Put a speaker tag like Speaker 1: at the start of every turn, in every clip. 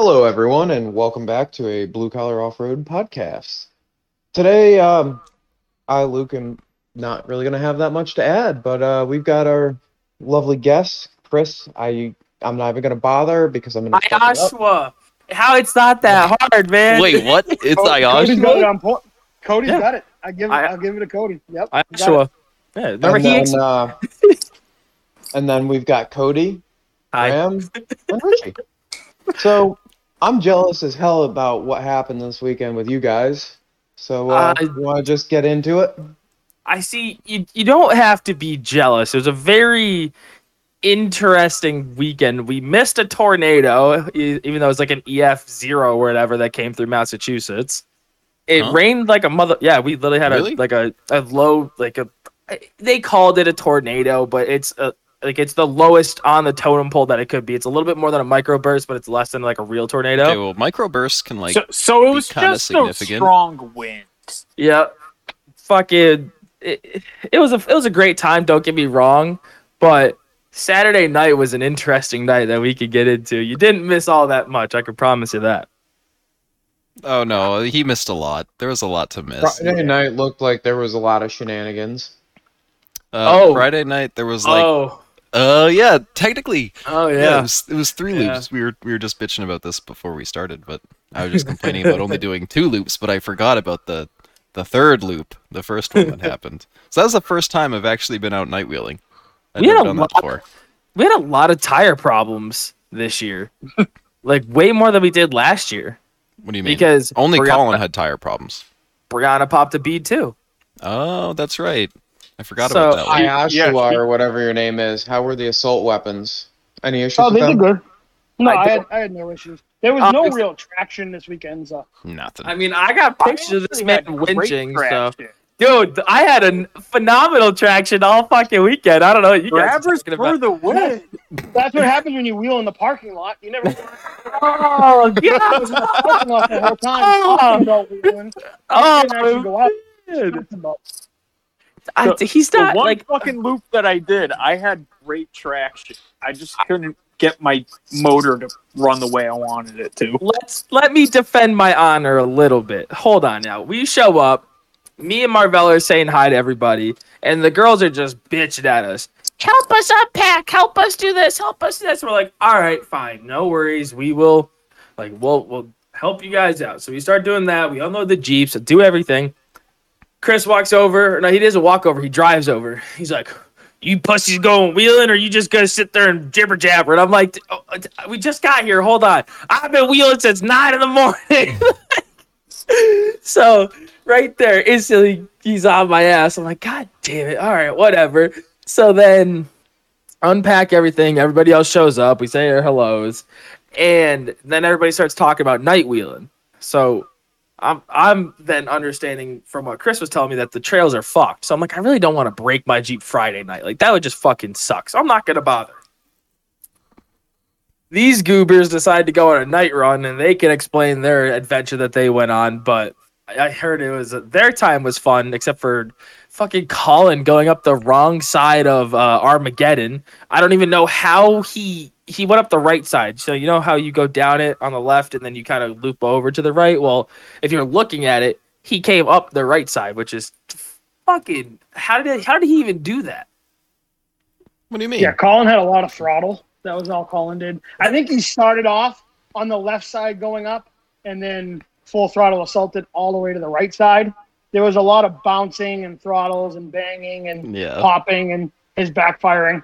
Speaker 1: Hello, everyone, and welcome back to a Blue Collar Off Road podcast. Today, um, I, Luke, am not really going to have that much to add, but uh, we've got our lovely guest, Chris. I, I'm not even going to bother because I'm going to.
Speaker 2: Ayashua. How it's not that hard, man.
Speaker 3: Wait, what? It's
Speaker 4: Cody's got it
Speaker 3: Ayashua?
Speaker 4: on point. Cody's
Speaker 2: Yeah.
Speaker 4: got it. I give it.
Speaker 2: I-
Speaker 4: I'll give it to Cody. Yep. got it.
Speaker 2: Ayashua. Yeah, remember
Speaker 1: and
Speaker 2: he.
Speaker 1: then,
Speaker 2: ex-
Speaker 1: uh, and then we've got Cody,
Speaker 2: I,
Speaker 1: Graham, and Richie. So I'm jealous as hell about what happened this weekend with you guys. So uh,
Speaker 2: Uh,
Speaker 1: you want to just get into it?
Speaker 2: I see. You, you don't have to be jealous. It was a very interesting weekend. We missed a tornado, e- even though it was like an EF zero or whatever that came through Massachusetts. It
Speaker 3: Huh?
Speaker 2: rained like a mother. Yeah, we literally had
Speaker 3: Really?
Speaker 2: a like a, a low like a. They called it a tornado, but it's a like it's the lowest on the totem pole that it could be. It's a little bit more than a microburst, but it's less than like a real tornado.
Speaker 3: Okay, well, microbursts can like
Speaker 5: so, so it was
Speaker 3: kinda
Speaker 5: just a
Speaker 3: significant.
Speaker 5: strong wind.
Speaker 2: Yeah, fucking. It, it was a it was a great time. Don't get me wrong, but Saturday night was an interesting night that we could get into. You didn't miss all that much. I can promise you that.
Speaker 3: Oh no, he missed a lot. There was a lot to miss.
Speaker 1: Friday night looked like there was a lot of shenanigans.
Speaker 3: Uh,
Speaker 2: Oh.
Speaker 3: Friday night there was like,
Speaker 2: oh,
Speaker 3: uh, yeah, technically,
Speaker 2: oh
Speaker 3: yeah,
Speaker 2: yeah.
Speaker 3: it was it was three
Speaker 2: Yeah.
Speaker 3: loops. We were we were just bitching about this before we started, but I was just complaining about only doing two loops, but I forgot about the the third loop, the first one that happened. So that was the first time I've actually been out night wheeling. I've
Speaker 2: We had a
Speaker 3: done
Speaker 2: lot-
Speaker 3: that before.
Speaker 2: We had a lot of tire problems this year, like way more than we did last year.
Speaker 3: What do you mean?
Speaker 2: Because
Speaker 3: only
Speaker 2: Brianna,
Speaker 3: Colin had tire problems.
Speaker 2: Brianna popped a bead too.
Speaker 3: Oh, that's right. I forgot
Speaker 2: So,
Speaker 3: about that one.
Speaker 1: Ayashua
Speaker 4: yeah,
Speaker 1: or whatever your name is. How were the assault weapons? Any issues
Speaker 4: Oh,
Speaker 1: with
Speaker 4: they
Speaker 1: them?
Speaker 4: did good. No,
Speaker 2: I
Speaker 4: I, had, I had no issues. There was
Speaker 2: Oh,
Speaker 4: no
Speaker 2: uh,
Speaker 4: real traction this weekend. So
Speaker 3: Nothing.
Speaker 2: I mean, I got pictures of this man winching. So,
Speaker 5: traction.
Speaker 2: dude, I had a phenomenal traction all fucking weekend. I don't know you guys are
Speaker 5: Grabbers
Speaker 2: talking
Speaker 5: for
Speaker 2: about.
Speaker 5: the win.
Speaker 4: that's what happens when you wheel in the parking lot. You never
Speaker 2: Oh,
Speaker 4: I was in the parking lot the whole time
Speaker 2: Oh.
Speaker 4: talking about wheeling.
Speaker 2: Oh,
Speaker 4: Didn't actually go out.
Speaker 2: man.
Speaker 4: Talked about-
Speaker 2: I, he's
Speaker 5: The
Speaker 2: not
Speaker 5: one
Speaker 2: like
Speaker 5: fucking loop that I did, I had great traction. I just couldn't get my motor to run the way I wanted it to.
Speaker 2: let's let me defend my honor a little bit. Hold on now. We show up, me and Marvella are saying hi to everybody, and the girls are just bitching at us. Help us unpack, help us do this, help us do this. We're like, all right, fine, no worries. We will like we'll we'll help you guys out. So we start doing that. We unload the Jeeps, do everything. Chris walks over. No, he doesn't walk over, he drives over. He's like, you pussies going wheeling or you just gonna sit there and jibber jabber? And I'm like, "Oh, we just got here. Hold on. I've been wheeling since nine in the morning. so right there, instantly he's on my ass. I'm like, God damn it. All right, whatever. So then unpack everything. Everybody else shows up. We say our hellos. And then everybody starts talking about night wheeling. So I'm I'm then understanding from what Chris was telling me that the trails are fucked. So I'm like, I really don't want to break my Jeep Friday night. Like that would just fucking suck. So I'm not gonna bother. These goobers decide to go on a night run and they can explain their adventure that they went on, but I heard it was their time was fun, except for fucking Colin going up the wrong side of uh, Armageddon. I don't even know how he he went up the right side. So you know how you go down it on the left and then you kind of loop over to the right. Well, if you're looking at it, he came up the right side, which is fucking. How did how did he even do that?
Speaker 3: What do you mean?
Speaker 4: Yeah, Colin had a lot of throttle. That was all Colin did. I think he started off on the left side going up, and then full throttle assaulted all the way to the right side. There was a lot of bouncing and throttles and banging and
Speaker 3: Yeah.
Speaker 4: popping and his backfiring.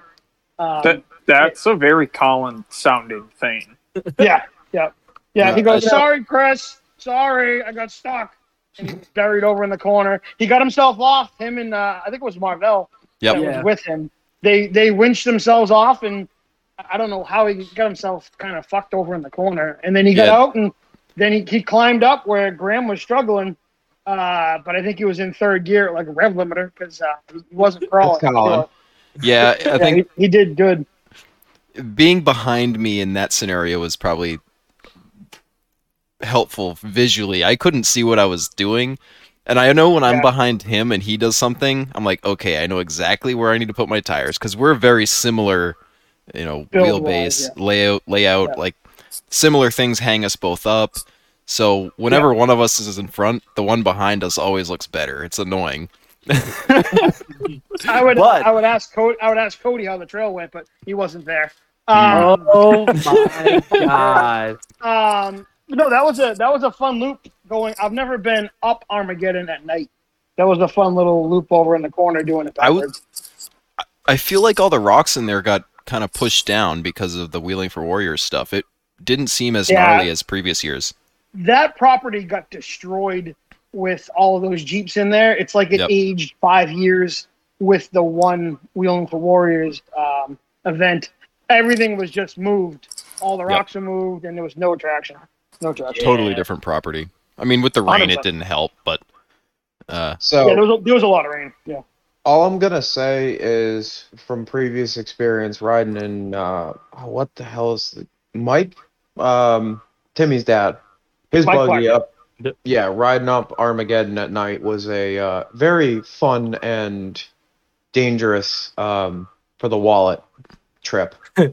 Speaker 4: Um,
Speaker 5: That that's a very Colin sounding thing.
Speaker 4: yeah, yeah, yeah. He goes, "Sorry, Chris. Sorry, I got stuck." And he was buried over in the corner. He got himself off. Him and uh, I think it was Marvell
Speaker 3: Yep.
Speaker 4: that
Speaker 2: Yeah.
Speaker 4: was with him. They they winched themselves off, and I don't know how he got himself kind of fucked over in the corner. And then he got
Speaker 3: Yeah.
Speaker 4: out, and then he, he climbed up where Graham was struggling. Uh, but I think he was in third gear, like rev limiter, because uh, he wasn't crawling.
Speaker 1: Colin.
Speaker 3: Yeah, I
Speaker 4: Yeah,
Speaker 3: think
Speaker 4: he, he did good.
Speaker 3: Being behind me in that scenario was probably helpful visually. I couldn't see what I was doing. And I know when I'm
Speaker 4: Yeah.
Speaker 3: behind him and he does something, I'm like, okay, I know exactly where I need to put my tires because we're very similar, you know,
Speaker 4: Build-wise,
Speaker 3: wheelbase, layout, layout.
Speaker 4: Yeah.
Speaker 3: Like similar things hang us both up. So whenever one of us is in front, the one behind us always looks better. It's annoying.
Speaker 4: I would
Speaker 2: But-
Speaker 4: I would ask Cody I would ask Cody how the trail went, but he wasn't there. Um,
Speaker 2: Oh my god!
Speaker 4: um, no, that was a that was a fun loop going. I've never been up Armageddon at night. That was a fun little loop over in the corner doing it
Speaker 3: I would- I feel like all the rocks in there got kind of pushed down because of the Wheeling for Warriors stuff. It didn't seem as
Speaker 4: Yeah.
Speaker 3: gnarly as previous years.
Speaker 4: that property got destroyed with all of those jeeps in there. It's like it
Speaker 3: Yep.
Speaker 4: aged five years with the one Wheeling for Warriors um, event. Everything was just moved. All the
Speaker 3: Yep.
Speaker 4: rocks were moved, and there was no traction. No traction.
Speaker 3: Totally different property. I mean, with the rain, it didn't help, but uh,
Speaker 1: So
Speaker 4: Yeah, there was, a, there was a lot of rain. Yeah.
Speaker 1: all I'm gonna say is from previous experience riding in uh oh, what the hell is the Mike um Timmy's dad his
Speaker 4: Mike
Speaker 1: buggy
Speaker 4: Black.
Speaker 1: up
Speaker 2: Yep.
Speaker 1: Yeah riding up Armageddon at night was a uh, very fun and dangerous um for the wallet trip
Speaker 3: I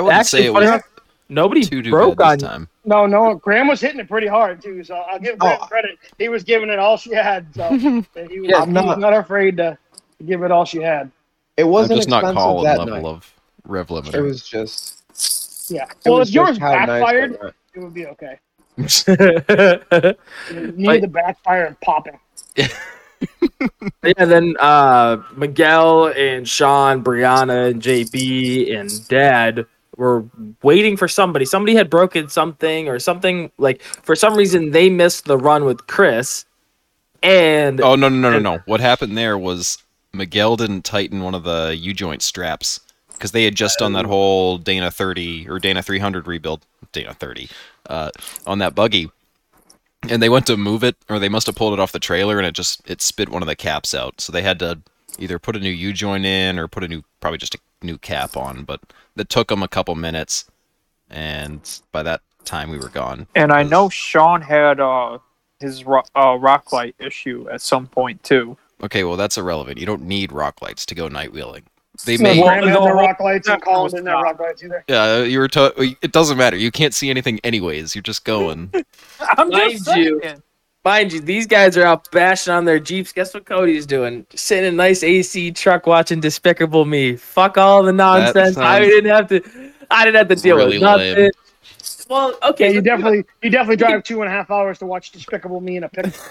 Speaker 3: wouldn't
Speaker 2: Actually,
Speaker 3: say it was
Speaker 2: enough, Nobody
Speaker 3: too too
Speaker 2: broke
Speaker 3: bad
Speaker 2: on
Speaker 3: time.
Speaker 4: No, no, Graham was hitting it pretty hard too. So I'll give Graham
Speaker 1: Oh.
Speaker 4: credit. He was giving it all she had. So he was,
Speaker 1: Yeah,
Speaker 4: he
Speaker 1: I'm
Speaker 4: was
Speaker 1: not-
Speaker 4: not afraid to give it all she had.
Speaker 1: it
Speaker 3: I'm
Speaker 1: wasn't
Speaker 3: just not
Speaker 1: expensive
Speaker 3: calling
Speaker 1: that
Speaker 3: level
Speaker 1: night
Speaker 3: of rev limiter.
Speaker 1: it was just
Speaker 4: Yeah.
Speaker 1: it
Speaker 4: Well, if yours
Speaker 1: just how nice
Speaker 4: backfired,
Speaker 1: it
Speaker 4: would be okay.
Speaker 2: Yeah,
Speaker 4: You need the backfire and popping.
Speaker 2: Yeah, then uh, Miguel and Sean, Brianna, and JB and Dad were waiting for somebody. Somebody had broken something or something like for some reason they missed the run with Chris. And
Speaker 3: Oh no no no no no! What happened there was Miguel didn't tighten one of the U joint straps because they had just done that whole Dana 30 or Dana 300 rebuild, Dana 30, uh, on that buggy, and they went to move it or they must have pulled it off the trailer and it just it spit one of the caps out. So they had to either put a new U joint in or put a new probably just a new cap on. But that took them a couple minutes, and by that time we were gone.
Speaker 5: And I know Sean had uh, his ro- uh, rock light issue at some point too.
Speaker 3: Okay, well that's irrelevant. You don't need rock lights to go night wheeling. They
Speaker 4: So
Speaker 3: may
Speaker 4: Graham had
Speaker 5: no,
Speaker 4: no rock lights and
Speaker 5: that
Speaker 4: Colin
Speaker 5: was
Speaker 4: didn't have
Speaker 5: not.
Speaker 4: rock lights either.
Speaker 3: Yeah, you were. To- it doesn't matter. You can't see anything anyways. You're just going.
Speaker 5: I'm
Speaker 2: Mind
Speaker 5: just
Speaker 2: you- mind you, these guys are out bashing on their Jeeps. Guess what Cody's doing? Sitting in a nice AC truck watching Despicable Me. Fuck all the nonsense. I didn't have to I didn't have to deal
Speaker 3: really
Speaker 2: with nothing.
Speaker 3: lame.
Speaker 2: Well,
Speaker 4: Yeah,
Speaker 2: okay.
Speaker 4: you definitely you definitely drive two and a half hours to watch Despicable Me in a picture.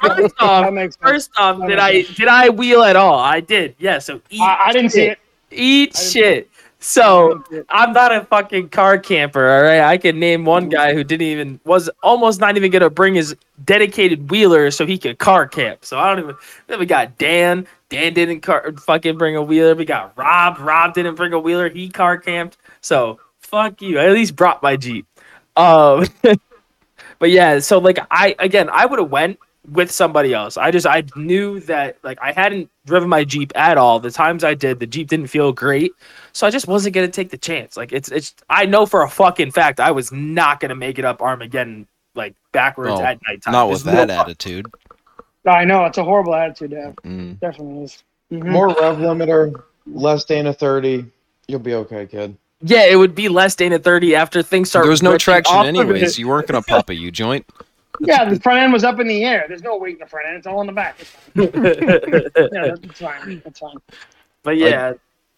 Speaker 2: First off,
Speaker 4: that makes sense.
Speaker 2: first off,
Speaker 4: That
Speaker 2: did I
Speaker 4: sense.
Speaker 2: did I wheel at all? I did. Yeah. So eat.
Speaker 4: I, I didn't see it.
Speaker 2: Eat shit. So I'm not a fucking car camper, all right. I can name one guy who didn't even was almost not even gonna bring his dedicated wheeler so he could car camp. So I don't even. Then we got Dan. Dan didn't car fucking bring a wheeler. We got Rob. Rob didn't bring a wheeler. He car camped. So fuck you. I at least brought my Jeep. Um, but yeah. So like I again I would have went with somebody else. I just I knew that like I hadn't driven my Jeep at all. The times I did, the Jeep didn't feel great. So I just wasn't gonna take the chance. Like it's it's I know for a fucking fact I was not gonna make it up Armageddon like backwards
Speaker 3: Oh,
Speaker 2: at nighttime.
Speaker 3: Not
Speaker 2: There's
Speaker 3: with that
Speaker 2: no-
Speaker 3: attitude.
Speaker 4: I know it's a horrible attitude to have.
Speaker 3: Mm.
Speaker 4: Definitely is. Mhm.
Speaker 1: more rev limiter less Dana 30 you'll be okay kid
Speaker 2: Yeah, it would be less Dana thirty after things start.
Speaker 3: There was no
Speaker 2: ripping
Speaker 3: traction
Speaker 2: off of it.
Speaker 3: anyways. You weren't gonna pop a U joint.
Speaker 4: Yeah, the front end was up in the air. There's no weight in the front end. It's all in the back. It's fine. Yeah, that's fine. That's fine.
Speaker 2: but yeah,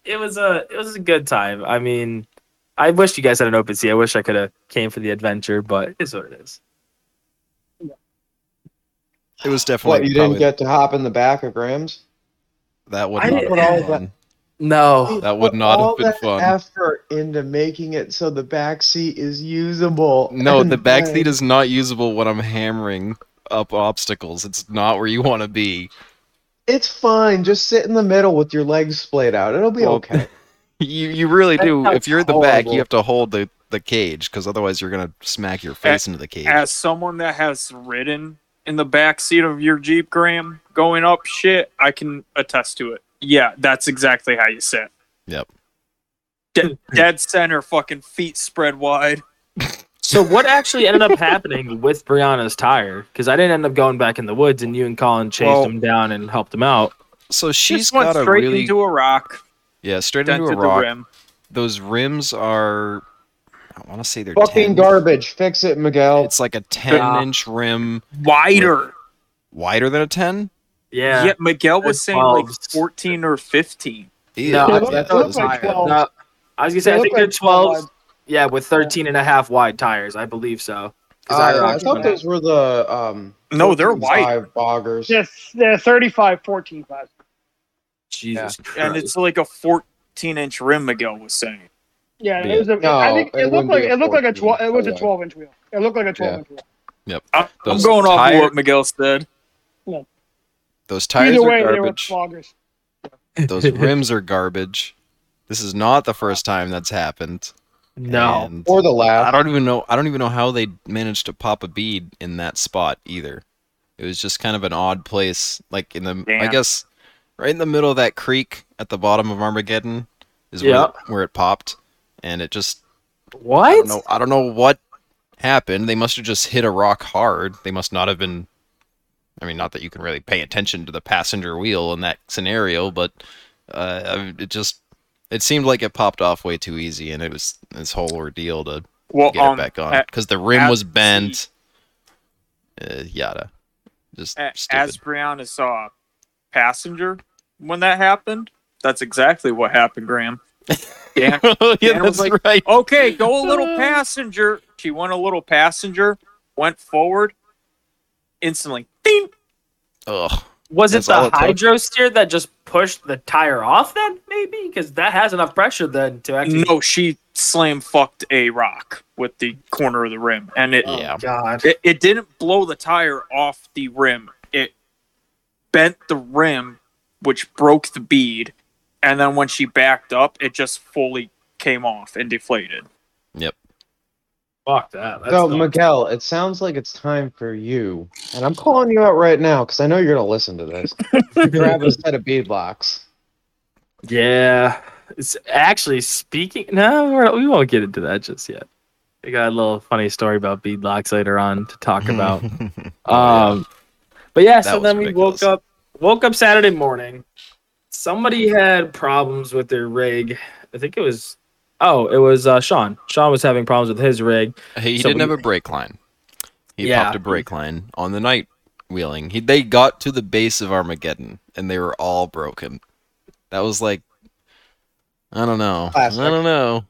Speaker 2: it was a it was a good time. I mean, I wish you guys had an open sea. I wish I could have came for the adventure, but it's what it is.
Speaker 3: It was definitely
Speaker 1: what you
Speaker 3: probably,
Speaker 1: didn't get to hop in the back of Graham's
Speaker 3: that would
Speaker 2: I
Speaker 3: not
Speaker 2: didn't-
Speaker 3: have
Speaker 1: all
Speaker 3: been fun.
Speaker 2: No,
Speaker 3: That would
Speaker 1: Put
Speaker 3: not have
Speaker 1: all
Speaker 3: been
Speaker 1: that
Speaker 3: fun.
Speaker 1: effort into making it so the back seat is usable
Speaker 3: No, the back
Speaker 1: then-
Speaker 3: seat is not usable when I'm hammering up obstacles. It's not where you want to be.
Speaker 1: it's fine just sit in the middle with your legs splayed out it'll be
Speaker 3: Well,
Speaker 1: okay
Speaker 3: You you really
Speaker 1: That
Speaker 3: do. If you're at the back, you have to hold the the cage because otherwise you're gonna smack your face into the cage.
Speaker 5: As someone that has ridden in the back seat of your Jeep, Graham, going up shit, I can attest to it. Yeah, that's exactly how you sit.
Speaker 3: Yep.
Speaker 5: De- dead center, fucking feet spread wide.
Speaker 2: So what actually ended up happening with Brianna's tire? Because I didn't end up going back in the woods, and you and Colin chased
Speaker 5: Well-
Speaker 2: him down and helped him out.
Speaker 3: So she's
Speaker 5: Just went
Speaker 3: got a
Speaker 5: straight
Speaker 3: really
Speaker 5: into a rock,
Speaker 3: yeah straight into
Speaker 5: dented
Speaker 3: a
Speaker 5: the
Speaker 3: rock.
Speaker 5: rim.
Speaker 3: those rims are. I want to say they're
Speaker 1: Fucking
Speaker 3: 10.
Speaker 1: garbage. Fix it, Miguel.
Speaker 3: It's like a 10 inch rim,
Speaker 5: Wider.
Speaker 3: wider than a 10.
Speaker 2: Yeah.
Speaker 5: Yeah, Miguel was
Speaker 2: They're
Speaker 5: saying like 14 or 15.
Speaker 3: Ew,
Speaker 2: No, I
Speaker 1: look-
Speaker 2: think
Speaker 1: they look like
Speaker 3: good.
Speaker 1: 12.
Speaker 2: No, I was gonna say
Speaker 4: They
Speaker 2: I
Speaker 4: look
Speaker 2: think they're
Speaker 4: like 12
Speaker 2: 12s. Yeah, with 13 and a half wide tires, I believe so.
Speaker 1: Uh,
Speaker 2: I
Speaker 1: I thought
Speaker 2: them.
Speaker 1: those were the um.
Speaker 5: No, they're
Speaker 1: wide. boggers.
Speaker 4: They're, they're 35, 14 class.
Speaker 2: Jesus Christ.
Speaker 5: And it's like a 14 inch rim, Miguel was saying.
Speaker 4: Yeah,
Speaker 3: Yeah.
Speaker 4: it was a.
Speaker 1: No,
Speaker 4: I think
Speaker 1: it
Speaker 4: it, looked like it looked like a twelve. It was a
Speaker 1: uh,
Speaker 4: twelve inch wheel. It looked like a twelve
Speaker 1: Yeah.
Speaker 4: inch wheel.
Speaker 5: I'm, I'm
Speaker 3: Those
Speaker 5: going off of what Miguel said.
Speaker 3: Those tires
Speaker 4: Either
Speaker 3: are
Speaker 4: way, they were
Speaker 3: garbage.
Speaker 4: floggers.
Speaker 3: Those rims are garbage. This is not the first time that's happened.
Speaker 2: no.
Speaker 3: And
Speaker 1: Or the last.
Speaker 3: I don't even know. I don't even know how they managed to pop a bead in that spot either. It was just kind of an odd place, like in the. I guess right in the middle of that creek at the bottom of Armageddon is
Speaker 2: Yeah.
Speaker 3: where, it, where it popped, and it just. I
Speaker 2: What?
Speaker 3: don't know. I don't know what happened. They must have just hit a rock hard. They must not have been. I mean, not that you can really pay attention to the passenger wheel in that scenario, but uh, it just it seemed like it popped off way too easy, and it was this whole ordeal to
Speaker 5: Well,
Speaker 3: get
Speaker 5: um,
Speaker 3: it back on because the rim
Speaker 5: as
Speaker 3: was
Speaker 5: the-
Speaker 3: bent. Uh, yada, just
Speaker 5: a- as Brianna saw passenger when that happened, that's exactly what happened, Graham. Dan,
Speaker 3: yeah,
Speaker 5: Dan was like,
Speaker 3: right.
Speaker 5: okay, go a little passenger. She went a little passenger, went forward, instantly. Ding!
Speaker 3: Ugh.
Speaker 2: Was it
Speaker 3: That's all
Speaker 2: the
Speaker 3: it took.
Speaker 2: hydro steer that just pushed the tire off then? Maybe because that has enough pressure then to actually.
Speaker 5: No, she slam fucked a rock with the corner of the rim, and it
Speaker 3: Yeah.
Speaker 2: Oh, God.
Speaker 5: it, it didn't blow the tire off the rim. It bent the rim, which broke the bead, and then when she backed up, it just fully came off and deflated.
Speaker 3: Yep.
Speaker 2: Fuck that. That's
Speaker 1: So,
Speaker 2: not-
Speaker 1: Miguel, it sounds like it's time for you, and I'm calling you out right now because I know you're gonna listen to this. Grab a set of beadlocks.
Speaker 2: Yeah. It's actually speaking. No, we're, we won't get into that just yet. We got a little funny story about beadlocks later on to talk about. Um, but yeah, so
Speaker 3: That was
Speaker 2: then we woke up, woke up Saturday morning. Somebody had problems with their rig. I think it was, oh, it was uh, Sean. Sean was having problems with his rig.
Speaker 3: Hey, he
Speaker 2: So
Speaker 3: didn't
Speaker 2: we-
Speaker 3: have a brake line. He
Speaker 2: Yeah.
Speaker 3: popped a brake line on the night wheeling. He they got to the base of Armageddon and they were all broken. That was like I don't know.
Speaker 1: Classic.
Speaker 3: I don't know. You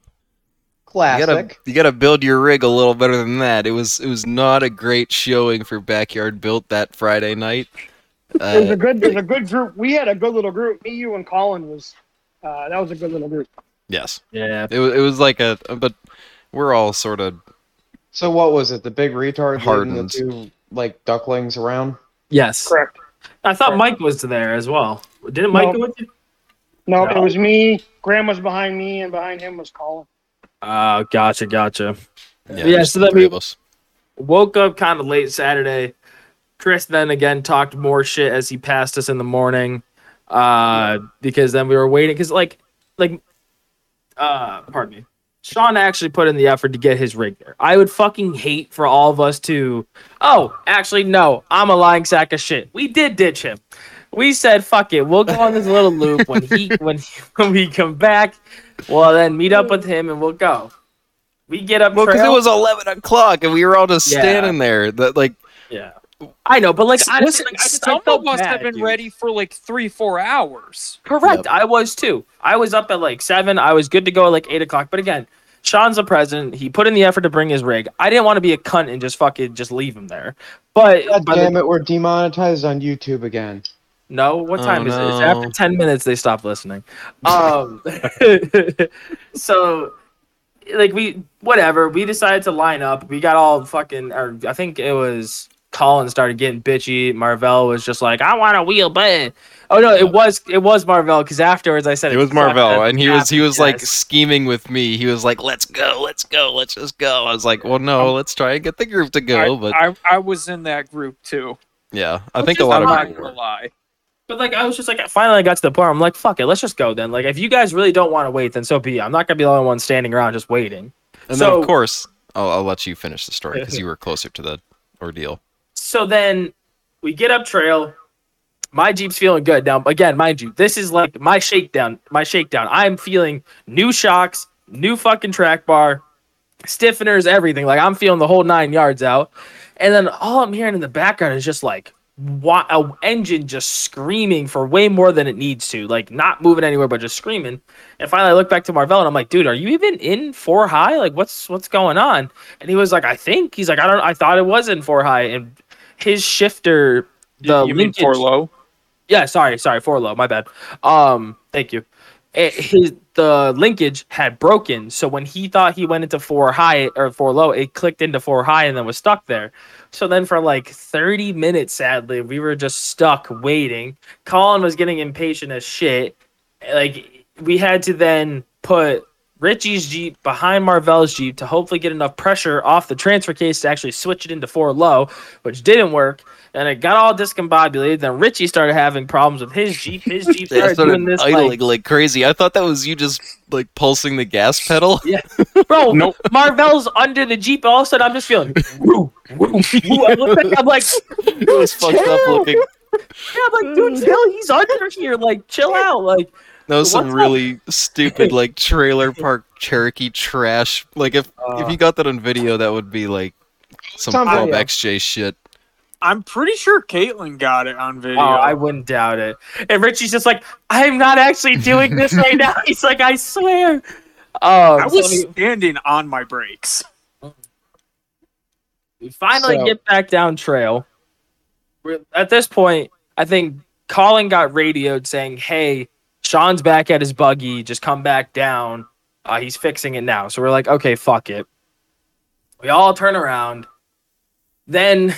Speaker 1: Classic.
Speaker 3: gotta you gotta build your rig a little better than that. It was it was not a great showing for backyard built that Friday night.
Speaker 4: It was a
Speaker 3: Uh,
Speaker 4: good. It was a good group. We had a good little group. Me, you, and Colin was. Uh, that was a good little group.
Speaker 3: Yes,
Speaker 2: Yeah.
Speaker 3: it was it was like a but we're all sort of
Speaker 1: So what was it? The big retard leading the
Speaker 3: Hardened.
Speaker 1: two like ducklings around?
Speaker 2: Yes.
Speaker 4: Correct.
Speaker 2: I thought Mike was there as well. Didn't Mike
Speaker 4: No.
Speaker 2: go with you?
Speaker 4: No,
Speaker 2: No.
Speaker 4: it was me. Graham was behind me, and behind him was Colin.
Speaker 2: Oh, gotcha, gotcha.
Speaker 3: yeah,
Speaker 2: Yeah,
Speaker 3: just
Speaker 2: so
Speaker 3: the
Speaker 2: then
Speaker 3: three
Speaker 2: we-
Speaker 3: of us.
Speaker 2: woke up kind of late Saturday. Chris then again talked more shit as he passed us in the morning, uh, because then we were waiting because like, like, uh, pardon me. Sean actually put in the effort to get his rig there. I would fucking hate for all of us to. Oh, actually, no, I'm a lying sack of shit. We did ditch him. We said, "Fuck it, we'll go on this little loop when he when when we come back. Well, then meet up with him and we'll go." We get up.
Speaker 3: Well, because it was eleven o'clock and we were all just
Speaker 2: Yeah.
Speaker 3: standing there. That like
Speaker 2: Yeah, I know, but like I
Speaker 5: Listen,
Speaker 2: like, I just,
Speaker 5: some
Speaker 2: I felt
Speaker 5: of us
Speaker 2: bad,
Speaker 5: have been
Speaker 2: dude.
Speaker 5: ready for like three, four hours.
Speaker 2: Correct,
Speaker 3: Yep.
Speaker 2: I was too. I was up at like seven. I was good to go at like eight o'clock. But again, Sean's the president. He put in the effort to bring his rig. I didn't want to be a cunt and just fucking just leave him there. But
Speaker 1: God
Speaker 2: by the-
Speaker 1: damn it, we're demonetized on YouTube again.
Speaker 2: no, what
Speaker 3: Oh,
Speaker 2: time is it? It's after ten minutes. They stop listening. Um, so like we whatever we decided to line up. We got all fucking. Or I think it was Colin started getting bitchy. Marvell was just like, I want a wheel, but oh no, it was it was Marvell because afterwards I said
Speaker 3: it was Marvell, and he was he was like scheming with me. He was like, "Let's go, let's go, let's just go." I was like, "Well, no, um, let's try and get the group to go."
Speaker 5: I,
Speaker 3: But
Speaker 5: I, I was in that group too.
Speaker 3: yeah, I think a lot of people were.
Speaker 5: lie.
Speaker 2: But like I was just like finally I got to the point. I'm like, fuck it, let's just go then. Like if you guys really don't want to wait, then so be it. I'm not gonna be the only one standing around just waiting.
Speaker 3: And
Speaker 2: So-
Speaker 3: then of course, I'll, I'll let you finish the story because you were closer to the ordeal.
Speaker 2: So then we get up trail. My Jeep's feeling good. Now again, mind you, this is like my shakedown. My shakedown. I'm feeling new shocks, new fucking track bar, stiffeners, everything. Like I'm feeling the whole nine yards out. And then all I'm hearing in the background is just like wa- a engine just screaming for way more than it needs to, like not moving anywhere but just screaming. And finally, I look back to Marvell and I'm like, dude, are you even in four high? Like, what's what's going on? And he was like, I think he's like, I don't, I thought it was in four high, and his shifter, the
Speaker 5: you mean
Speaker 2: linkage-
Speaker 5: for low?
Speaker 2: yeah, sorry, sorry, four low, my bad. Um, thank you. It, his the linkage had broken, so when he thought he went into four high or four low, it clicked into four high and then was stuck there. So then for like 30 minutes, sadly, we were just stuck waiting. Colin was getting impatient as shit. Like we had to then put Richie's Jeep behind Marvell's Jeep to hopefully get enough pressure off the transfer case to actually switch it into four low, which didn't work. And it got all discombobulated. Then Richie started having problems with his Jeep. His Jeep started
Speaker 3: started
Speaker 2: doing this
Speaker 3: idling
Speaker 2: like,
Speaker 3: like, crazy. I thought that was you just like pulsing the gas pedal.
Speaker 2: Yeah, bro.
Speaker 5: Nope.
Speaker 2: Marvell's under the Jeep. All of a sudden, I'm just feeling. woo, woo, woo. I look back, I'm like,
Speaker 3: it was fucked up
Speaker 2: chill.
Speaker 3: looking.
Speaker 2: Yeah, I'm like, dude, chill. He's under here. Like, chill out. Like,
Speaker 3: That was some
Speaker 2: What's up?
Speaker 3: really stupid like trailer park Cherokee trash. Like if
Speaker 2: Uh.
Speaker 3: if you got that on video, that would be like some
Speaker 1: on
Speaker 3: Club. XJ shit.
Speaker 5: I'm pretty sure Caitlin got it on video.
Speaker 2: oh, I wouldn't doubt it. And Richie's just like, I'm not actually doing this right now. He's like, I swear. Oh,
Speaker 5: I
Speaker 2: so
Speaker 5: was
Speaker 2: we-
Speaker 5: standing on my brakes.
Speaker 2: We finally
Speaker 1: So-
Speaker 2: get back down trail. We're, at this point, I think Colin got radioed saying, "Hey, Sean's back at his buggy. Just come back down. Uh, he's fixing it now." So we're like, "Okay, fuck it." We all turn around. Then,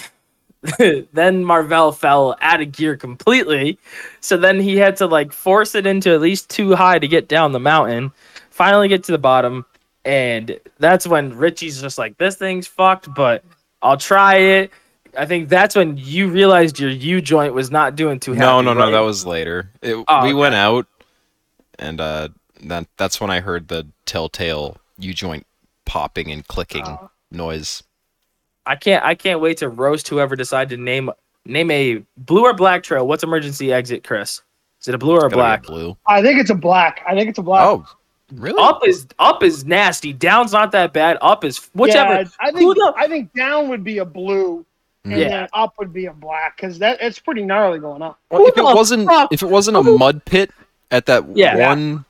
Speaker 2: then Marvell fell out of gear completely. So then he had to like force it into at least too high to get down the mountain. Finally, get to the bottom, and that's when Richie's just like, "This thing's fucked," but I'll try it. I think that's when you realized your U joint was not doing too happy.
Speaker 3: No, no, no,
Speaker 2: right?
Speaker 3: that was later. It,
Speaker 2: Oh,
Speaker 3: we
Speaker 2: okay.
Speaker 3: went out, and uh, that that's when I heard the telltale U joint popping and clicking
Speaker 2: Oh.
Speaker 3: noise.
Speaker 2: I can't. I can't wait to roast whoever decided to name name a blue or black trail. What's emergency exit, Chris? Is it a blue or a black?
Speaker 3: blue.
Speaker 4: I think it's a black. I think it's a black.
Speaker 3: Oh, really?
Speaker 2: Up is up is nasty. Down's not that bad. Up is whichever.
Speaker 4: Yeah, I
Speaker 2: Who
Speaker 4: think
Speaker 2: the-
Speaker 4: I think down would be a blue, and
Speaker 2: Yeah.
Speaker 4: then up would be a black because that it's pretty gnarly going up.
Speaker 3: Well, if it wasn't
Speaker 2: fuck-
Speaker 3: if it wasn't a mud pit at that
Speaker 2: Yeah.
Speaker 3: one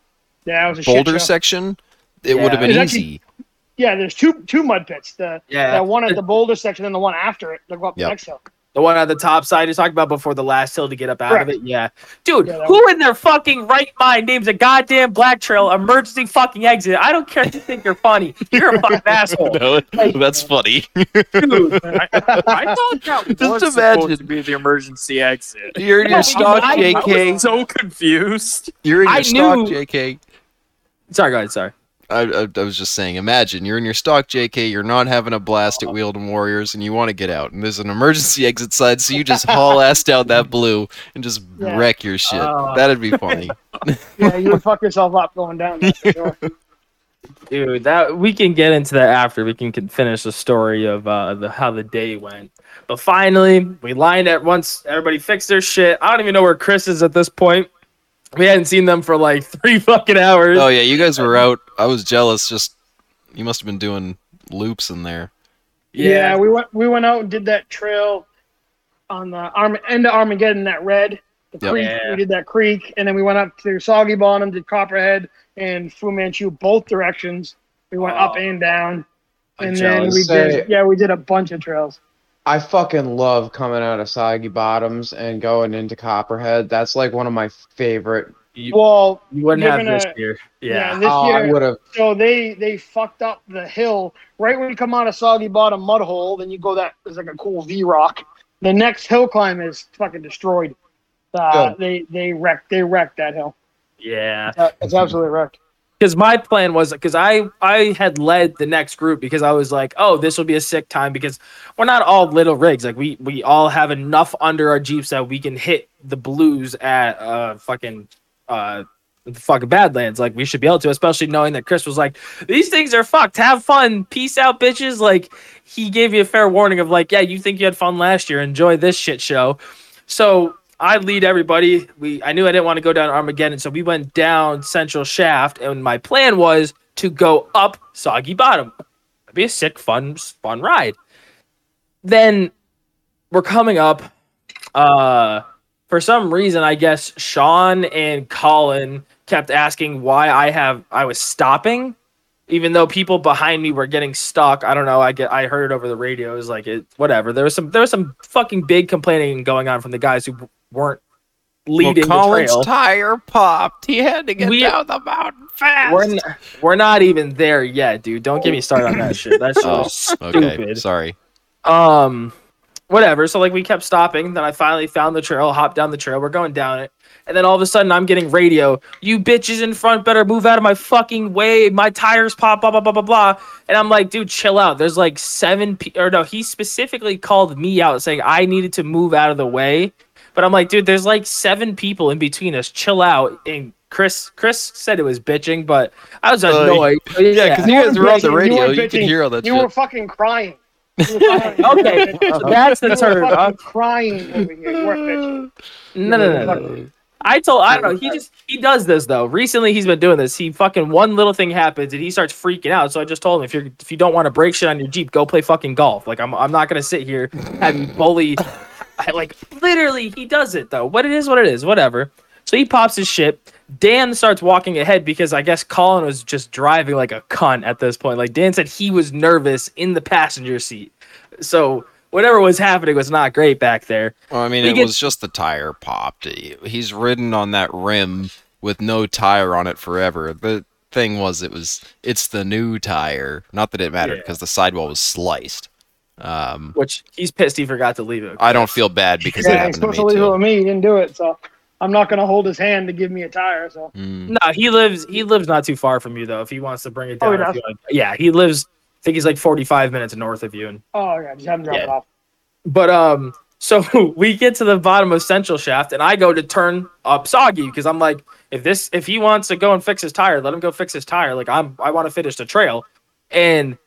Speaker 4: Yeah, it was a
Speaker 3: boulder section, it
Speaker 2: Yeah.
Speaker 3: would have been
Speaker 4: It's actually-
Speaker 3: easy.
Speaker 4: Yeah, there's two two mud pits. The
Speaker 2: Yeah.
Speaker 4: that one at the boulder section and the one after it. They go up
Speaker 3: Yep.
Speaker 4: the next hill.
Speaker 2: The one on the top side you talked about before the last hill to get up out
Speaker 4: Correct.
Speaker 2: of it. Yeah, dude.
Speaker 4: Yeah, that
Speaker 2: who in their fucking right mind names a goddamn black trail emergency fucking exit? I don't care if you think you're funny. You're a fucking asshole,
Speaker 3: No, that's funny.
Speaker 2: dude.
Speaker 5: I, I thought that
Speaker 3: Just
Speaker 5: was
Speaker 3: imagine.
Speaker 5: supposed to be the emergency exit.
Speaker 3: You're in your stock
Speaker 2: I- I
Speaker 5: I
Speaker 3: JK.
Speaker 5: was so confused.
Speaker 3: You're in your
Speaker 2: I
Speaker 3: stock
Speaker 2: knew-
Speaker 3: JK.
Speaker 2: Sorry, go ahead. Sorry.
Speaker 3: I, I, I was just saying, imagine you're in your stock JK, you're not having a blast at Wheeled Warriors, and you want to get out, and there's an emergency exit side, so you just haul ass down that blue and just
Speaker 4: Yeah.
Speaker 3: wreck your shit.
Speaker 2: Oh.
Speaker 3: That'd be funny.
Speaker 4: Yeah, you would fuck yourself up going down. That's for sure.
Speaker 2: Dude, that we can get into that after we can, can finish the story of uh, the how the day went. But finally, we lined at once. Everybody fixed their shit. I don't even know where Chris is at this point. We hadn't seen them for like three fucking hours.
Speaker 3: oh yeah, you guys were out. I was jealous. Just you must have been doing loops in there.
Speaker 4: Yeah. we went we went out and did that trail on the Arm end of Armageddon, that red. The
Speaker 3: Yep.
Speaker 4: creek.
Speaker 2: Yeah.
Speaker 4: We did that creek, and then we went up to Soggy Bottom, did Copperhead and Fu Manchu, both directions. We went up
Speaker 2: Oh.
Speaker 4: and down,
Speaker 3: I'm
Speaker 4: and then
Speaker 3: jealous.
Speaker 4: we
Speaker 1: Say-
Speaker 4: did yeah we did a bunch of trails.
Speaker 1: I fucking love coming out of Soggy Bottoms and going into Copperhead. That's like one of my favorite.
Speaker 2: You,
Speaker 4: Well,
Speaker 2: you wouldn't have this
Speaker 4: gonna-
Speaker 2: year.
Speaker 4: yeah,
Speaker 2: Yeah.
Speaker 4: this
Speaker 1: oh, I
Speaker 4: year
Speaker 1: would have.
Speaker 4: So they they fucked up the hill right when you come out of Soggy Bottom Mud Hole. Then you go that there's like a cool V rock. The next hill climb is fucking destroyed. Uh, they they wrecked they wrecked that hill.
Speaker 2: Yeah.
Speaker 4: Uh, It's absolutely wrecked.
Speaker 2: Because my plan was because I I had led the next group because I was like, oh, this will be a sick time because we're not all little rigs. Like we we all have enough under our jeeps that we can hit the blues at uh fucking uh the fucking Badlands. Like we should be able to, especially knowing that Chris was like, these things are fucked. Have fun. Peace out, bitches. Like he gave you a fair warning of like, yeah, you think you had fun last year. Enjoy this shit show. So I lead everybody. We I knew I didn't want to go down Armageddon, so we went down Central Shaft, and my plan was to go up Soggy Bottom. It'd be a sick, fun, fun ride. Then we're coming up. Uh, for some reason, I guess Sean and Colin kept asking why I have I was stopping, even though people behind me were getting stuck. I don't know. I get I heard it over the radio. It was like it whatever. There was some there was some fucking big complaining going on from the guys who weren't leading
Speaker 3: well,
Speaker 2: the
Speaker 3: Colin's
Speaker 2: trail.
Speaker 3: tire popped. He had to get
Speaker 2: We-
Speaker 3: down the mountain fast.
Speaker 2: We're, n- we're not even there yet, dude. Don't get me started on that shit. That's
Speaker 3: oh, okay.
Speaker 2: stupid.
Speaker 3: Sorry.
Speaker 2: um whatever so like we kept stopping then i finally found the trail hopped down the trail we're going down it and then all of a sudden i'm getting radio you bitches in front better move out of my fucking way my tires pop blah blah blah blah blah and i'm like dude chill out there's like seven pe- or no he specifically called me out saying i needed to move out of the way but i'm like dude there's like seven people in between us chill out and chris chris said it was bitching but i was
Speaker 3: Uh,
Speaker 2: annoyed
Speaker 3: Yeah, because you guys were on the
Speaker 4: bitching, you
Speaker 3: radio. You, could hear all that
Speaker 4: You
Speaker 3: shit.
Speaker 4: were fucking crying. You were crying.
Speaker 2: Okay, that's the
Speaker 4: You were
Speaker 2: turn
Speaker 4: fucking
Speaker 2: off.
Speaker 4: crying over here. You weren't bitching.
Speaker 2: No, no, no, no. I told I don't know. He just he does this though. Recently, he's been doing this. He fucking one little thing happens and he starts freaking out. So I just told him if you're if you don't want to break shit on your Jeep, go play fucking golf. Like I'm I'm not gonna sit here and bully. I, like literally, he does it though. What it is, what it is, whatever. So he pops his shit. Dan starts walking ahead because I guess Colin was just driving like a cunt at this point. Like Dan said, he was nervous in the passenger seat. So whatever was happening was not great back there.
Speaker 3: Well, I mean,
Speaker 2: We
Speaker 3: it
Speaker 2: get-
Speaker 3: was just the tire popped. He's ridden on that rim with no tire on it forever. The thing was, it was it's the new tire. Not that it mattered
Speaker 2: Yeah.
Speaker 3: because the sidewall was sliced. Um,
Speaker 2: which he's pissed he forgot to leave it.
Speaker 3: I don't feel bad because it
Speaker 4: Yeah, he's
Speaker 3: happened to
Speaker 4: supposed to
Speaker 3: me
Speaker 4: leave it with me. He didn't do it, so I'm not gonna hold his hand to give me a tire. So
Speaker 3: Mm.
Speaker 2: No, he lives he lives not too far from you though. If he wants to bring it
Speaker 4: Oh,
Speaker 2: down,
Speaker 4: he
Speaker 2: if you want- yeah, he lives. I think he's like 45 minutes north of you. And
Speaker 4: oh yeah, just have him drop
Speaker 2: Yeah.
Speaker 4: it off.
Speaker 2: but um, so we get to the bottom of Central Shaft, and I go to turn up Soggy because I'm like, if this if he wants to go and fix his tire, let him go fix his tire. Like I'm I want to finish the trail, and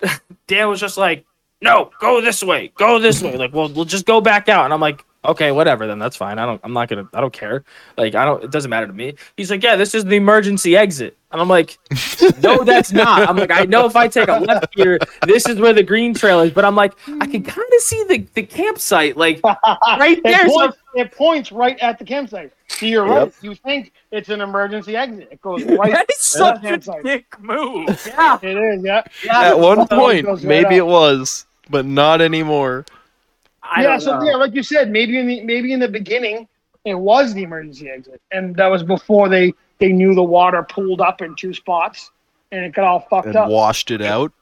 Speaker 2: Dan was just like, no, go this way, go this way. Like, well, we'll just go back out, and I'm like. Okay, whatever. Then that's fine. I don't. I'm not gonna. I don't care. Like I don't. It doesn't matter to me. He's like, yeah, this is the emergency exit, and I'm like, no, that's not. I'm like, I know if I take a left here, this is where the green trail is. But I'm like, I can kind of see the, the campsite, like right
Speaker 4: It
Speaker 2: there. So
Speaker 4: points, it points right at the campsite. So you're right. You think it's an emergency exit. It goes right.
Speaker 5: That is such a
Speaker 4: campsite.
Speaker 5: dick move.
Speaker 2: yeah,
Speaker 4: It is, yeah.
Speaker 2: yeah.
Speaker 3: At one point,
Speaker 4: right
Speaker 3: maybe
Speaker 4: up.
Speaker 3: it was, but not anymore.
Speaker 2: I
Speaker 4: yeah,
Speaker 2: don't
Speaker 4: so
Speaker 2: know.
Speaker 4: yeah, like you said, maybe in the maybe in the beginning it was the emergency exit, and that was before they they knew the water pooled up in two spots, and it got all fucked
Speaker 3: And
Speaker 4: up.
Speaker 3: washed it out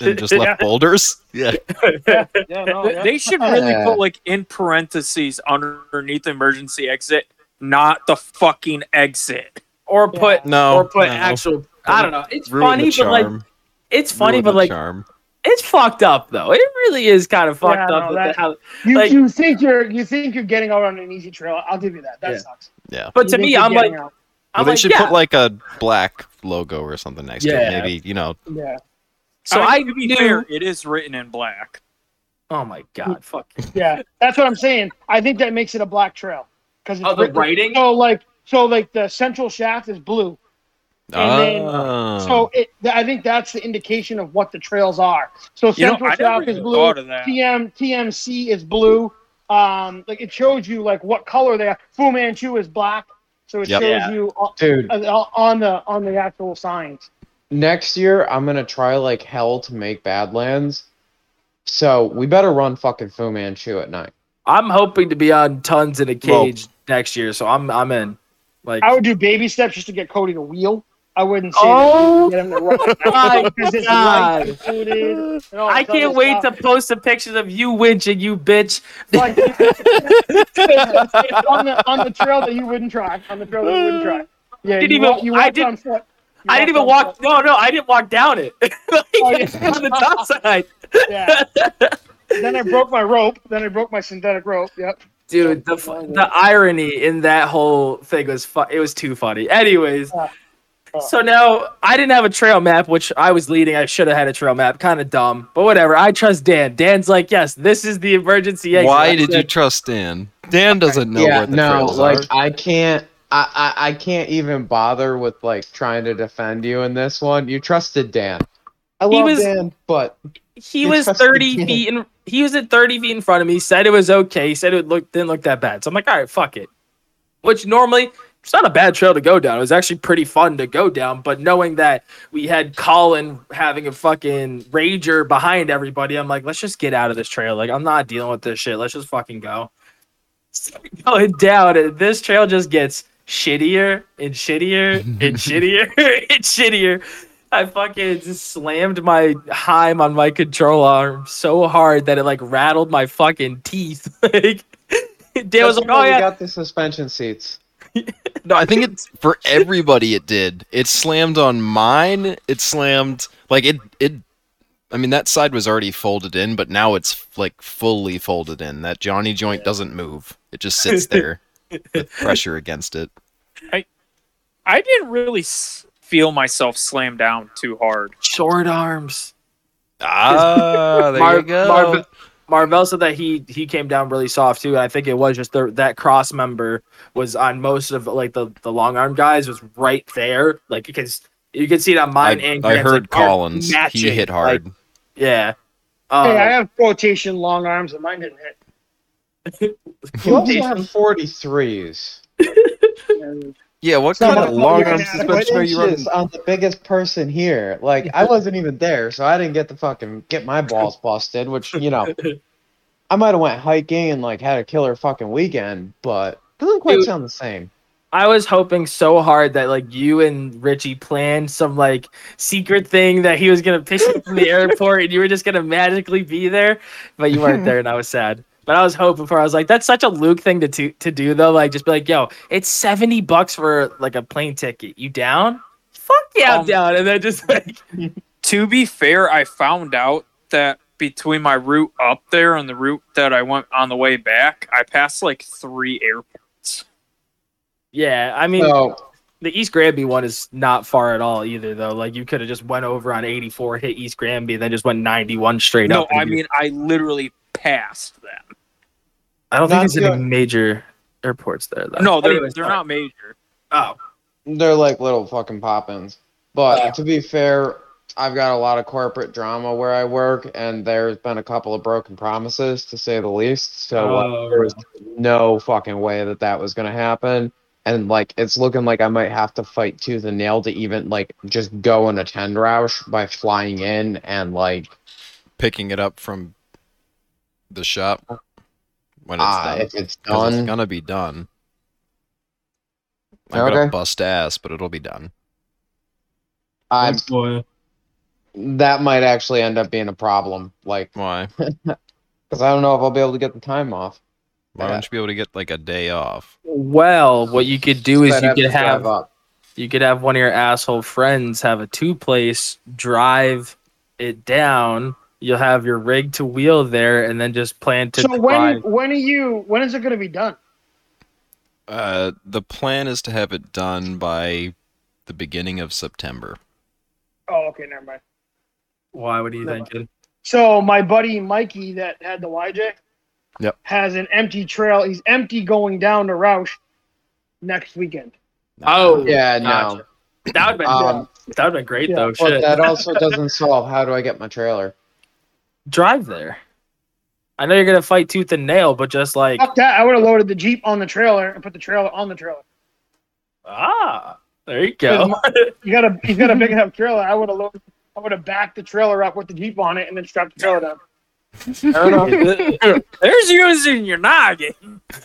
Speaker 3: and just
Speaker 4: Yeah.
Speaker 3: left boulders. Yeah.
Speaker 4: yeah, yeah, no, yeah.
Speaker 5: They should really
Speaker 1: Yeah.
Speaker 5: put like in parentheses underneath emergency exit, not the fucking exit.
Speaker 2: or put
Speaker 3: No,
Speaker 2: or put
Speaker 3: no.
Speaker 2: actual. I don't know. It's
Speaker 3: Ruin
Speaker 2: funny, but like it's funny,
Speaker 3: Ruin
Speaker 2: but like
Speaker 3: charm.
Speaker 2: It's fucked up though. It really is kind of fucked
Speaker 4: Yeah,
Speaker 2: up.
Speaker 4: no, that-
Speaker 2: the how,
Speaker 4: You,
Speaker 2: like-
Speaker 4: you think you're you think you're getting out on an easy trail? I'll give you that. That
Speaker 2: Yeah.
Speaker 4: sucks.
Speaker 3: Yeah.
Speaker 2: but
Speaker 4: You
Speaker 2: to me, I'm like,
Speaker 4: getting out.
Speaker 3: Well, they
Speaker 2: like,
Speaker 3: should
Speaker 2: yeah.
Speaker 3: put like a black logo or something next to
Speaker 2: Yeah.
Speaker 3: it. Maybe you know.
Speaker 4: yeah,
Speaker 2: so I
Speaker 5: to be
Speaker 2: knew.
Speaker 5: fair, it is written in black.
Speaker 2: Oh my god, fuck.
Speaker 4: yeah. That's what I'm saying. I think that makes it a black trail because
Speaker 2: Oh, the writing?
Speaker 4: So like so like the central shaft is blue. And then-
Speaker 3: Oh.
Speaker 4: So it, I think that's the indication of what the trails are. So
Speaker 5: You know,
Speaker 4: Central
Speaker 5: I
Speaker 4: is blue,
Speaker 5: thought of that.
Speaker 4: TM TMC is blue. Um, like it shows you like what color they are. Fu Manchu is black, so it
Speaker 3: Yep.
Speaker 4: shows
Speaker 2: Yeah.
Speaker 4: you on,
Speaker 1: Dude,
Speaker 4: on the on the actual signs.
Speaker 1: next year I'm gonna try like hell to make Badlands. So we better run fucking Fu Manchu at night.
Speaker 2: I'm hoping to be on tons in a
Speaker 3: Well-
Speaker 2: cage next year, so I'm I'm in. Like,
Speaker 4: I would do baby steps just to get Cody to wheel. I wouldn't say
Speaker 2: Oh
Speaker 4: that to get him to run
Speaker 2: my God.
Speaker 4: light footed. and all
Speaker 2: I can't wait
Speaker 4: stuff.
Speaker 2: to post the pictures of you winching, you bitch.
Speaker 4: Like, on the on the trail that you wouldn't try. On the trail that you wouldn't try. Yeah,
Speaker 2: Didn't
Speaker 4: you
Speaker 2: even-
Speaker 4: walk, you
Speaker 2: I didn't-
Speaker 4: on foot. You
Speaker 2: I didn't even walk.
Speaker 4: foot.
Speaker 2: No, no, I didn't walk down it. Like,
Speaker 4: Oh, yeah.
Speaker 2: on the top side.
Speaker 4: Yeah. then I broke my rope. Then I broke my synthetic rope. Yep.
Speaker 2: Dude, the the irony in that whole thing was fu- it was too funny. Anyways.
Speaker 4: Oh.
Speaker 2: so now I didn't have a trail map, which I was leading. I should have had a trail map. Kind of dumb, but whatever. I trust Dan. Dan's like, yes, this is the emergency exit.
Speaker 3: Why did you trust Dan? Dan doesn't know
Speaker 1: yeah,
Speaker 3: where the
Speaker 1: no,
Speaker 3: trails
Speaker 1: like
Speaker 3: are.
Speaker 1: I can't I, I I can't even bother with like trying to defend you in this one. You trusted Dan. I
Speaker 2: He
Speaker 1: love
Speaker 2: was-
Speaker 1: Dan, but
Speaker 2: He was 30
Speaker 1: Dan.
Speaker 2: feet in he was at 30 feet in front of me, said it was okay, said it looked didn't look that bad. So I'm like, all right, fuck it. Which normally it's not a bad trail to go down. It was actually pretty fun to go down, but knowing that we had Colin having a fucking rager behind everybody, I'm like, let's just get out of this trail. Like, I'm not dealing with this shit. Let's just fucking go. So going down, and this trail just gets shittier and shittier and shittier and shittier. I fucking just slammed my Heim on my control arm so hard that it like rattled my fucking teeth. like Dan was like,
Speaker 1: why
Speaker 2: "Oh
Speaker 1: we
Speaker 2: yeah,
Speaker 1: got the suspension seats.
Speaker 3: No, I think it's for everybody. It did. It slammed on mine. It slammed like it. It. I mean, that side was already folded in, but now it's like fully folded in. That Johnny joint doesn't move. It just sits there with pressure against it.
Speaker 5: I I didn't really s- feel myself slam down too hard.
Speaker 2: short arms."
Speaker 3: Ah, there
Speaker 2: Mar-
Speaker 3: you go.
Speaker 2: Marv- Marvell said that he he came down really soft too. And I think it was just the, that cross member was on most of like the the long arm guys was right there, like because you can see it on
Speaker 3: I,
Speaker 2: mine and
Speaker 3: I heard
Speaker 2: like, are
Speaker 3: Collins. He
Speaker 2: matching,
Speaker 3: hit
Speaker 2: like,
Speaker 3: hard.
Speaker 2: yeah. Uh,
Speaker 4: hey, I have quotation long arms, and mine didn't hit.
Speaker 1: You also have 43s.
Speaker 3: yeah, what
Speaker 4: Some
Speaker 3: kind
Speaker 4: of
Speaker 3: of long
Speaker 4: are
Speaker 3: arm suspension are you running?
Speaker 1: On uh, the biggest person here. Like I wasn't even there, so I didn't get the fucking get my balls busted. Which you know, I might have went hiking and like had a killer fucking weekend, but doesn't quite
Speaker 2: Dude.
Speaker 1: sound the same.
Speaker 2: I was hoping so hard that like you and Richie planned some like secret thing that he was gonna pick you up from the airport and you were just gonna magically be there, but you weren't there and I was sad. But I was hoping for. I was like, that's such a Luke thing to to, to do though. Like, just be like, yo, it's seventy bucks for like a plane ticket. You down? Fuck yeah, I'm
Speaker 5: Um,
Speaker 2: down. And then just like,
Speaker 5: To be fair, I found out that between my route up there and the route that I went on the way back, I passed like three airports.
Speaker 2: yeah. I mean,
Speaker 1: So
Speaker 2: the East Granby one is not far at all either though. Like, you could have just went over on eighty four, hit East Granby, and then just went ninety one straight
Speaker 5: No,
Speaker 2: up. and
Speaker 5: I
Speaker 2: you-
Speaker 5: mean I literally passed them.
Speaker 2: I don't think
Speaker 1: Not
Speaker 2: there's any
Speaker 1: good.
Speaker 2: major airports there though.
Speaker 5: No, they're
Speaker 2: Anyways,
Speaker 5: they're
Speaker 2: uh,
Speaker 5: not major.
Speaker 2: Oh,
Speaker 1: they're like little fucking pop-ins. But
Speaker 2: Yeah.
Speaker 1: to be fair, I've got a lot of corporate drama where I work, and there's been a couple of broken promises, to say the least. So like,
Speaker 2: Oh,
Speaker 1: there was no fucking way that that was gonna happen. And like, it's looking like I might have to fight tooth and nail to even like just go and attend Rausch by flying in and like,
Speaker 3: Picking it up from the shop when it's
Speaker 1: ah,
Speaker 3: done.
Speaker 1: if it's done.
Speaker 3: gonna be done. I'm
Speaker 1: Okay.
Speaker 3: gonna bust ass, but it'll be done.
Speaker 1: I
Speaker 2: boy.
Speaker 1: that might actually end up being a problem, like,
Speaker 3: Why?
Speaker 1: because I don't know if I'll be able to get the time off.
Speaker 3: Why don't you be able to get like a day off?
Speaker 2: Well, what you could do is you could have
Speaker 1: up.
Speaker 2: you could have one of your asshole friends have a two place drive it down. You'll have your rig to wheel there, and then just plan to
Speaker 4: So when
Speaker 2: drive.
Speaker 4: when are you? When is it going to be done?
Speaker 3: Uh, the plan is to have it done by the beginning of September.
Speaker 4: Oh, okay, never mind.
Speaker 2: Why? What are you
Speaker 4: No.
Speaker 2: thinking?
Speaker 4: So my buddy Mikey that had the YJ,
Speaker 3: Yep.
Speaker 4: has an empty trail. He's empty going down to Rausch next weekend.
Speaker 2: Oh,
Speaker 1: Yeah, no.
Speaker 2: Gotcha. That would been
Speaker 1: Um,
Speaker 2: that would been great
Speaker 4: yeah,
Speaker 2: though.
Speaker 1: But
Speaker 2: Shit,
Speaker 1: that also doesn't solve how do I get my trailer.
Speaker 2: Drive there. I know you're gonna fight tooth and nail, but just like
Speaker 4: Fuck that! I would have loaded the Jeep on the trailer and put the trailer on the trailer.
Speaker 2: ah, there you go.
Speaker 4: You got a you got a big enough trailer. I would have loaded. I would have backed the trailer up with the Jeep on it and then strapped the trailer down.
Speaker 1: Fair enough.
Speaker 5: There's using your noggin.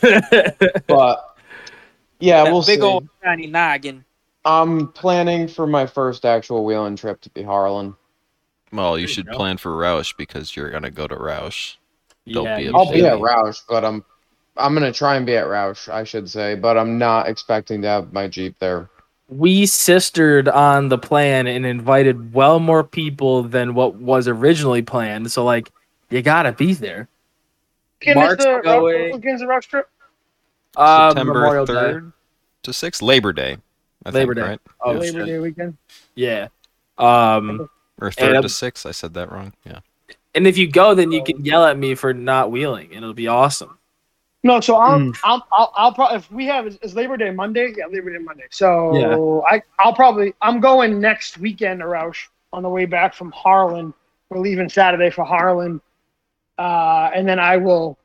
Speaker 1: but yeah,
Speaker 5: That
Speaker 1: we'll
Speaker 5: big
Speaker 1: see.
Speaker 5: old shiny noggin.
Speaker 1: I'm planning for my first actual wheeling trip to be Harlan.
Speaker 3: Well, you
Speaker 2: you
Speaker 3: should
Speaker 2: go.
Speaker 3: plan for Rausch because you're gonna go to Rausch. They'll
Speaker 2: yeah,
Speaker 3: be
Speaker 2: you
Speaker 1: I'll be
Speaker 2: should.
Speaker 1: at Rausch, but I'm I'm gonna try and be at Rausch, I should say, but I'm not expecting to have my Jeep there.
Speaker 2: we sistered on the plan and invited well more people than what was originally planned. So like, you gotta be there.
Speaker 4: Again,
Speaker 2: Mark's
Speaker 4: the
Speaker 2: going-
Speaker 4: Against the Roush trip.
Speaker 2: Uh,
Speaker 3: September
Speaker 2: Memorial Day.
Speaker 3: third to sixth, Labor Day. I
Speaker 2: Labor
Speaker 3: think,
Speaker 2: Day.
Speaker 3: right?
Speaker 2: Oh,
Speaker 4: Labor. Day weekend.
Speaker 2: Yeah. Um,
Speaker 3: Or third
Speaker 2: um,
Speaker 3: to sixth. I said that wrong. Yeah.
Speaker 2: and if you go, then you can yell at me for not wheeling, and it'll be awesome.
Speaker 4: No, so I'll,
Speaker 2: Hmm.
Speaker 4: I'll, I'll, I'll probably if we have is, is Labor Day Monday? Yeah, Labor Day Monday. So I, I'll probably I'm going next weekend to Rausch on the way back from Harlan. We're leaving Saturday for Harlan, uh, and then I will,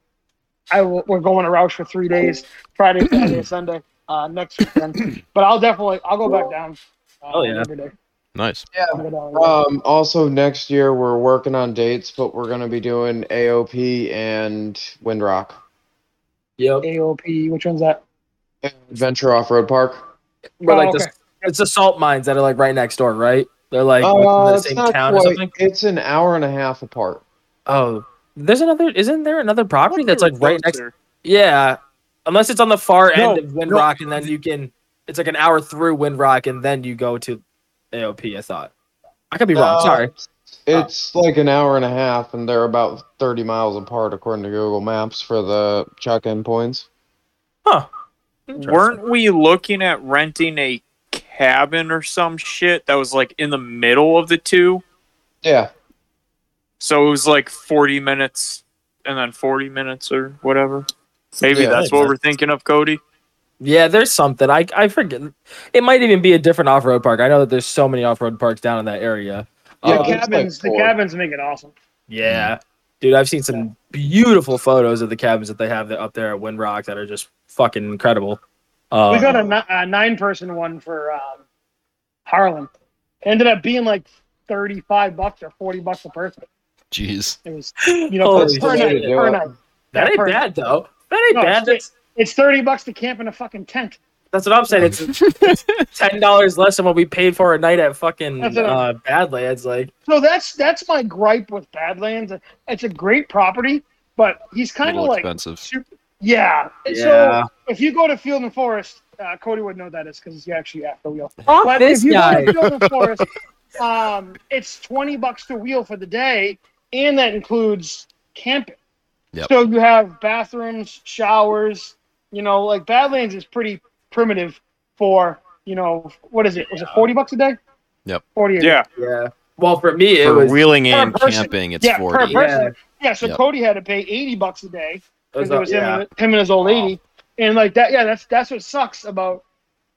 Speaker 4: I will. We're going to Rausch for three days, Friday, Saturday, Sunday, uh, next weekend. But I'll definitely I'll go back down. Uh,
Speaker 2: Oh, yeah.
Speaker 4: Labor Day.
Speaker 3: Nice.
Speaker 4: I'll go down, yeah.
Speaker 1: Um, also next year we're working on dates, but we're gonna be doing AOP and Windrock
Speaker 2: Yep.
Speaker 4: AOP. Which one's that?
Speaker 1: Adventure Off Road Park.
Speaker 2: We're
Speaker 4: Oh,
Speaker 2: like
Speaker 4: okay.
Speaker 2: the, it's the salt mines that are like right next door, right? They're like
Speaker 1: Uh,
Speaker 2: the
Speaker 1: it's
Speaker 2: same
Speaker 1: not
Speaker 2: town or something.
Speaker 1: It's an hour and a half apart.
Speaker 2: Oh, there's another. Isn't there another property that's like right next?
Speaker 5: There.
Speaker 2: Yeah, unless it's on the far
Speaker 5: No,
Speaker 2: end of Windrock, and then you can. It's like an hour through Windrock, and then you go to AOP. I thought. I could be wrong.
Speaker 1: Uh,
Speaker 2: Sorry.
Speaker 1: It's like an hour and a half, and they're about 30 miles apart according to Google Maps for the check-in points.
Speaker 2: Huh.
Speaker 5: Weren't we looking at renting a cabin or some shit that was like in the middle of the two?
Speaker 1: Yeah,
Speaker 5: So it was like 40 minutes and then 40 minutes or whatever. Maybe
Speaker 1: Yeah,
Speaker 5: that's what
Speaker 2: makes
Speaker 5: we're thinking of, Cody.
Speaker 2: Yeah, there's something. I I forget. It might even be a different off road park. I know that there's so many off road parks down in that area.
Speaker 1: Yeah,
Speaker 4: the
Speaker 2: Um,
Speaker 4: cabins.
Speaker 1: like
Speaker 4: the cabins make it awesome.
Speaker 2: Yeah. Dude, I've seen some beautiful photos of the cabins that they have up there at Windrock that are just fucking incredible. Uh,
Speaker 4: we got a, a nine-person one for um, Harlan. Ended up being like thirty-five bucks or forty bucks a person.
Speaker 3: Jeez.
Speaker 4: It was, you know,
Speaker 2: Holy
Speaker 4: per, per night. Per night.
Speaker 2: that ain't
Speaker 4: per-
Speaker 2: bad though. That ain't
Speaker 4: No,
Speaker 2: bad. That's,
Speaker 4: It's thirty bucks to camp in a fucking tent.
Speaker 2: that's what I'm saying. It's ten dollars less than what we paid for a night at fucking
Speaker 4: That's what I'm-
Speaker 2: uh, Badlands. Like,
Speaker 4: So that's that's my gripe with Badlands. It's a great property, but he's kind of like
Speaker 3: expensive.
Speaker 4: super, yeah.
Speaker 2: Yeah.
Speaker 4: So if you go to Field and Forest, uh, Cody would know that is because he's actually after wheel.
Speaker 2: fuck
Speaker 4: But
Speaker 2: this
Speaker 4: if you
Speaker 2: guy.
Speaker 4: go to Field and Forest, um, it's twenty bucks to wheel for the day, and that includes camping.
Speaker 3: Yep.
Speaker 4: So you have bathrooms, showers. You know, like Badlands is pretty primitive for you know what is it? Was it forty bucks a day?
Speaker 3: Yep.
Speaker 4: Forty. A day.
Speaker 5: Yeah.
Speaker 2: Yeah. Well, for me, it
Speaker 3: For
Speaker 2: was.
Speaker 3: wheeling and
Speaker 4: person.
Speaker 3: camping, it's
Speaker 4: Yeah,
Speaker 3: 40.
Speaker 4: person. Yeah, so
Speaker 3: Yep.
Speaker 4: Cody had to pay eighty bucks a day because it was him,
Speaker 2: yeah.
Speaker 4: and, him and his old lady, and like that. Yeah, that's that's what sucks about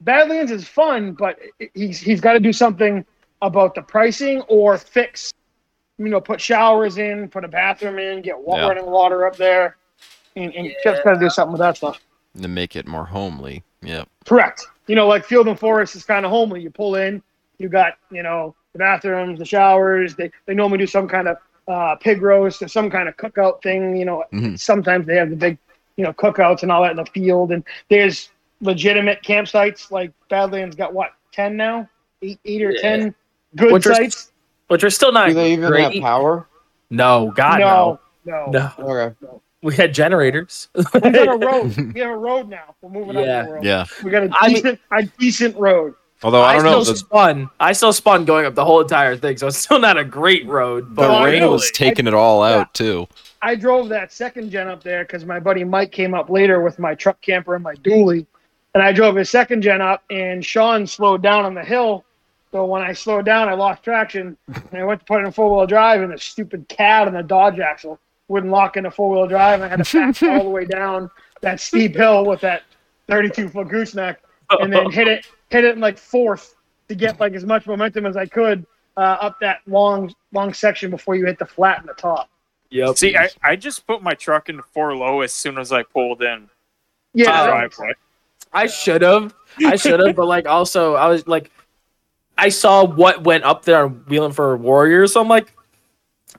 Speaker 4: Badlands is fun, but he's he's got to do something about the pricing or fix, you know, put showers in, put a bathroom in, get wa-
Speaker 3: Yeah.
Speaker 4: running water up there, and, and just got to do something with that stuff.
Speaker 3: To make it more homely. Yep.
Speaker 4: Correct. You know, like Field and Forest is kind of homely. You pull in, you got, you know, the bathrooms, the showers. They, they normally do some kind of uh, pig roast or some kind of cookout thing. You know,
Speaker 3: Mhm.
Speaker 4: sometimes they have the big, you know, cookouts and all that in the field. And there's legitimate campsites. Like Badlands got what, 10 now? Eight, eight or
Speaker 2: Yeah.
Speaker 4: 10 good
Speaker 2: Which are-
Speaker 4: sites?
Speaker 2: Which are still not
Speaker 1: do they even
Speaker 2: great.
Speaker 1: have power?
Speaker 2: No, God,
Speaker 4: no,
Speaker 2: no.
Speaker 4: no.
Speaker 2: No.
Speaker 1: Okay.
Speaker 2: We had generators.
Speaker 4: We got a road. We have a road now. We're moving up
Speaker 2: Yeah.
Speaker 4: the world.
Speaker 3: Yeah.
Speaker 4: We got a
Speaker 2: I mean-
Speaker 4: decent, a decent road.
Speaker 3: Although I don't know,
Speaker 2: still
Speaker 3: the,
Speaker 2: spun. I still spun going up the whole entire thing, so it's still not a great road.
Speaker 3: the
Speaker 2: But
Speaker 4: No, I
Speaker 3: rain
Speaker 4: know.
Speaker 3: was taking it all
Speaker 4: Yeah.
Speaker 3: out too.
Speaker 4: I drove that second gen up there because my buddy Mike came up later with my truck camper and my dually, and I drove his second gen up, and Sean slowed down on the hill. So when I slowed down, I lost traction, and I went to put it in four wheel drive, and the stupid CAD on the Dodge axle wouldn't lock into four wheel drive. and I had to back all the way down that steep hill with that 32 foot gooseneck, and then hit it, hit it in like fourth to get like as much momentum as I could uh, up that long, long section before you hit the flat in the top.
Speaker 2: Yep.
Speaker 5: See, I, I just put my truck into four low as soon as I pulled in.
Speaker 4: Yeah,
Speaker 5: to the
Speaker 4: that makes
Speaker 5: driveway.
Speaker 2: I should have. I should have, but like also I was like I saw what went up there on wheeling for Warriors, so I'm like,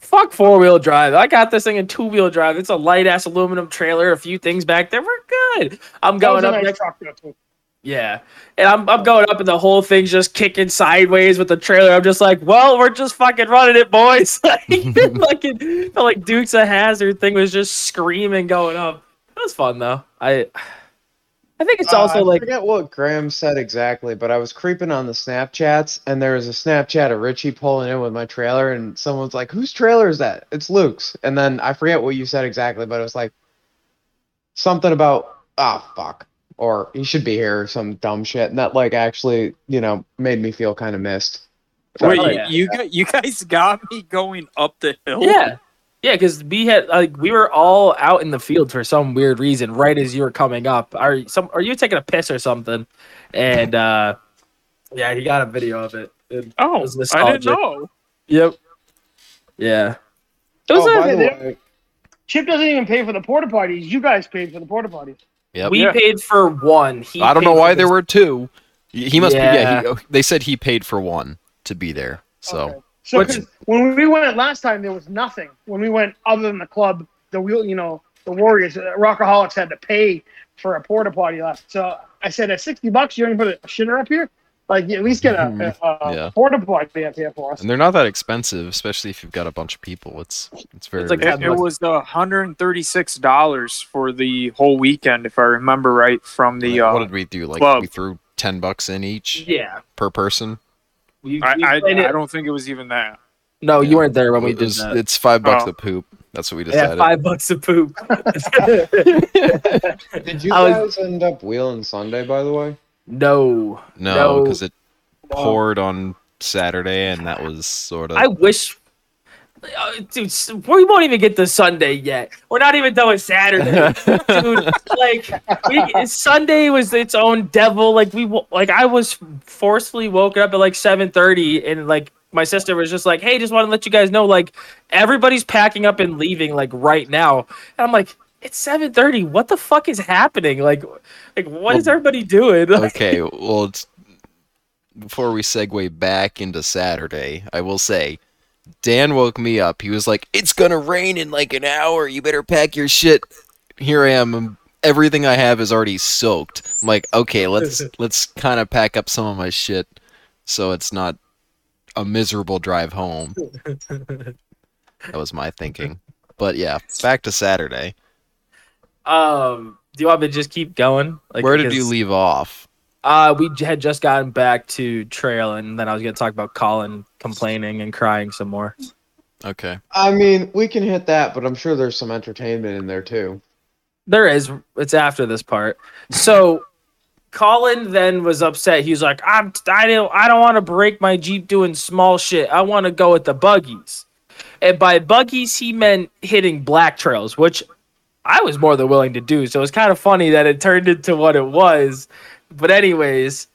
Speaker 2: fuck four wheel drive. I got this thing in two wheel drive. It's a light ass aluminum trailer, a few things back there. We're good. I'm
Speaker 4: That was
Speaker 2: going
Speaker 4: a
Speaker 2: up
Speaker 4: nice
Speaker 2: next
Speaker 4: truck.
Speaker 2: Yeah. And I'm I'm going up and the whole thing's just kicking sideways with the trailer. I'm just like, well, we're just fucking running it, boys. like fucking felt like Dukes of Hazzard thing was just screaming going up. It was fun though. I I think it's
Speaker 1: Uh,
Speaker 2: also
Speaker 1: I
Speaker 2: like
Speaker 1: forget what Graham said exactly, but I was creeping on the Snapchats, and there was a Snapchat of Richie pulling in with my trailer, and someone's like, "Whose trailer is that?" It's Luke's, and then I forget what you said exactly, but it was like something about ah fuck, or he should be here, or some dumb shit, and that like actually, you know, made me feel kind of missed. So-
Speaker 5: Wait,
Speaker 2: Oh,
Speaker 5: you,
Speaker 2: yeah.
Speaker 5: you got you guys got me going up the hill.
Speaker 2: Yeah. Yeah, because we had like we were all out in the field for some weird reason, right as you were coming up. Are some are you taking a piss or something? And uh yeah, he got a video of it. It
Speaker 5: Oh,
Speaker 2: was
Speaker 5: I didn't know.
Speaker 2: Yep. Yeah. It was
Speaker 1: Oh,
Speaker 2: a-
Speaker 1: by the
Speaker 4: they-
Speaker 1: way,
Speaker 4: Chip doesn't even pay for the porta potties. You guys paid for the porta potties.
Speaker 3: Yep.
Speaker 2: we
Speaker 5: Yeah.
Speaker 2: paid for one. He
Speaker 3: I don't know why
Speaker 2: the-
Speaker 3: there were two. He he must be. Yeah.
Speaker 2: Yeah.
Speaker 3: He, they said he paid for one to be there. So
Speaker 4: Okay. So
Speaker 2: Which-
Speaker 4: 'cause when we went last time, there was nothing. When we went, other than the club, the wheel, you know, the Warriors, uh, Rockaholics had to pay for a porta potty last. So I said, at sixty bucks, you're gonna put a shitter up here. Like at least get a, a, a
Speaker 3: Yeah.
Speaker 4: porta potty up here for us.
Speaker 3: and they're not that expensive, especially if you've got a bunch of people. It's it's very.
Speaker 2: It's like.
Speaker 5: It, it was the hundred and thirty-six dollars for the whole weekend, if I remember right, from the.
Speaker 3: Like,
Speaker 5: Uh,
Speaker 3: what did we do? Like
Speaker 5: club.
Speaker 3: we threw ten bucks in each
Speaker 2: Yeah.
Speaker 3: per person.
Speaker 2: We,
Speaker 5: I,
Speaker 2: we
Speaker 5: I, I don't think it was even that.
Speaker 2: no, you weren't there when we
Speaker 3: just.
Speaker 2: that.
Speaker 3: It's five bucks
Speaker 5: Oh.
Speaker 3: a poop. That's what we
Speaker 2: Yeah,
Speaker 3: decided.
Speaker 2: five bucks a poop.
Speaker 1: did you
Speaker 2: I was-
Speaker 1: guys end up wheeling Sunday? By the way,
Speaker 2: no.
Speaker 3: no,
Speaker 2: No.
Speaker 3: because it poured on Saturday, and that was sort of.
Speaker 2: I wish. Uh, dude, we won't even get to Sunday yet. We're not even done with Saturday, dude. Like, we, Sunday was its own devil. Like we, like I was forcefully woken up at like seven thirty, and like my sister was just like, "Hey, just want to let you guys know, like everybody's packing up and leaving like right now." And I'm like, "It's seven thirty. What the fuck is happening? Like, like what is
Speaker 3: Well,
Speaker 2: everybody doing?" Like,
Speaker 3: okay, well, it's, before we segue back into Saturday, I will say, Dan woke me up. He was like, "It's gonna rain in like an hour. You better pack your shit." Here I am. Everything I have is already soaked. I'm like, okay, let's let's kind of pack up some of my shit, so it's not a miserable drive home. That was my thinking. But yeah, back to Saturday.
Speaker 2: Um, do you want me to just keep going? Like,
Speaker 3: Where did
Speaker 2: because-
Speaker 3: you leave off?
Speaker 2: Uh, we had just gotten back to trail, and then I was gonna talk about Colin complaining and crying some more.
Speaker 3: Okay.
Speaker 1: I mean, we can hit that, but I'm sure there's some entertainment in there too.
Speaker 2: There is. It's after this part. So, Colin then was upset. He was like, "I'm. I don't. I don't want to break my Jeep doing small shit. I want to go with the buggies." And by buggies, he meant hitting black trails, which I was more than willing to do. So it was kind of funny that it turned into what it was. But anyways,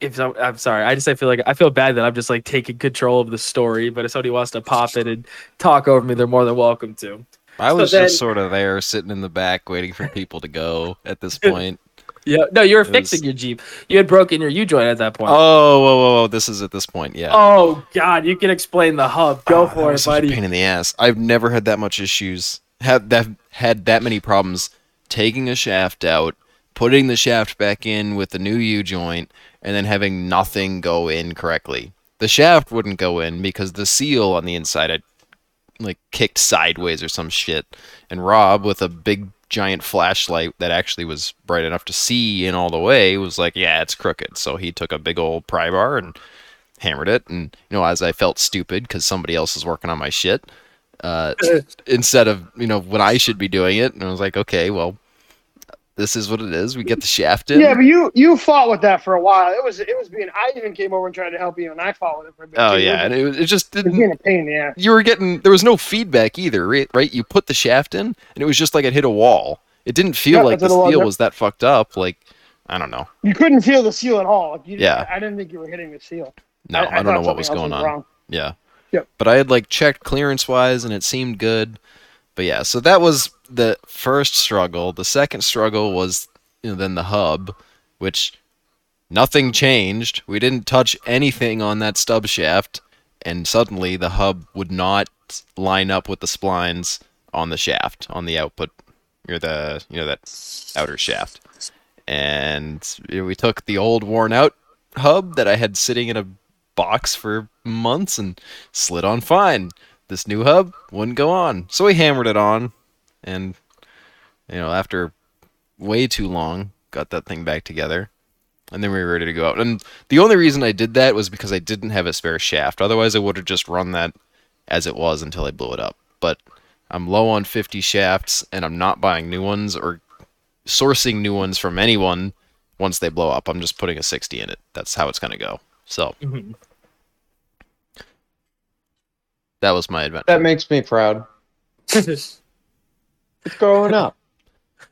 Speaker 2: if I'm sorry, I just I feel like I feel bad that I'm just like taking control of the story. But if somebody wants to pop in and talk over me, they're more than welcome to.
Speaker 3: I
Speaker 2: So
Speaker 3: was
Speaker 2: then-
Speaker 3: just sort of there, sitting in the back, waiting for people to go. At this point,
Speaker 2: Yeah, no, you were
Speaker 3: It
Speaker 2: fixing
Speaker 3: was-
Speaker 2: your Jeep. You had broken your U joint at that point.
Speaker 3: oh, whoa, whoa, whoa! This is at this point, yeah.
Speaker 2: Oh God, you can explain the hub. Go
Speaker 3: Oh,
Speaker 2: for it, buddy.
Speaker 3: pain in the ass. I've never had that much issues. Had that had that many problems taking a shaft out, putting the shaft back in with the new U joint, and then having nothing go in correctly. The shaft wouldn't go in because the seal on the inside had like kicked sideways or some shit. And Rob, with a big giant flashlight that actually was bright enough to see in all the way, was like, "Yeah, it's crooked." So he took a big old pry bar and hammered it. And you know, as I felt stupid because somebody else is working on my shit, uh, instead of you know when I should be doing it, and I was like, "Okay, well." This is what it is. We get the shaft in.
Speaker 4: Yeah, but you you fought with that for a while. It was it was being. I even came over and tried to help you, and I fought with it for a bit.
Speaker 3: oh
Speaker 4: too.
Speaker 3: yeah,
Speaker 4: it
Speaker 3: and it, was- it just
Speaker 4: was, it was
Speaker 3: didn't.
Speaker 4: being a pain in the ass.
Speaker 3: you were getting there was no feedback either, right? Right? You put the shaft in, and it was just like it hit a wall. It didn't feel
Speaker 4: Yeah,
Speaker 3: like the
Speaker 4: that's what it was,
Speaker 3: steel was that fucked up. Like I don't know.
Speaker 4: You couldn't feel the seal at all. Like, you,
Speaker 3: Yeah.
Speaker 4: I didn't think you were hitting the seal.
Speaker 3: No, I, don't know what was going
Speaker 4: else
Speaker 3: on.
Speaker 4: wrong.
Speaker 3: Yeah.
Speaker 4: Yep.
Speaker 3: But I had like checked clearance wise, and it seemed good. But yeah, so that was the first struggle. The second struggle was you know, then the hub, which nothing changed. We didn't touch anything on that stub shaft, and suddenly the hub would not line up with the splines on the shaft on the output or the you know that outer shaft. And you know, we took the old worn out hub that I had sitting in a box for months and slid on fine. This new hub wouldn't go on. So we hammered it on and you know, after way too long, got that thing back together. And then we were ready to go out. And the only reason I did that was because I didn't have a spare shaft. Otherwise I would have just run that as it was until I blew it up. But I'm low on 50 shafts and I'm not buying new ones or sourcing new ones from anyone once they blow up. I'm just putting a 60 in it. That's how it's to go. So,
Speaker 2: Mhm.
Speaker 3: That was my adventure.
Speaker 1: That makes me proud. It's growing up.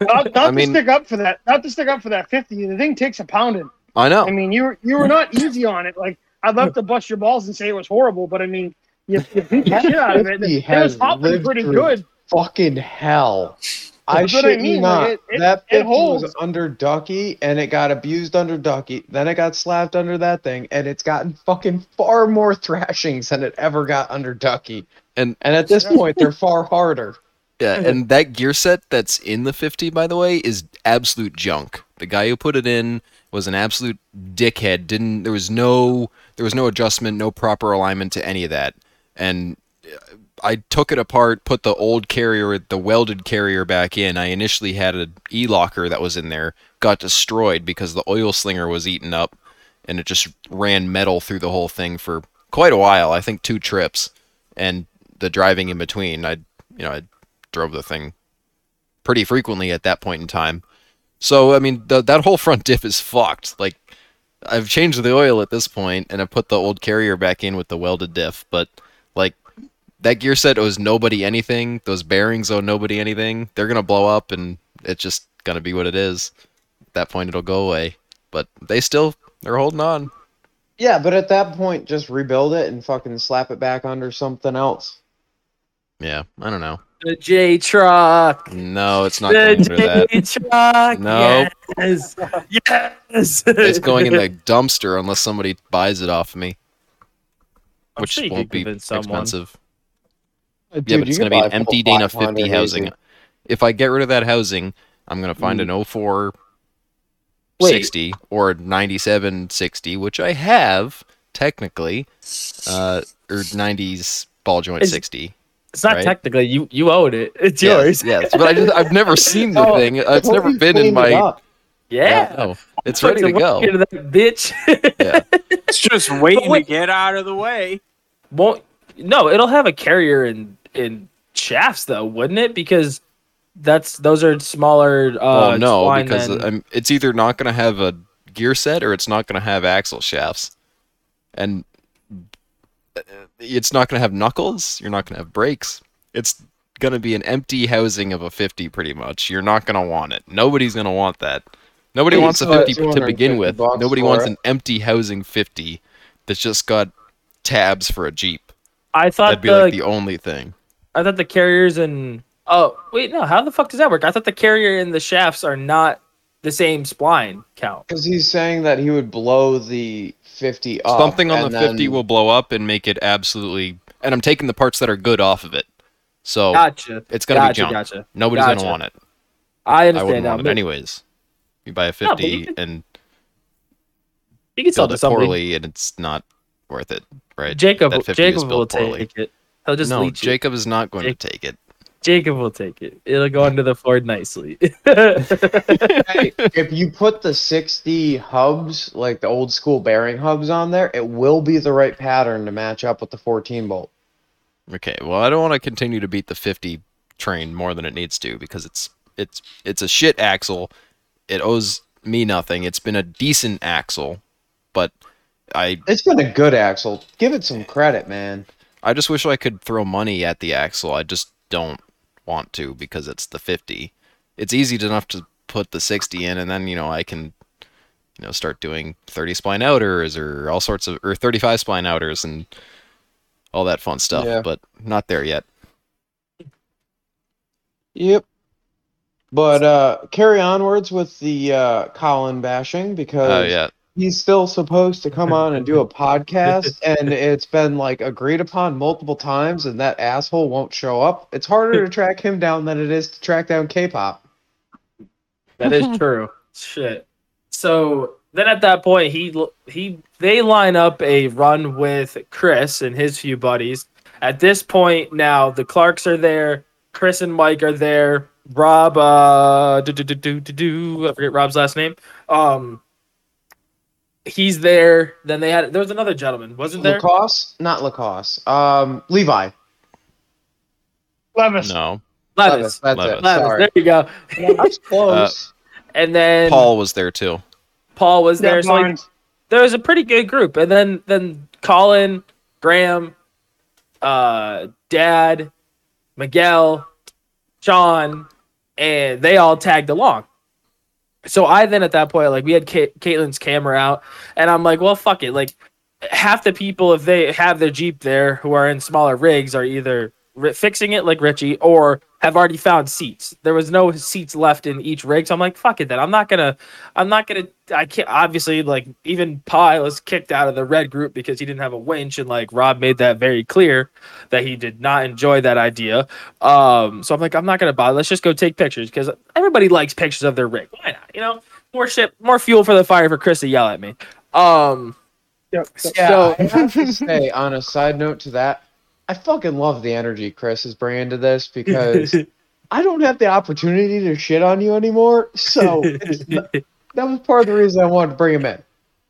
Speaker 4: Not, not
Speaker 3: I
Speaker 4: to
Speaker 3: mean-
Speaker 4: stick up for that. Not to stick up for that fifty. The thing takes a pounding.
Speaker 3: I know.
Speaker 4: I mean, you were you were not easy on it. Like I'd love to bust your balls and say it was horrible, but I mean, you, you beat the shit out of it. It was hopping pretty good.
Speaker 1: Fucking hell. I
Speaker 4: That's what I mean,
Speaker 1: not.
Speaker 4: like, it- it-
Speaker 1: that
Speaker 4: it
Speaker 1: 50 was
Speaker 4: holds.
Speaker 1: under Ducky, and it got abused under Ducky. Then it got slapped under that thing, and it's gotten fucking far more thrashings than it ever got under Ducky.
Speaker 3: And-
Speaker 1: and at this point, they're far harder.
Speaker 3: Yeah, and that gear set that's in the 50, by the way, is absolute junk. The guy who put it in was an absolute dickhead. Didn't there was no there was no adjustment, no proper alignment to any of that. And uh, I took it apart, put the old carrier, the welded carrier back in. I initially had an e-locker that was in there, got destroyed because the oil slinger was eaten up, and it just ran metal through the whole thing for quite a while. I think two trips, and the driving in between. I, you know, I drove the thing pretty frequently at that point in time. So I mean, the, that whole front diff is fucked. Like, I've changed the oil at this point, and I put the old carrier back in with the welded diff. But that gear set owes nobody anything. Those bearings owe nobody anything. They're gonna blow up, and it's just gonna be what it is. At that point, it'll go away. But they still they're holding on.
Speaker 1: Yeah, but at that point, just rebuild it and fucking slap it back under something else.
Speaker 3: Yeah, I don't know.
Speaker 2: The J truck.
Speaker 3: No, it's not going
Speaker 2: The
Speaker 3: under that.
Speaker 2: J truck.
Speaker 3: No.
Speaker 2: Yes. Yes.
Speaker 3: It's going in the dumpster unless somebody buys it off of me,
Speaker 2: I'm
Speaker 3: which
Speaker 2: sure
Speaker 3: won't be
Speaker 2: convince someone.
Speaker 3: expensive.
Speaker 1: Dude,
Speaker 3: yeah, but it's going to be an empty Dana 50 housing.
Speaker 1: easy.
Speaker 3: If I get rid of that housing, I'm going to find
Speaker 1: Mm.
Speaker 3: an 04
Speaker 2: Wait.
Speaker 3: 60 or a 97 60, which I have technically, uh, or 90s ball joint
Speaker 2: Is-
Speaker 3: 60.
Speaker 2: It's not
Speaker 3: right?
Speaker 2: technically you. You own it. It's
Speaker 3: Yes,
Speaker 2: yours.
Speaker 3: yes, but I just I've never seen the
Speaker 1: Oh,
Speaker 3: thing. It's never been in my.
Speaker 1: up.
Speaker 2: Yeah.
Speaker 3: no, it's ready to go.
Speaker 2: into that bitch.
Speaker 3: Yeah.
Speaker 5: It's just waiting to get out of the way.
Speaker 2: Won't no? It'll have a carrier in in shafts though, wouldn't it? Because that's those are smaller. Uh,
Speaker 3: well, no, because
Speaker 2: than-
Speaker 3: um, it's either not going to have a gear set or it's not going to have axle shafts, and uh, it's not going to have knuckles. You're not going to have brakes. It's going to be an empty housing of a 50, pretty much. You're not going to want it. Nobody's going to want that. Nobody
Speaker 1: Hey,
Speaker 3: wants a
Speaker 1: so at
Speaker 3: 50 to begin with. Nobody wants
Speaker 1: it.
Speaker 3: an empty housing 50 that's just got tabs for a Jeep.
Speaker 2: I thought
Speaker 3: That'd be
Speaker 2: the,
Speaker 3: like the only thing.
Speaker 2: I thought the carriers and oh wait no how the fuck does that work? I thought the carrier and the shafts are not the same spline count.
Speaker 1: Because he's saying that he would blow the 50 up.
Speaker 3: Something on
Speaker 1: and
Speaker 3: the 50 will blow up and make it absolutely. And I'm taking the parts that are good off of it. So
Speaker 2: Gotcha.
Speaker 3: it's gonna
Speaker 2: gotcha,
Speaker 3: be junk.
Speaker 2: Gotcha.
Speaker 3: Nobody's
Speaker 2: Gotcha.
Speaker 3: gonna want it.
Speaker 2: I understand.
Speaker 3: I
Speaker 2: understand
Speaker 3: wouldn't
Speaker 2: now.
Speaker 3: want it
Speaker 2: but
Speaker 3: anyways. You buy a
Speaker 2: No,
Speaker 3: 50
Speaker 2: you can-
Speaker 3: and
Speaker 2: You can sell
Speaker 3: build
Speaker 2: to
Speaker 3: it
Speaker 2: somebody.
Speaker 3: poorly, and it's not worth it, right?
Speaker 2: Jacob,
Speaker 3: That 50 is
Speaker 2: Jacob will
Speaker 3: built poorly.
Speaker 2: take it. He'll just
Speaker 3: no,
Speaker 2: leech it.
Speaker 3: Jacob is not going
Speaker 2: Jake-
Speaker 3: to take it.
Speaker 2: Jacob will take it. It'll go under the Ford nicely.
Speaker 1: Hey, if you put the 60 hubs, like the old school bearing hubs on there, it will be the right pattern to match up with the 14 bolt.
Speaker 3: Okay, well, I don't want to continue to beat the 50 train more than it needs to because it's it's it's a shit axle. It owes me nothing. It's been a decent axle, but I
Speaker 1: It's been a good axle. Give it some credit, man.
Speaker 3: I just wish I could throw money at the axle. I just don't want to because it's the 50. It's easy enough to put the 60 in, and then you know I can, you know, start doing 30 spline outers or all sorts of or 35 spline outers and all that fun stuff.
Speaker 1: Yeah.
Speaker 3: But not there yet.
Speaker 1: Yep. But uh carry onwards with the uh Colin bashing because
Speaker 3: Oh yeah,
Speaker 1: he's still supposed to come on and do a podcast and it's been like agreed upon multiple times and that asshole won't show up. It's harder to track him down than it is to track down K-pop.
Speaker 2: that is true. Shit. So then at that point, he he they line up a run with Chris and his few buddies. At this point, now the Clarks are there. Chris and Mike are there. Rob, uh, do, do, do, do, do, do, I forget Rob's last name. Um, he's there. Then they had there was another gentleman, wasn't there?
Speaker 1: Lacoste? Not Lacoste. Um Levi.
Speaker 4: Levis.
Speaker 3: no.
Speaker 2: Levis.
Speaker 1: That's
Speaker 3: Levis.
Speaker 1: it.
Speaker 2: Levis. There you go.
Speaker 1: That's close.
Speaker 2: And then
Speaker 3: Paul was there too.
Speaker 2: Paul was there.
Speaker 4: Yeah,
Speaker 2: So like, there was a pretty good group, and then then Colin, Graham, uh, Dad, Miguel, Sean, and they all tagged along. So I then at that point, like we had Ka- Caitlin's camera out, and I'm like, well, fuck it. Like half the people, if they have their Jeep there who are in smaller rigs, are either fixing it like Richie or have already found seats. There was no seats left in each rig, so I'm like, fuck it. Then I'm not gonna, I'm not gonna. I can't. Obviously, like even Pi was kicked out of the red group because he didn't have a winch, and like Rob made that very clear that he did not enjoy that idea. Um, so I'm like, I'm not gonna bother. Let's just go take pictures because everybody likes pictures of their rig. Why not? You know, more shit, more fuel for the fire for Chris to yell at me. Um,
Speaker 4: Yep.
Speaker 1: Yeah, so I have to say, on a side note to that, I fucking love the energy Chris is bringing to this because I don't have the opportunity to shit on you anymore. So not- that was part of the reason I wanted to bring him in.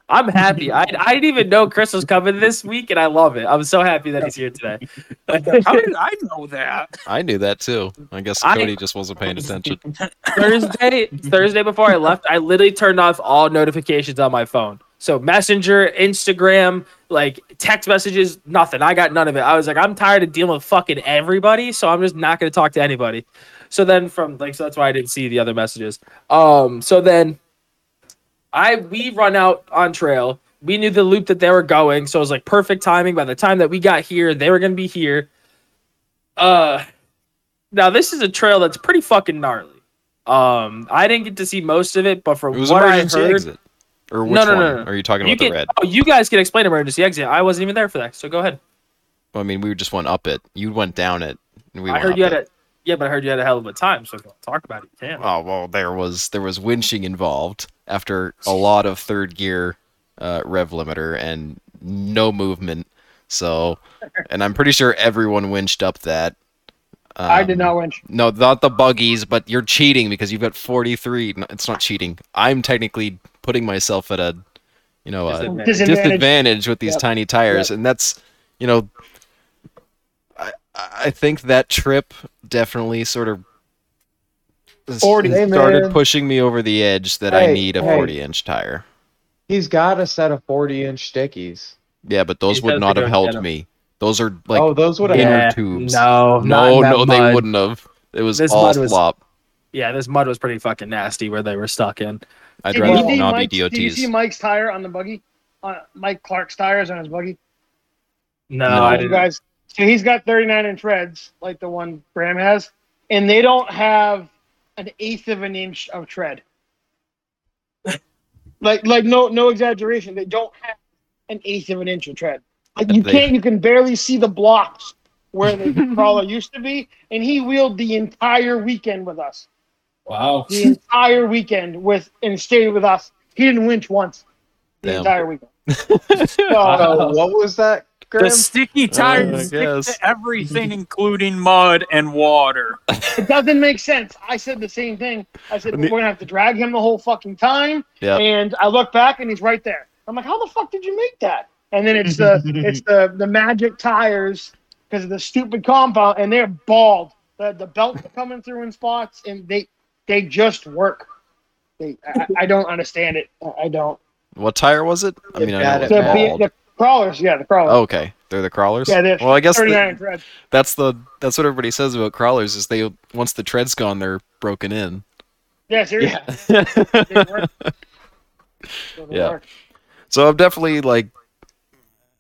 Speaker 2: I'm happy. I, I didn't even know Chris was coming this week, and I love it. I'm so happy that he's here today.
Speaker 5: How did I know that?
Speaker 3: I knew that too. I guess
Speaker 2: I-
Speaker 3: Cody just wasn't paying attention.
Speaker 2: Thursday, Thursday before I left, I literally turned off all notifications on my phone. So Messenger, Instagram, like text messages, nothing. I got none of it. I was like, I'm tired of dealing with fucking everybody, so I'm just not gonna talk to anybody. So then from like so that's why I didn't see the other messages. Um so then I we run out on trail. We knew the loop that they were going, so it was like perfect timing. By the time that we got here, they were gonna be here. Uh now this is a trail that's pretty fucking gnarly. Um I didn't get to see most of it, but from what I heard,
Speaker 3: exit. Or which
Speaker 2: No, no,
Speaker 3: one?
Speaker 2: no, no.
Speaker 3: Are you talking
Speaker 2: you
Speaker 3: about the
Speaker 2: can,
Speaker 3: red?
Speaker 2: oh, you guys can explain emergency exit. I wasn't even there for that, so go ahead.
Speaker 3: I mean, we just went up it. You went down it, and we
Speaker 2: I
Speaker 3: went
Speaker 2: heard
Speaker 3: up
Speaker 2: you had
Speaker 3: it.
Speaker 2: a yeah, but I heard you had a hell of a time. So if you want to talk about it, you can.
Speaker 3: Oh well, there was there was winching involved after a lot of third gear uh, rev limiter and no movement. So, and I'm pretty sure everyone winched up that.
Speaker 4: I did
Speaker 3: Um,
Speaker 4: not winch.
Speaker 3: No, not the buggies, but you're cheating because you've got 43. No, it's not cheating. I'm technically putting myself at a, you know, a
Speaker 2: Disadvantage.
Speaker 4: Disadvantage.
Speaker 3: disadvantage with these
Speaker 4: Yep.
Speaker 3: tiny tires, and that's, you know, I I think that trip definitely sort of
Speaker 4: 40.
Speaker 3: Started
Speaker 1: man.
Speaker 3: pushing me over the edge that I need a
Speaker 1: hey.
Speaker 3: 40 inch tire.
Speaker 1: He's got a set of 40 inch stickies.
Speaker 3: Yeah, but those
Speaker 2: He
Speaker 3: would not have
Speaker 2: go
Speaker 3: helped me. Those are like
Speaker 1: oh, those would have
Speaker 3: inner
Speaker 2: yeah,
Speaker 3: tubes.
Speaker 2: No, not
Speaker 3: no,
Speaker 2: in that
Speaker 3: no, they wouldn't have. It was
Speaker 2: This
Speaker 3: all
Speaker 2: mud was-
Speaker 3: flop.
Speaker 2: Yeah, this mud was pretty fucking nasty where they were stuck in.
Speaker 3: I'd
Speaker 4: Did
Speaker 3: rather
Speaker 4: you
Speaker 3: not
Speaker 4: Mike's-
Speaker 3: be
Speaker 4: Did you see Mike's tire on the buggy? Uh, Mike Clark's tires on his buggy.
Speaker 2: No,
Speaker 3: No.
Speaker 2: I didn't.
Speaker 4: guys, so he's got 39 inch treads like the one Graham has, and they don't have an eighth of an inch of tread. like, like no, no exaggeration. They don't have an eighth of an inch of tread. Like you
Speaker 3: They-
Speaker 4: can't, you can barely see the blocks where the crawler used to be, and he wheeled the entire weekend with us.
Speaker 2: Wow.
Speaker 4: The entire weekend with and stayed with us. He didn't winch once. The
Speaker 3: Damn.
Speaker 4: entire weekend.
Speaker 1: So,
Speaker 4: So,
Speaker 1: what was that,
Speaker 5: The sticky
Speaker 3: I
Speaker 5: tires stick to everything, including mud and water.
Speaker 4: It doesn't make sense. I said the same thing. I said
Speaker 3: I
Speaker 4: we're gonna have to drag him the whole fucking time.
Speaker 3: Yeah.
Speaker 4: And I look back and he's right there. I'm like, how the fuck did you make that? And then it's the it's the the magic tires because of the stupid compound, and they're bald. The the belt coming through in spots, and they they just work. They, I, I don't understand it. I I don't.
Speaker 3: What tire was it? I mean, I know it
Speaker 4: The, the, the crawlers, yeah, the crawlers.
Speaker 3: Oh, okay, they're the crawlers.
Speaker 4: Yeah, they're
Speaker 3: well, I guess the- that's the that's what everybody says about crawlers is they once the tread's gone, they're broken in.
Speaker 4: Yeah, seriously.
Speaker 1: Yeah.
Speaker 4: So
Speaker 3: Yeah.
Speaker 4: work.
Speaker 3: So I'm definitely like,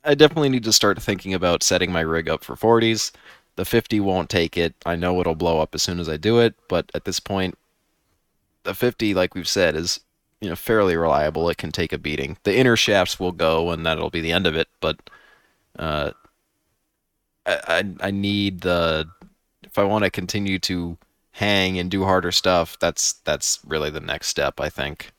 Speaker 3: I definitely need to start thinking about setting my rig up for 40s. The 50 won't take it. I know it'll blow up as soon as I do it, but at this point, the 50, like we've said, is you know fairly reliable. It can take a beating. The inner shafts will go, and that'll be the end of it. But uh, I I, need the if I want to continue to hang and do harder stuff. That's that's really the next step. I think.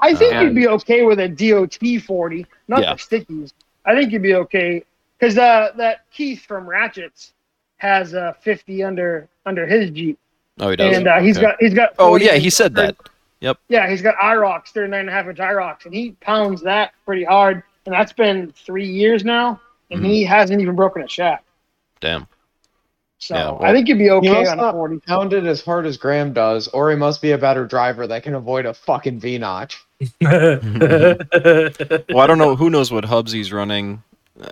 Speaker 4: I think
Speaker 3: Um,
Speaker 4: you'd be okay with a DOT 40, not
Speaker 3: Yeah.
Speaker 4: the stickies. I think you'd be okay because uh, that Keith from Ratchets has a 50 under under his Jeep,
Speaker 3: Oh, he does.
Speaker 4: and uh, he's
Speaker 3: Okay.
Speaker 4: got he's got.
Speaker 3: Oh yeah, he said that. Yep.
Speaker 4: Yeah, he's got IROKs 39 and a half inch IROKs, and he pounds that pretty hard, and that's been three years now, and
Speaker 3: Mhm.
Speaker 4: he hasn't even broken a shaft.
Speaker 3: Damn.
Speaker 4: So
Speaker 3: Yeah, well-
Speaker 4: I think you'd be okay
Speaker 1: must
Speaker 4: on a
Speaker 1: not
Speaker 4: 40.
Speaker 1: Pound it as hard as Graham does, or he must be a better driver that can avoid a fucking V notch.
Speaker 3: Well, I don't know. Who knows what hubs he's running?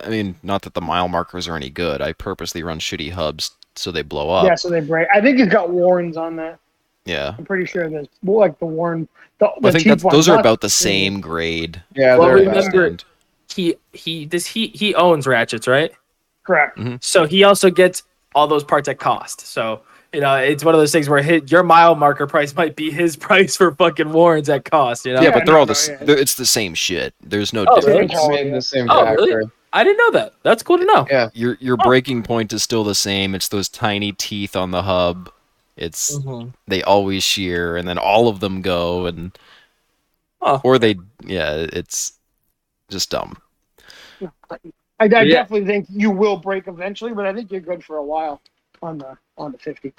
Speaker 3: I mean, not that the mile markers are any good. I purposely run shitty hubs so they blow up.
Speaker 4: Yeah, so they break. I think he's got warns on that.
Speaker 3: Yeah.
Speaker 4: I'm pretty sure there's well, like the warn. The, the
Speaker 3: I think that's, those are about the
Speaker 4: the-
Speaker 3: same grade.
Speaker 1: Yeah,
Speaker 2: Well,
Speaker 1: they're
Speaker 2: remember- He he does he he owns ratchets, right?
Speaker 4: Correct. Mm-hmm.
Speaker 2: So he also gets all those parts at cost. So you know, it's one of those things where hit your mile marker price might be his price for fucking warrants at cost. You know,
Speaker 3: Yeah,
Speaker 4: Yeah,
Speaker 3: but they're
Speaker 4: no,
Speaker 3: all the s
Speaker 4: yeah.
Speaker 3: they're- it's the same shit. There's no
Speaker 2: Oh,
Speaker 3: difference.
Speaker 4: really?
Speaker 1: Made in the same
Speaker 2: Oh,
Speaker 1: factory.
Speaker 2: really? I didn't know that. That's cool to know.
Speaker 1: Yeah.
Speaker 3: Your your
Speaker 2: Oh.
Speaker 3: breaking point is still the same. It's those tiny teeth on the hub. It's
Speaker 2: Mhm.
Speaker 3: they always shear and then all of them go and
Speaker 2: Oh.
Speaker 3: or they yeah, it's just dumb.
Speaker 4: I, I
Speaker 2: Yeah.
Speaker 4: definitely think you will break eventually, but I think you're good for a while on the on the 50.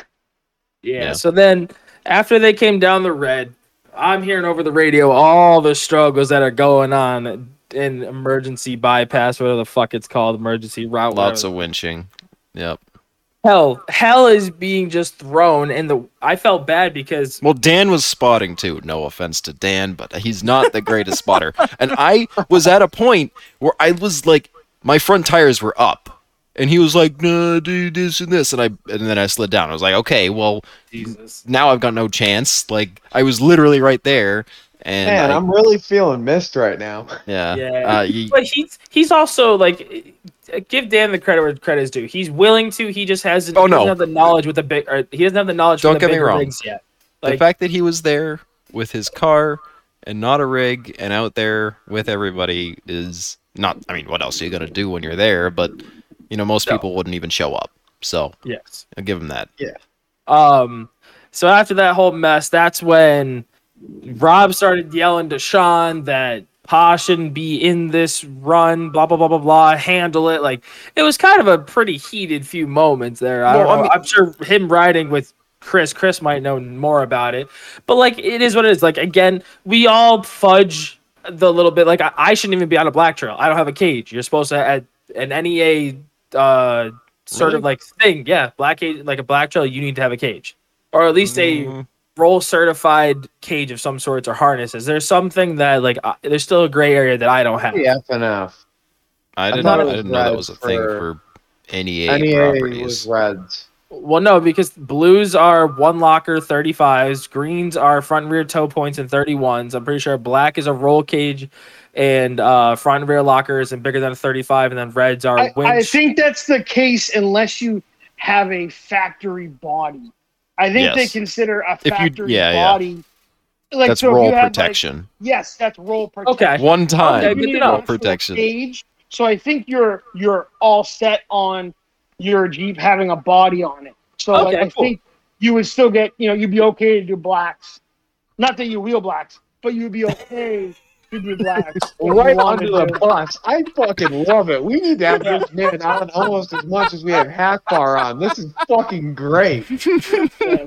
Speaker 2: Yeah.
Speaker 3: Yeah.
Speaker 2: So then after they came down the red, I'm hearing over the radio all the struggles that are going on in emergency bypass, whatever the fuck it's called, emergency route.
Speaker 3: Lots
Speaker 2: whatever.
Speaker 3: of winching. Yep.
Speaker 2: hell. Hell is being just thrown, and the I felt bad because
Speaker 3: Well, Dan was spotting too. No offense to Dan, but he's not the greatest spotter. And I was at a point where I was like, my front tires were up, and he was like, "No, do this and this," and I and then I slid down. I was like, "Okay, well,
Speaker 2: Jesus.
Speaker 3: now I've got no chance." Like I was literally right there, and
Speaker 1: Man,
Speaker 3: I-
Speaker 1: I'm really feeling missed right now.
Speaker 3: yeah,
Speaker 2: Yeah.
Speaker 3: Uh, you-
Speaker 2: But he's he's also like give Dan the credit where credit is due. He's willing to. He just hasn't.
Speaker 3: Oh,
Speaker 2: he doesn't
Speaker 3: no.
Speaker 2: have the knowledge with the big. Or he doesn't have the knowledge.
Speaker 3: Don't
Speaker 2: the
Speaker 3: get me wrong.
Speaker 2: rigs yet.
Speaker 3: the fact that he was there with his car and not a rig and out there with everybody is not. I mean, what else are you gonna do when you're there? But you know, most
Speaker 2: No.
Speaker 3: people wouldn't even show up. So
Speaker 2: yes.
Speaker 3: I'll give him that. Yeah.
Speaker 2: Um. So after that whole mess, that's when Rob started yelling to Sean that Pa shouldn't be in this run. Blah blah blah blah blah. Handle it. Like it was kind of a pretty heated few moments there. I don't
Speaker 3: Well, I
Speaker 2: know.
Speaker 3: mean-
Speaker 2: I'm sure him riding with Chris. Chris might know more about it. But like it is what it is. Like again, we all fudge the little bit. Like I, I shouldn't even be on a black trail. I don't have a cage. You're supposed to at an NEA uh sort
Speaker 3: Really?
Speaker 2: of like thing. Yeah, black cage like a black trail, you need to have a cage. Or at least a Roll certified cage of some sorts or harnesses. There's something that like uh, there's still a gray area that I don't have.
Speaker 1: The F and F.
Speaker 3: I didn't.
Speaker 1: thought it
Speaker 3: I
Speaker 1: was
Speaker 3: didn't know that was a thing
Speaker 1: for-
Speaker 3: for NEA,
Speaker 1: NEA
Speaker 3: properties.
Speaker 1: was reds.
Speaker 2: Well, no, because blues are one locker 35s, greens are front and rear toe points and 31s. I'm pretty sure black is a roll cage and uh, front and rear lockers and bigger than a 35, and then reds are
Speaker 4: I,
Speaker 2: winch.
Speaker 4: I think that's the case unless you have a factory body. I think they consider a
Speaker 3: If you-
Speaker 4: factory
Speaker 3: yeah, yeah.
Speaker 4: body. Like
Speaker 3: That's
Speaker 4: so if
Speaker 3: roll
Speaker 4: you had, like-
Speaker 3: protection.
Speaker 4: yes, that's roll protection.
Speaker 2: okay.
Speaker 3: One time,
Speaker 2: Okay,
Speaker 4: You
Speaker 2: good
Speaker 4: need
Speaker 2: to
Speaker 4: an
Speaker 2: know.
Speaker 3: roll protection.
Speaker 4: Cage. So I think you're you're all set on your Jeep having a body on it. So like, I
Speaker 2: cool.
Speaker 4: think you would still get you know you'd be okay to do blacks. Not that you wheel blacks, but you'd be okay to do blacks. if
Speaker 1: Right
Speaker 4: wanted
Speaker 1: under the
Speaker 4: to.
Speaker 1: bus. I fucking love it. We need to have this man on almost as much as we have Hackbar on. This is fucking great.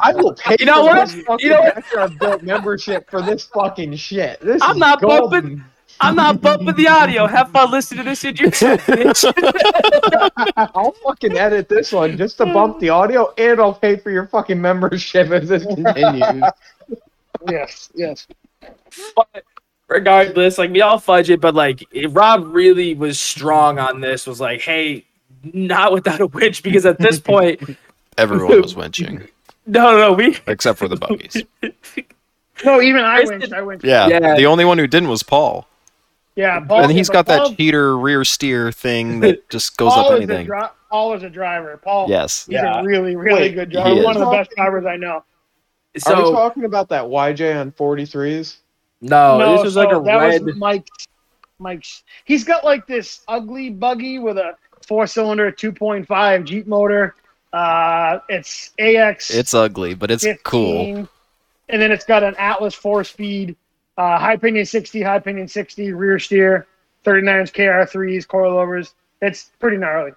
Speaker 1: I will pay
Speaker 2: You know
Speaker 1: for
Speaker 2: what?
Speaker 1: this fucking
Speaker 2: You know what?
Speaker 1: backyard built membership for this fucking shit. This
Speaker 2: I'm
Speaker 1: is
Speaker 2: not
Speaker 1: golden.
Speaker 2: bumping- I'm not bumping the audio. Have fun listening to this shit yourself, bitch.
Speaker 1: I'll fucking edit this one just to bump the audio, and I'll pay for your fucking membership as this continues.
Speaker 4: Yes, yes.
Speaker 2: but regardless, like we all fudge it, but like Rob really was strong on this. Was like, hey, not without a winch, because at this point,
Speaker 3: everyone was winching
Speaker 2: no, no, no, we
Speaker 3: except for the buggies.
Speaker 4: No, even I
Speaker 2: Chris
Speaker 4: went.
Speaker 2: did-
Speaker 4: I went.
Speaker 3: Yeah,
Speaker 2: Yeah.
Speaker 3: the only one who didn't was Paul,
Speaker 4: Yeah, Paul,
Speaker 3: and he's got
Speaker 4: but
Speaker 3: that
Speaker 4: Paul,
Speaker 3: cheater rear steer thing that just goes
Speaker 4: Paul
Speaker 3: up
Speaker 4: is
Speaker 3: anything.
Speaker 4: dri- Paul is a driver. Paul.
Speaker 3: Yes,
Speaker 4: He's
Speaker 2: Yeah.
Speaker 4: a really, really
Speaker 1: Wait,
Speaker 4: good driver. One
Speaker 3: is.
Speaker 4: of the best drivers I know.
Speaker 1: Are we
Speaker 2: so
Speaker 1: talking about that YJ on 43s?
Speaker 2: No,
Speaker 4: no,
Speaker 2: this was like
Speaker 4: so
Speaker 2: a
Speaker 4: that
Speaker 2: red.
Speaker 4: was Mike's. Mike's. He's got like this ugly buggy with a four-cylinder, 2.5 Jeep motor. Uh, it's AX.
Speaker 3: it's ugly, but it's
Speaker 4: 15,
Speaker 3: cool.
Speaker 4: And then it's got an Atlas four-speed, uh, high pinion 60, high pinion 60, rear steer, 39 KR3s, coilovers. It's pretty gnarly.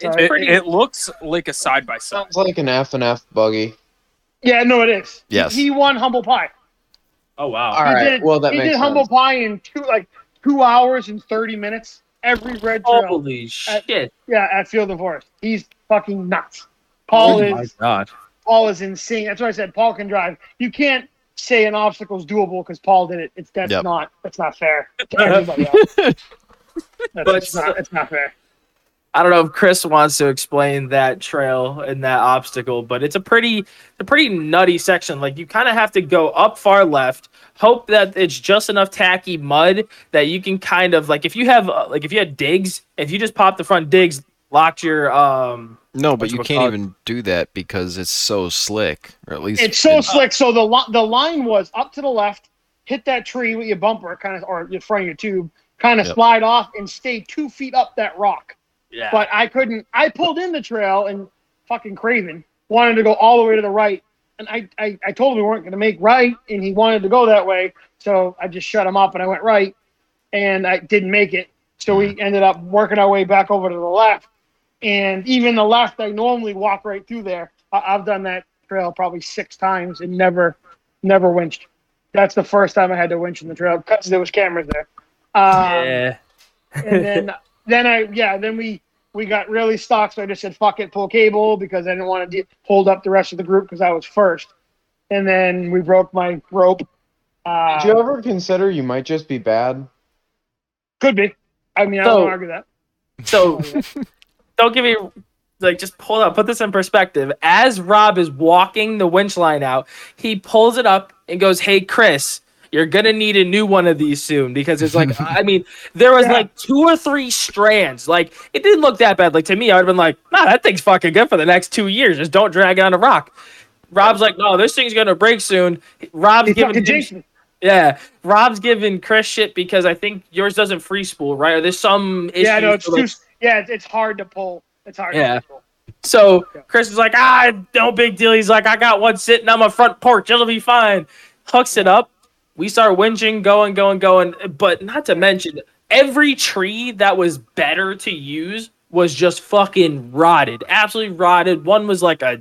Speaker 2: It's
Speaker 5: It,
Speaker 2: pretty.
Speaker 5: it looks like a side by side.
Speaker 1: Sounds like an F and F buggy.
Speaker 4: Yeah, no, it is.
Speaker 3: Yes.
Speaker 4: He won humble pie.
Speaker 2: Oh wow.
Speaker 1: All
Speaker 4: he
Speaker 1: right,
Speaker 4: did,
Speaker 1: well, that
Speaker 4: he
Speaker 1: makes
Speaker 4: did humble pie in two like two hours and thirty minutes. Every red trail,
Speaker 2: Holy shit!
Speaker 4: yeah, at Field of Forest. He's fucking nuts. Paul
Speaker 2: oh my
Speaker 4: is
Speaker 2: god.
Speaker 4: Paul is insane. That's why I said Paul can drive. You can't say an obstacle is doable because Paul did it. It's that's
Speaker 3: Yep.
Speaker 4: not that's not fair to everybody else. That's,
Speaker 2: But
Speaker 4: it's not it's not fair.
Speaker 2: I don't know if Chris wants to explain that trail and that obstacle, but it's a pretty a pretty nutty section. Like you kind of have to go up far left, hope that it's just enough tacky mud that you can kind of like if you have uh, like if you had digs, if you just pop the front digs, locked your um
Speaker 3: No, but you can't even do that because it's so slick, or at least
Speaker 4: It's so
Speaker 3: in-
Speaker 4: slick. So the li- the line was up to the left, hit that tree with your bumper, kind of, or your front of your tube, kind of
Speaker 3: Yep.
Speaker 4: slide off and stay two feet up that rock.
Speaker 2: Yeah.
Speaker 4: But I couldn't. I pulled in the trail and fucking Craven wanted to go all the way to the right, and I I, I told him we weren't going to make right, and he wanted to go that way. So I just shut him up and I went right, and I didn't make it. So we ended up working our way back over to the left, and even the left, I normally walk right through there. I, I've done that trail probably six times and never, never winched. That's the first time I had to winch in the trail because there was cameras there. Um,
Speaker 2: yeah.
Speaker 4: and then then I yeah then we we got really stuck so I just said fuck it pull cable because I didn't want to de- hold up the rest of the group because I was first and then we broke my rope uh,
Speaker 1: Did you ever consider you might just be bad?
Speaker 4: could be I mean I
Speaker 2: So-
Speaker 4: don't argue that
Speaker 2: So don't give me like just pull up, put this in perspective. As Rob is walking the winch line out, he pulls it up and goes, Hey Chris, you're gonna need a new one of these soon because it's like I mean, there was
Speaker 4: Yeah.
Speaker 2: like two or three strands. Like it didn't look that bad. Like to me, I would have been like, nah, that thing's fucking good for the next two years. Just don't drag it on a rock. Rob's like, no, this thing's gonna break soon. Rob's giving
Speaker 4: fucking
Speaker 2: him
Speaker 4: jinxed me
Speaker 2: yeah, Rob's giving Chris shit because I think yours doesn't free spool, right? Or there's some issue.
Speaker 4: yeah no it's
Speaker 2: like,
Speaker 4: too yeah it's, it's hard to pull it's hard
Speaker 2: Yeah.
Speaker 4: to pull.
Speaker 2: So Chris is like, ah, no big deal. He's like, I got one sitting on my front porch. It'll be fine. Hooks it up. We start winching, going, going, going. But not to mention, every tree that was better to use was just fucking rotted. Absolutely rotted. One was like a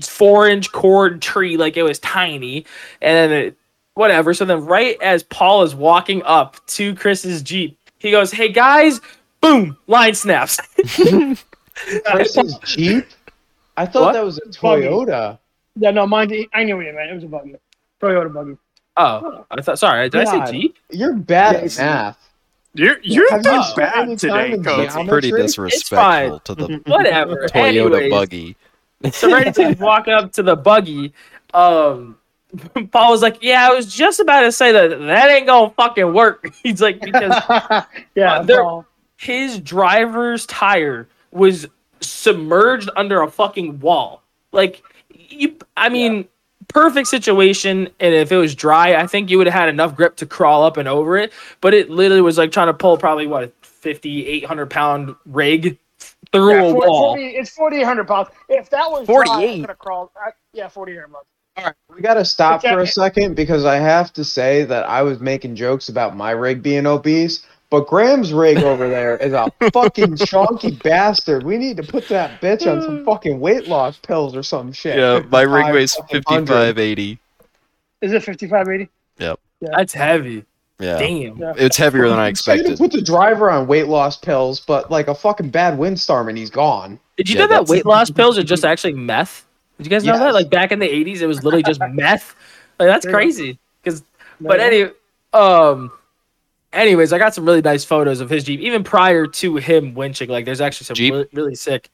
Speaker 2: four inch cord tree, like it was tiny. And then it, whatever. So then, right as Paul is walking up to Chris's Jeep, he goes, Hey guys, boom, line snaps.
Speaker 1: Chris's Jeep? I thought
Speaker 2: What?
Speaker 1: that was a
Speaker 4: Buggy.
Speaker 1: Toyota.
Speaker 4: yeah no mine I knew what you meant it was a buggy Toyota buggy
Speaker 2: Oh, I thought. Sorry, did I say Jeep?
Speaker 1: You're bad
Speaker 4: Yes.
Speaker 1: at math.
Speaker 5: You're you're
Speaker 1: Have you
Speaker 5: doing
Speaker 1: spent any
Speaker 5: bad today,
Speaker 1: in
Speaker 5: Coach.
Speaker 3: That's pretty disrespectful to the
Speaker 2: Whatever.
Speaker 3: Toyota
Speaker 2: Anyways,
Speaker 3: buggy.
Speaker 2: So right as he's walking up to the buggy, um, Paul was like, "Yeah, I was just about to say that that ain't gonna fucking work." He's like, because
Speaker 4: yeah
Speaker 2: Uh, there- his driver's tire was submerged under a fucking wall. Like, you, I mean, perfect situation. And if it was dry, I think you would have had enough grip to crawl up and over it. But it literally was like trying to pull probably what 50, 800 pound rig through
Speaker 4: yeah,
Speaker 2: a
Speaker 4: 40,
Speaker 2: wall.
Speaker 4: 40 it's 4800 pounds if that was dry, I
Speaker 2: 48.
Speaker 4: could have I, yeah 4800 pounds
Speaker 1: All right, we got to stop
Speaker 4: Okay.
Speaker 1: for a second because I have to say that I was making jokes about my rig being obese, but Graham's rig over there is a fucking chunky bastard. We need to put that bitch on some fucking weight loss pills or some shit.
Speaker 3: Yeah, my rig weighs
Speaker 1: fucking hundred.
Speaker 3: 55, 80.
Speaker 4: is it 5580 Yep. Yeah.
Speaker 2: That's heavy.
Speaker 3: Yeah.
Speaker 2: Damn.
Speaker 4: Yeah.
Speaker 3: It's heavier than I
Speaker 1: You say to
Speaker 3: expected.
Speaker 1: Put the driver on weight loss pills, but like a fucking bad windstorm and he's gone.
Speaker 2: Did you
Speaker 3: Yeah,
Speaker 2: know that weight loss pills are just actually meth? Did you guys know that? Like back in the eighties, it was literally just meth. Like that's crazy. Because, but anyway, um, anyways, I got some really nice photos of his jeep, even prior to him winching. Like, there's actually some
Speaker 3: Jeep?
Speaker 2: really, really sick.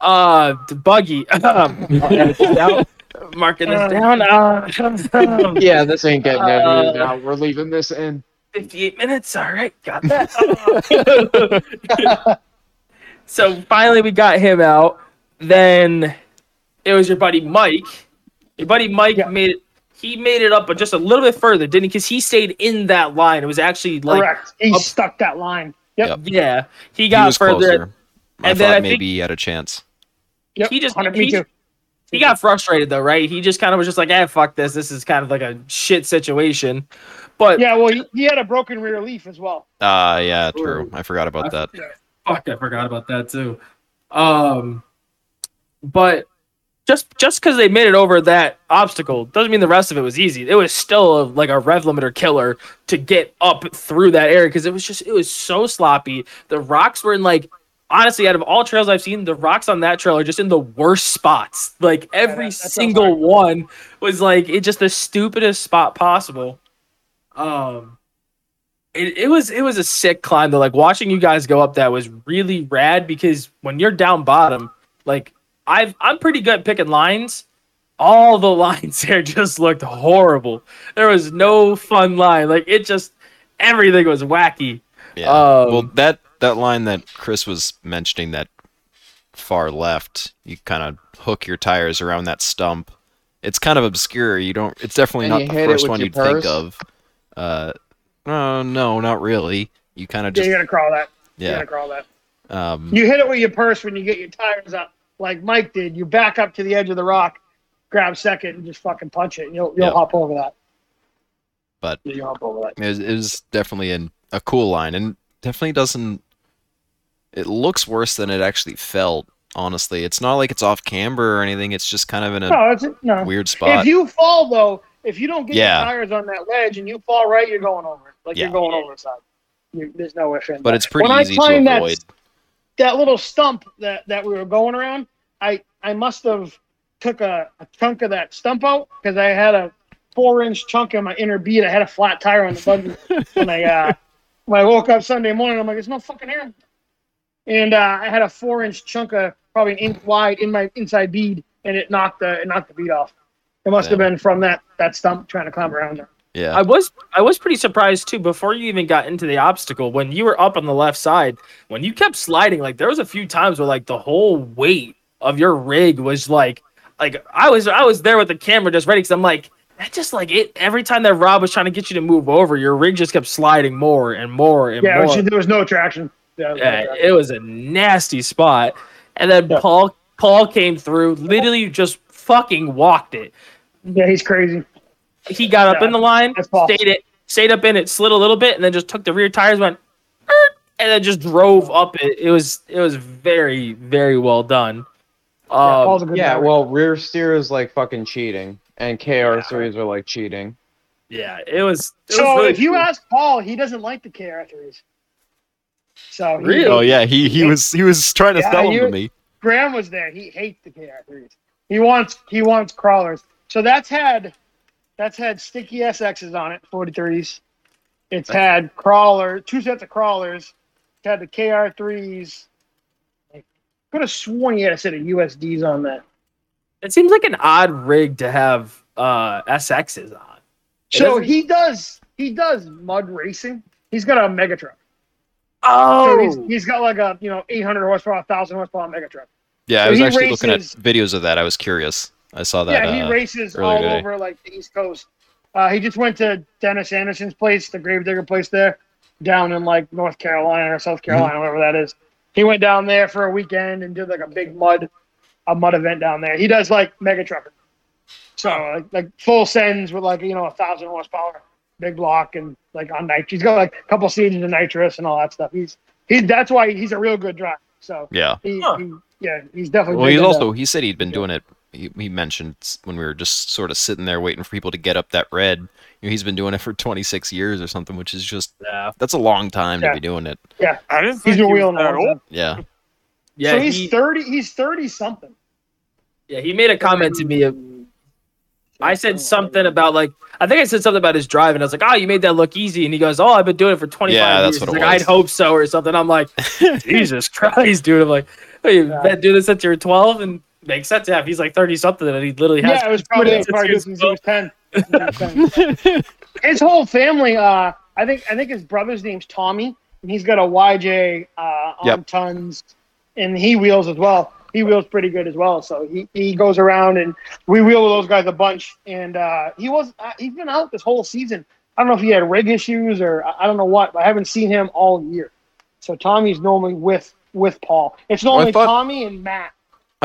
Speaker 2: Uh, the buggy. Um, marking this down. Uh,
Speaker 1: Yeah, this ain't getting
Speaker 2: Uh,
Speaker 1: edited out. We're leaving this in.
Speaker 2: 58 minutes. All right, got that. so finally, we got him out. Then it was your buddy Mike. Your buddy Mike
Speaker 4: Yeah.
Speaker 2: made it. He made it up, but just a little bit further, didn't he? Because he stayed in that line. It was actually like,
Speaker 4: correct he
Speaker 2: up-
Speaker 4: stuck that line yep,
Speaker 3: Yep.
Speaker 2: yeah, he
Speaker 3: He
Speaker 2: got
Speaker 3: was
Speaker 2: further.
Speaker 3: closer. I
Speaker 2: and then
Speaker 3: thought
Speaker 2: I
Speaker 3: maybe
Speaker 2: think-
Speaker 3: he had a chance.
Speaker 4: yep.
Speaker 2: He just-
Speaker 4: 100
Speaker 2: he- He got frustrated though, right? He just kind of was just like, "Ah, fuck this. This is kind of like a shit situation." But
Speaker 4: yeah well he, he had a broken rear leaf as well
Speaker 3: Ah, yeah, true. I forgot about that.
Speaker 2: Fuck, I forgot about that too. Um, but just just because they made it over that obstacle doesn't mean the rest of it was easy. It was still a, like a rev limiter killer to get up through that area because it was just it was so sloppy. The rocks were in like honestly out of all trails I've seen, the rocks on that trail are just in the worst spots. Like every
Speaker 4: that- that
Speaker 2: single one was like it just the stupidest spot possible. Um, it, it was it was a sick climb though. Like watching you guys go up that was really rad because when you're down bottom, like I've I'm pretty good at picking lines. All the lines there just looked horrible. There was no fun line. Like it just everything was wacky.
Speaker 3: Yeah.
Speaker 2: Um,
Speaker 3: well, that that line that Chris was mentioning, that far left, you kind of hook your tires around that stump. It's kind of obscure. You don't. It's definitely not the first one you'd think of. Uh, no, no, not really. You kind of
Speaker 4: Yeah,
Speaker 3: just
Speaker 4: you gotta crawl that. You
Speaker 3: yeah.
Speaker 4: gotta crawl that.
Speaker 3: Um,
Speaker 4: You hit it with your purse when you get your tires up, like Mike did. You back up to the edge of the rock, grab second, and just fucking punch it. And you'll you'll
Speaker 3: Yep.
Speaker 4: hop over that.
Speaker 3: But-
Speaker 4: you'll hop over that.
Speaker 3: it was, it was definitely an, a cool line, and definitely doesn't. It looks worse than it actually felt. Honestly, it's not like it's off camber or anything. It's just kind of in a
Speaker 4: No, it's no.
Speaker 3: weird spot.
Speaker 4: If you fall though, if you don't get
Speaker 3: Yeah.
Speaker 4: your tires on that ledge and you fall right, you're going over. it. Like
Speaker 3: Yeah.
Speaker 4: you're going over the side. You, there's no if in.
Speaker 3: but it's pretty
Speaker 4: when I
Speaker 3: easy to
Speaker 4: climbed that-
Speaker 3: avoid.
Speaker 4: That little stump that, that we were going around, I I must have took a, a chunk of that stump out because I had a four inch chunk in my inner bead. I had a flat tire on the buggy when I uh, when I woke up Sunday morning. I'm like, there's no fucking air. And uh, I had a four inch chunk of probably an inch wide in my inside bead, and it knocked the it knocked the bead off. It must have been from that that stump trying to climb around there.
Speaker 3: Yeah,
Speaker 2: I was I was pretty surprised too before you even got into the obstacle when you were up on the left side when you kept sliding like there was a few times where like the whole weight of your rig was like like I was I was there with the camera just ready because I'm like that just like it every time that Rob was trying to get you to move over your rig just kept sliding more and more and
Speaker 4: Yeah,
Speaker 2: more.
Speaker 4: was- there was no traction. Yeah, no
Speaker 2: Yeah,
Speaker 4: traction.
Speaker 2: it was a nasty spot. And then
Speaker 4: Yeah.
Speaker 2: Paul Paul came through, literally just fucking walked it.
Speaker 4: yeah, he's crazy.
Speaker 2: He got up
Speaker 4: Yeah,
Speaker 2: in the line, stayed it, stayed up in it, slid a little bit, and then just took the rear tires, went, and then just drove up it. It was it was very very well done.
Speaker 4: Yeah,
Speaker 2: Um,
Speaker 4: Paul's
Speaker 1: Yeah, well, rear steer is like fucking cheating, and KR3s are like cheating.
Speaker 2: yeah, it was. It
Speaker 4: So
Speaker 2: was really
Speaker 4: if you
Speaker 2: cool.
Speaker 4: ask Paul, he doesn't like the KR3s. So he,
Speaker 2: Really?
Speaker 3: Oh yeah, he he was he was trying to
Speaker 4: Yeah,
Speaker 3: sell them to me.
Speaker 4: Graham was there. He hates the KR3s. He wants he wants crawlers. So that's had that's had sticky SXs on it, 43s. It's had crawler, two sets of crawlers. It's had the KR3s. I could have sworn you had a set of USDs on that.
Speaker 2: it seems like an odd rig to have uh SXs on. It
Speaker 4: So
Speaker 2: doesn't-
Speaker 4: he does he does mud racing. He's got a mega truck. So
Speaker 2: Oh,
Speaker 4: he's, he's got like a you know 800 horsepower, 1000 horsepower mega truck.
Speaker 3: Yeah,
Speaker 4: So
Speaker 3: I was
Speaker 4: he
Speaker 3: actually looking at videos of that. I was curious. I saw that.
Speaker 4: yeah, he
Speaker 3: uh,
Speaker 4: races all
Speaker 3: today.
Speaker 4: over like the East Coast. Uh, he just went to Dennis Anderson's place, the Gravedigger place there, down in like North Carolina or South Carolina,
Speaker 3: Mm-hmm.
Speaker 4: wherever that is. He went down there for a weekend and did like a big mud, a mud event down there. He does like mega trucking, so like, like full sends with like you know a thousand horsepower, big block and like on night. He's got like a couple seasons of nitrous and all that stuff. He's he. That's why he's a real good driver. So
Speaker 3: yeah.
Speaker 4: he,
Speaker 2: Huh.
Speaker 4: he yeah, he's definitely.
Speaker 3: Well,
Speaker 4: big
Speaker 3: he's
Speaker 4: into-
Speaker 3: also he said he'd been doing it. He, he mentioned when we were just sort of sitting there waiting for people to get up that red. You know, he's been doing it for 26 years or something, which is just
Speaker 2: yeah,
Speaker 3: that's a long time
Speaker 4: Yeah.
Speaker 3: to be doing it.
Speaker 5: Yeah, I didn't
Speaker 4: He's
Speaker 5: think he
Speaker 4: been
Speaker 5: was
Speaker 4: wheeling
Speaker 5: that
Speaker 4: all
Speaker 5: old.
Speaker 3: Yeah,
Speaker 2: yeah.
Speaker 4: so he's
Speaker 2: he,
Speaker 4: thirty. He's thirty something.
Speaker 2: yeah, he made a comment to me. Of, I said something about like I think I said something about his drive, and I was like, "Oh, you made that look easy." And he goes, "Oh, I've been doing it for 25
Speaker 3: Yeah, that's
Speaker 2: years."
Speaker 3: what
Speaker 2: He's
Speaker 3: it
Speaker 2: like,
Speaker 3: was.
Speaker 2: I'd hope so, or something. I'm like, Jesus Christ, dude! I'm like, oh, you've
Speaker 4: Yeah.
Speaker 2: been doing this since you were 12, and makes sense. Yeah, if he's like 30 something, and he literally has.
Speaker 4: Yeah, it was probably,
Speaker 2: since
Speaker 4: probably
Speaker 2: he was
Speaker 4: since he was ten. his whole family. Uh, I think I think his brother's name's Tommy, and he's got a YJ uh, on
Speaker 3: Yep.
Speaker 4: tons, and he wheels as well. He wheels pretty good as well. So he, he goes around and we wheel with those guys a bunch. And uh, he was uh, he's been out this whole season. I don't know if he had rig issues or I I don't know what. But I haven't seen him all year. So Tommy's normally with with Paul. It's normally
Speaker 3: thought-
Speaker 4: Tommy and Matt.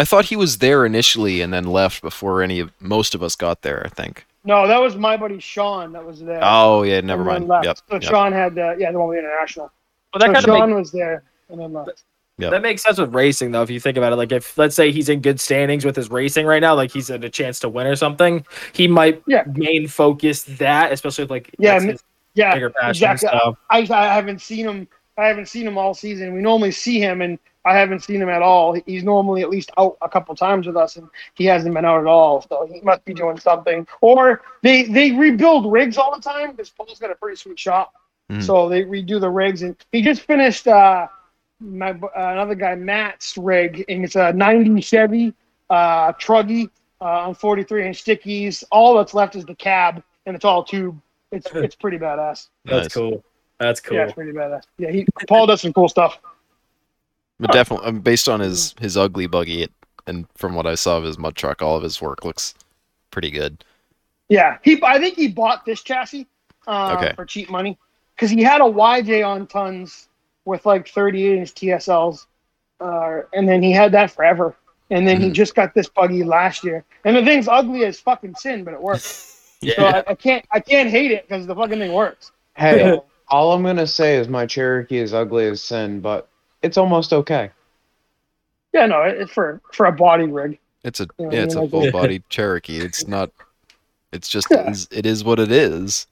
Speaker 3: I thought he was there initially and then left before any of most of us got there. I think.
Speaker 4: No, that was my buddy Sean that was there.
Speaker 3: Oh yeah, never mind.
Speaker 4: left.
Speaker 3: Yep.
Speaker 4: So
Speaker 3: yep.
Speaker 4: Sean had the yeah the one with the international.
Speaker 2: Well, that
Speaker 4: so
Speaker 2: kind of
Speaker 4: Sean was there and then left.
Speaker 3: Yep.
Speaker 2: that makes sense with racing, though. If you think about it, like if let's say he's in good standings with his racing right now, like he's had a chance to win or something, he might
Speaker 4: Yeah.
Speaker 2: main focus that, especially if like
Speaker 4: Yeah, m- Yeah,
Speaker 2: bigger passion
Speaker 4: exactly.
Speaker 2: stuff.
Speaker 4: I, I haven't seen him. I haven't seen him all season. We normally see him, and I haven't seen him at all. He's normally at least out a couple times with us, and he hasn't been out at all. So he must be doing something. Or they they rebuild rigs all the time because Paul's got a pretty sweet shop.
Speaker 3: Mhm.
Speaker 4: So they redo the rigs, and he just finished uh, my uh, another guy Matt's rig, and it's a '90 Chevy uh, Truggy uh, on 43 inch stickies. All that's left is the cab, and it's all tube. It's it's pretty badass.
Speaker 6: That's
Speaker 3: Nice.
Speaker 6: cool. That's cool.
Speaker 4: Yeah, it's pretty badass. Yeah, he Paul does some cool stuff.
Speaker 3: But definitely, um, based on his his ugly buggy, it, and from what I saw of his mud truck, all of his work looks pretty good.
Speaker 4: Yeah, he. I think he bought this chassis uh,
Speaker 3: Okay.
Speaker 4: for cheap money because he had a YJ on tons with like 38 inch TSLs, uh, and then he had that forever. And then he
Speaker 3: Mhm.
Speaker 4: just got this buggy last year, and the thing's ugly as fucking sin, but it works. So
Speaker 6: Yeah.
Speaker 4: I, I can't, I can't hate it because the fucking thing works.
Speaker 1: Hey, all I'm gonna say is my Cherokee is ugly as sin, but it's almost okay.
Speaker 4: Yeah, no, it- for for a body rig.
Speaker 3: It's a
Speaker 4: Yeah,
Speaker 3: yeah, it's
Speaker 4: I
Speaker 3: a
Speaker 4: mean,
Speaker 3: full body Cherokee. It's not. It's just
Speaker 4: Yeah.
Speaker 3: it is, it is what it is.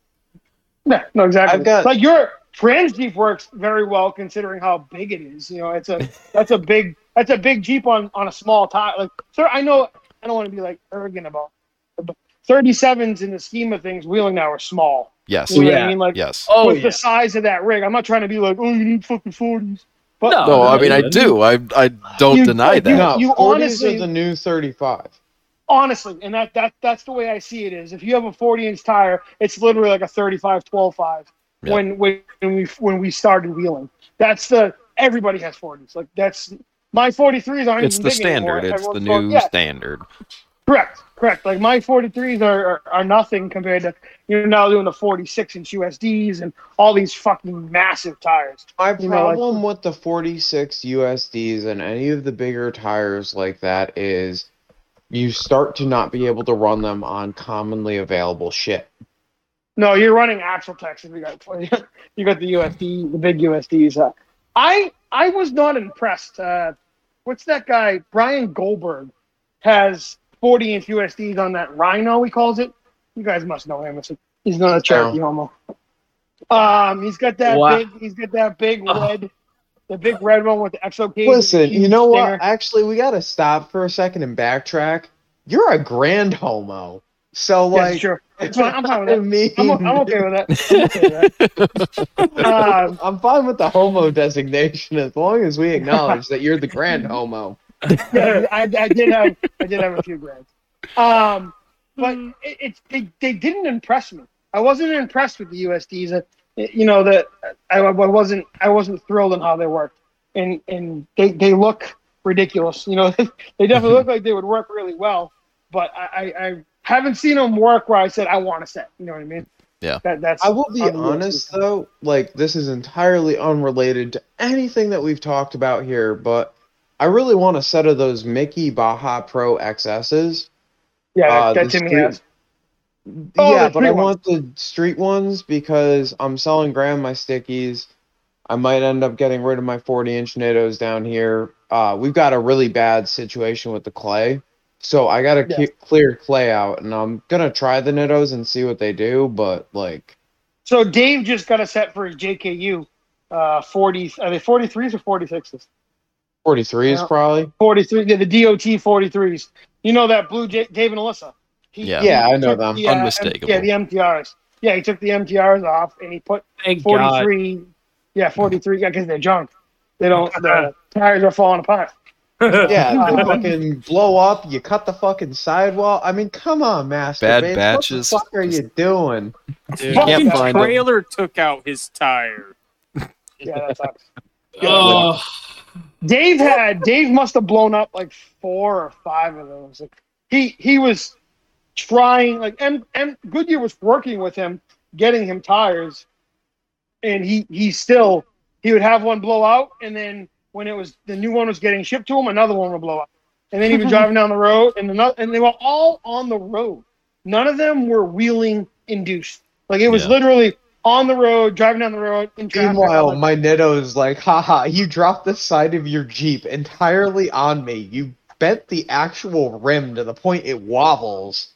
Speaker 4: Yeah, no, exactly.
Speaker 1: I've got-
Speaker 4: like your trans Jeep works very well considering how big it is. You know, it's a that's a big that's a big Jeep on on a small tire. Like, sir, I know I don't want to be like arrogant about, it, but 37s in the scheme of things, wheeling now are small.
Speaker 3: Yes.
Speaker 4: You know what
Speaker 6: Yeah.
Speaker 4: I mean? Like
Speaker 3: Yes.
Speaker 2: Oh
Speaker 4: with
Speaker 2: yeah.
Speaker 4: the size of that rig, I'm not trying to be like, oh, you need fucking 40s. But
Speaker 2: No,
Speaker 3: No, I mean I do. I I don't
Speaker 4: You-
Speaker 3: deny
Speaker 4: you-
Speaker 3: that.
Speaker 1: No,
Speaker 4: you
Speaker 1: 40s
Speaker 4: honestly-
Speaker 1: are the new 35.
Speaker 4: honestly, and that that that's the way I see it is. If you have a 40 inch tire, it's literally like a 35 12 5
Speaker 3: Yeah.
Speaker 4: when when when we when we started wheeling. That's the everybody has 40s. Like that's my 43s aren't
Speaker 3: It's
Speaker 4: even
Speaker 3: the
Speaker 4: big anymore.
Speaker 3: standard. It's the new
Speaker 4: going- yeah,
Speaker 3: standard.
Speaker 4: Correct, correct. Like my 43s are, are are nothing compared to you're now doing the 46 inch USDs and all these fucking massive tires.
Speaker 1: My
Speaker 4: You know, like-
Speaker 1: problem with the 46 USDs and any of the bigger tires like that is you start to not be able to run them on commonly available shit.
Speaker 4: No, you're running AxleTechs if you got you got the USD, the big USDs. Uh, I I was not impressed. Uh, what's that guy? Brian Goldberg has 40 inch USDs on that Rhino. He calls it. You guys must know him. He's not a Cherokee homo. Um, he's got that
Speaker 2: Wow.
Speaker 4: big. He's got that big
Speaker 2: Oh.
Speaker 4: red, the big red one with the exo cage.
Speaker 1: Listen, you know what? Actually, we got to stop for a second and backtrack. You're a grand homo. So,
Speaker 4: Yeah,
Speaker 1: like,
Speaker 4: sure. It's fine. I'm fine with that.
Speaker 1: mean,
Speaker 4: I'm, I'm okay with that. I'm okay with that. Um,
Speaker 1: I'm fine with the homo designation as long as we acknowledge that you're the grand homo.
Speaker 4: Yeah, I, I did have I did have a few grants. Um, but it, it's they, they didn't impress me. I wasn't impressed with the USDs. Uh, You know that I, I wasn't I wasn't thrilled on how they worked, and and they, they look ridiculous. You know they definitely look like they would work really well, but I, I, I haven't seen them work where I said I want a set. You know what I mean?
Speaker 3: Yeah.
Speaker 4: That, that's
Speaker 1: I will be honest though, like this is entirely unrelated to anything that we've talked about here, but I really want a set of those Mickey Baja Pro XSs.
Speaker 4: Yeah,
Speaker 1: uh,
Speaker 4: that
Speaker 1: the
Speaker 4: Timmy
Speaker 1: street-
Speaker 4: has. Oh,
Speaker 1: yeah, but I
Speaker 4: street
Speaker 1: want the street ones because I'm selling Graham my stickies. I might end up getting rid of my 40 inch Nittos down here. Uh, we've got a really bad situation with the clay. So I got to
Speaker 4: Yeah.
Speaker 1: ke- clear clay out, and I'm going to try the Nittos and see what they do, but like,
Speaker 4: So Dave just got a set for his JKU. Uh, 40, are they 43s or 46s?
Speaker 1: 43 is
Speaker 4: Yeah.
Speaker 1: probably.
Speaker 4: 43, yeah, the DOT 43s. You know that blue J- Dave and Alyssa? He,
Speaker 3: Yeah.
Speaker 1: Yeah, I know them.
Speaker 4: the, uh, M-
Speaker 3: Unmistakable.
Speaker 4: yeah, the MTRs. Yeah, he took the MTRs off and he put
Speaker 2: Thank God.
Speaker 4: 43. Yeah, 43. Yeah, because they're junk. They don't, the tires are falling apart.
Speaker 1: Yeah, they fucking blow up. You cut the fucking sidewall. I mean, come on, Master.
Speaker 3: Bad
Speaker 1: Babe,
Speaker 3: batches.
Speaker 1: What the fuck are you doing?
Speaker 6: Dude.
Speaker 3: can't
Speaker 5: Fucking
Speaker 3: find 'em.
Speaker 5: trailer took out his tire.
Speaker 4: Yeah, that sucks.
Speaker 6: Oh,
Speaker 4: Dave had Dave must have blown up like four or five of those. Like he he was trying like and and Goodyear was working with him, getting him tires, and he he still he would have one blow out, and then when it was the new one was getting shipped to him, another one would blow out, and then he was driving down the road, and another, and they were all on the road. None of them were wheeling induced. Like it was
Speaker 3: Yeah.
Speaker 4: literally on the road, driving down the road.
Speaker 1: Meanwhile, my Nitto's like, haha, you dropped the side of your Jeep entirely on me. You bent the actual rim to the point it wobbles.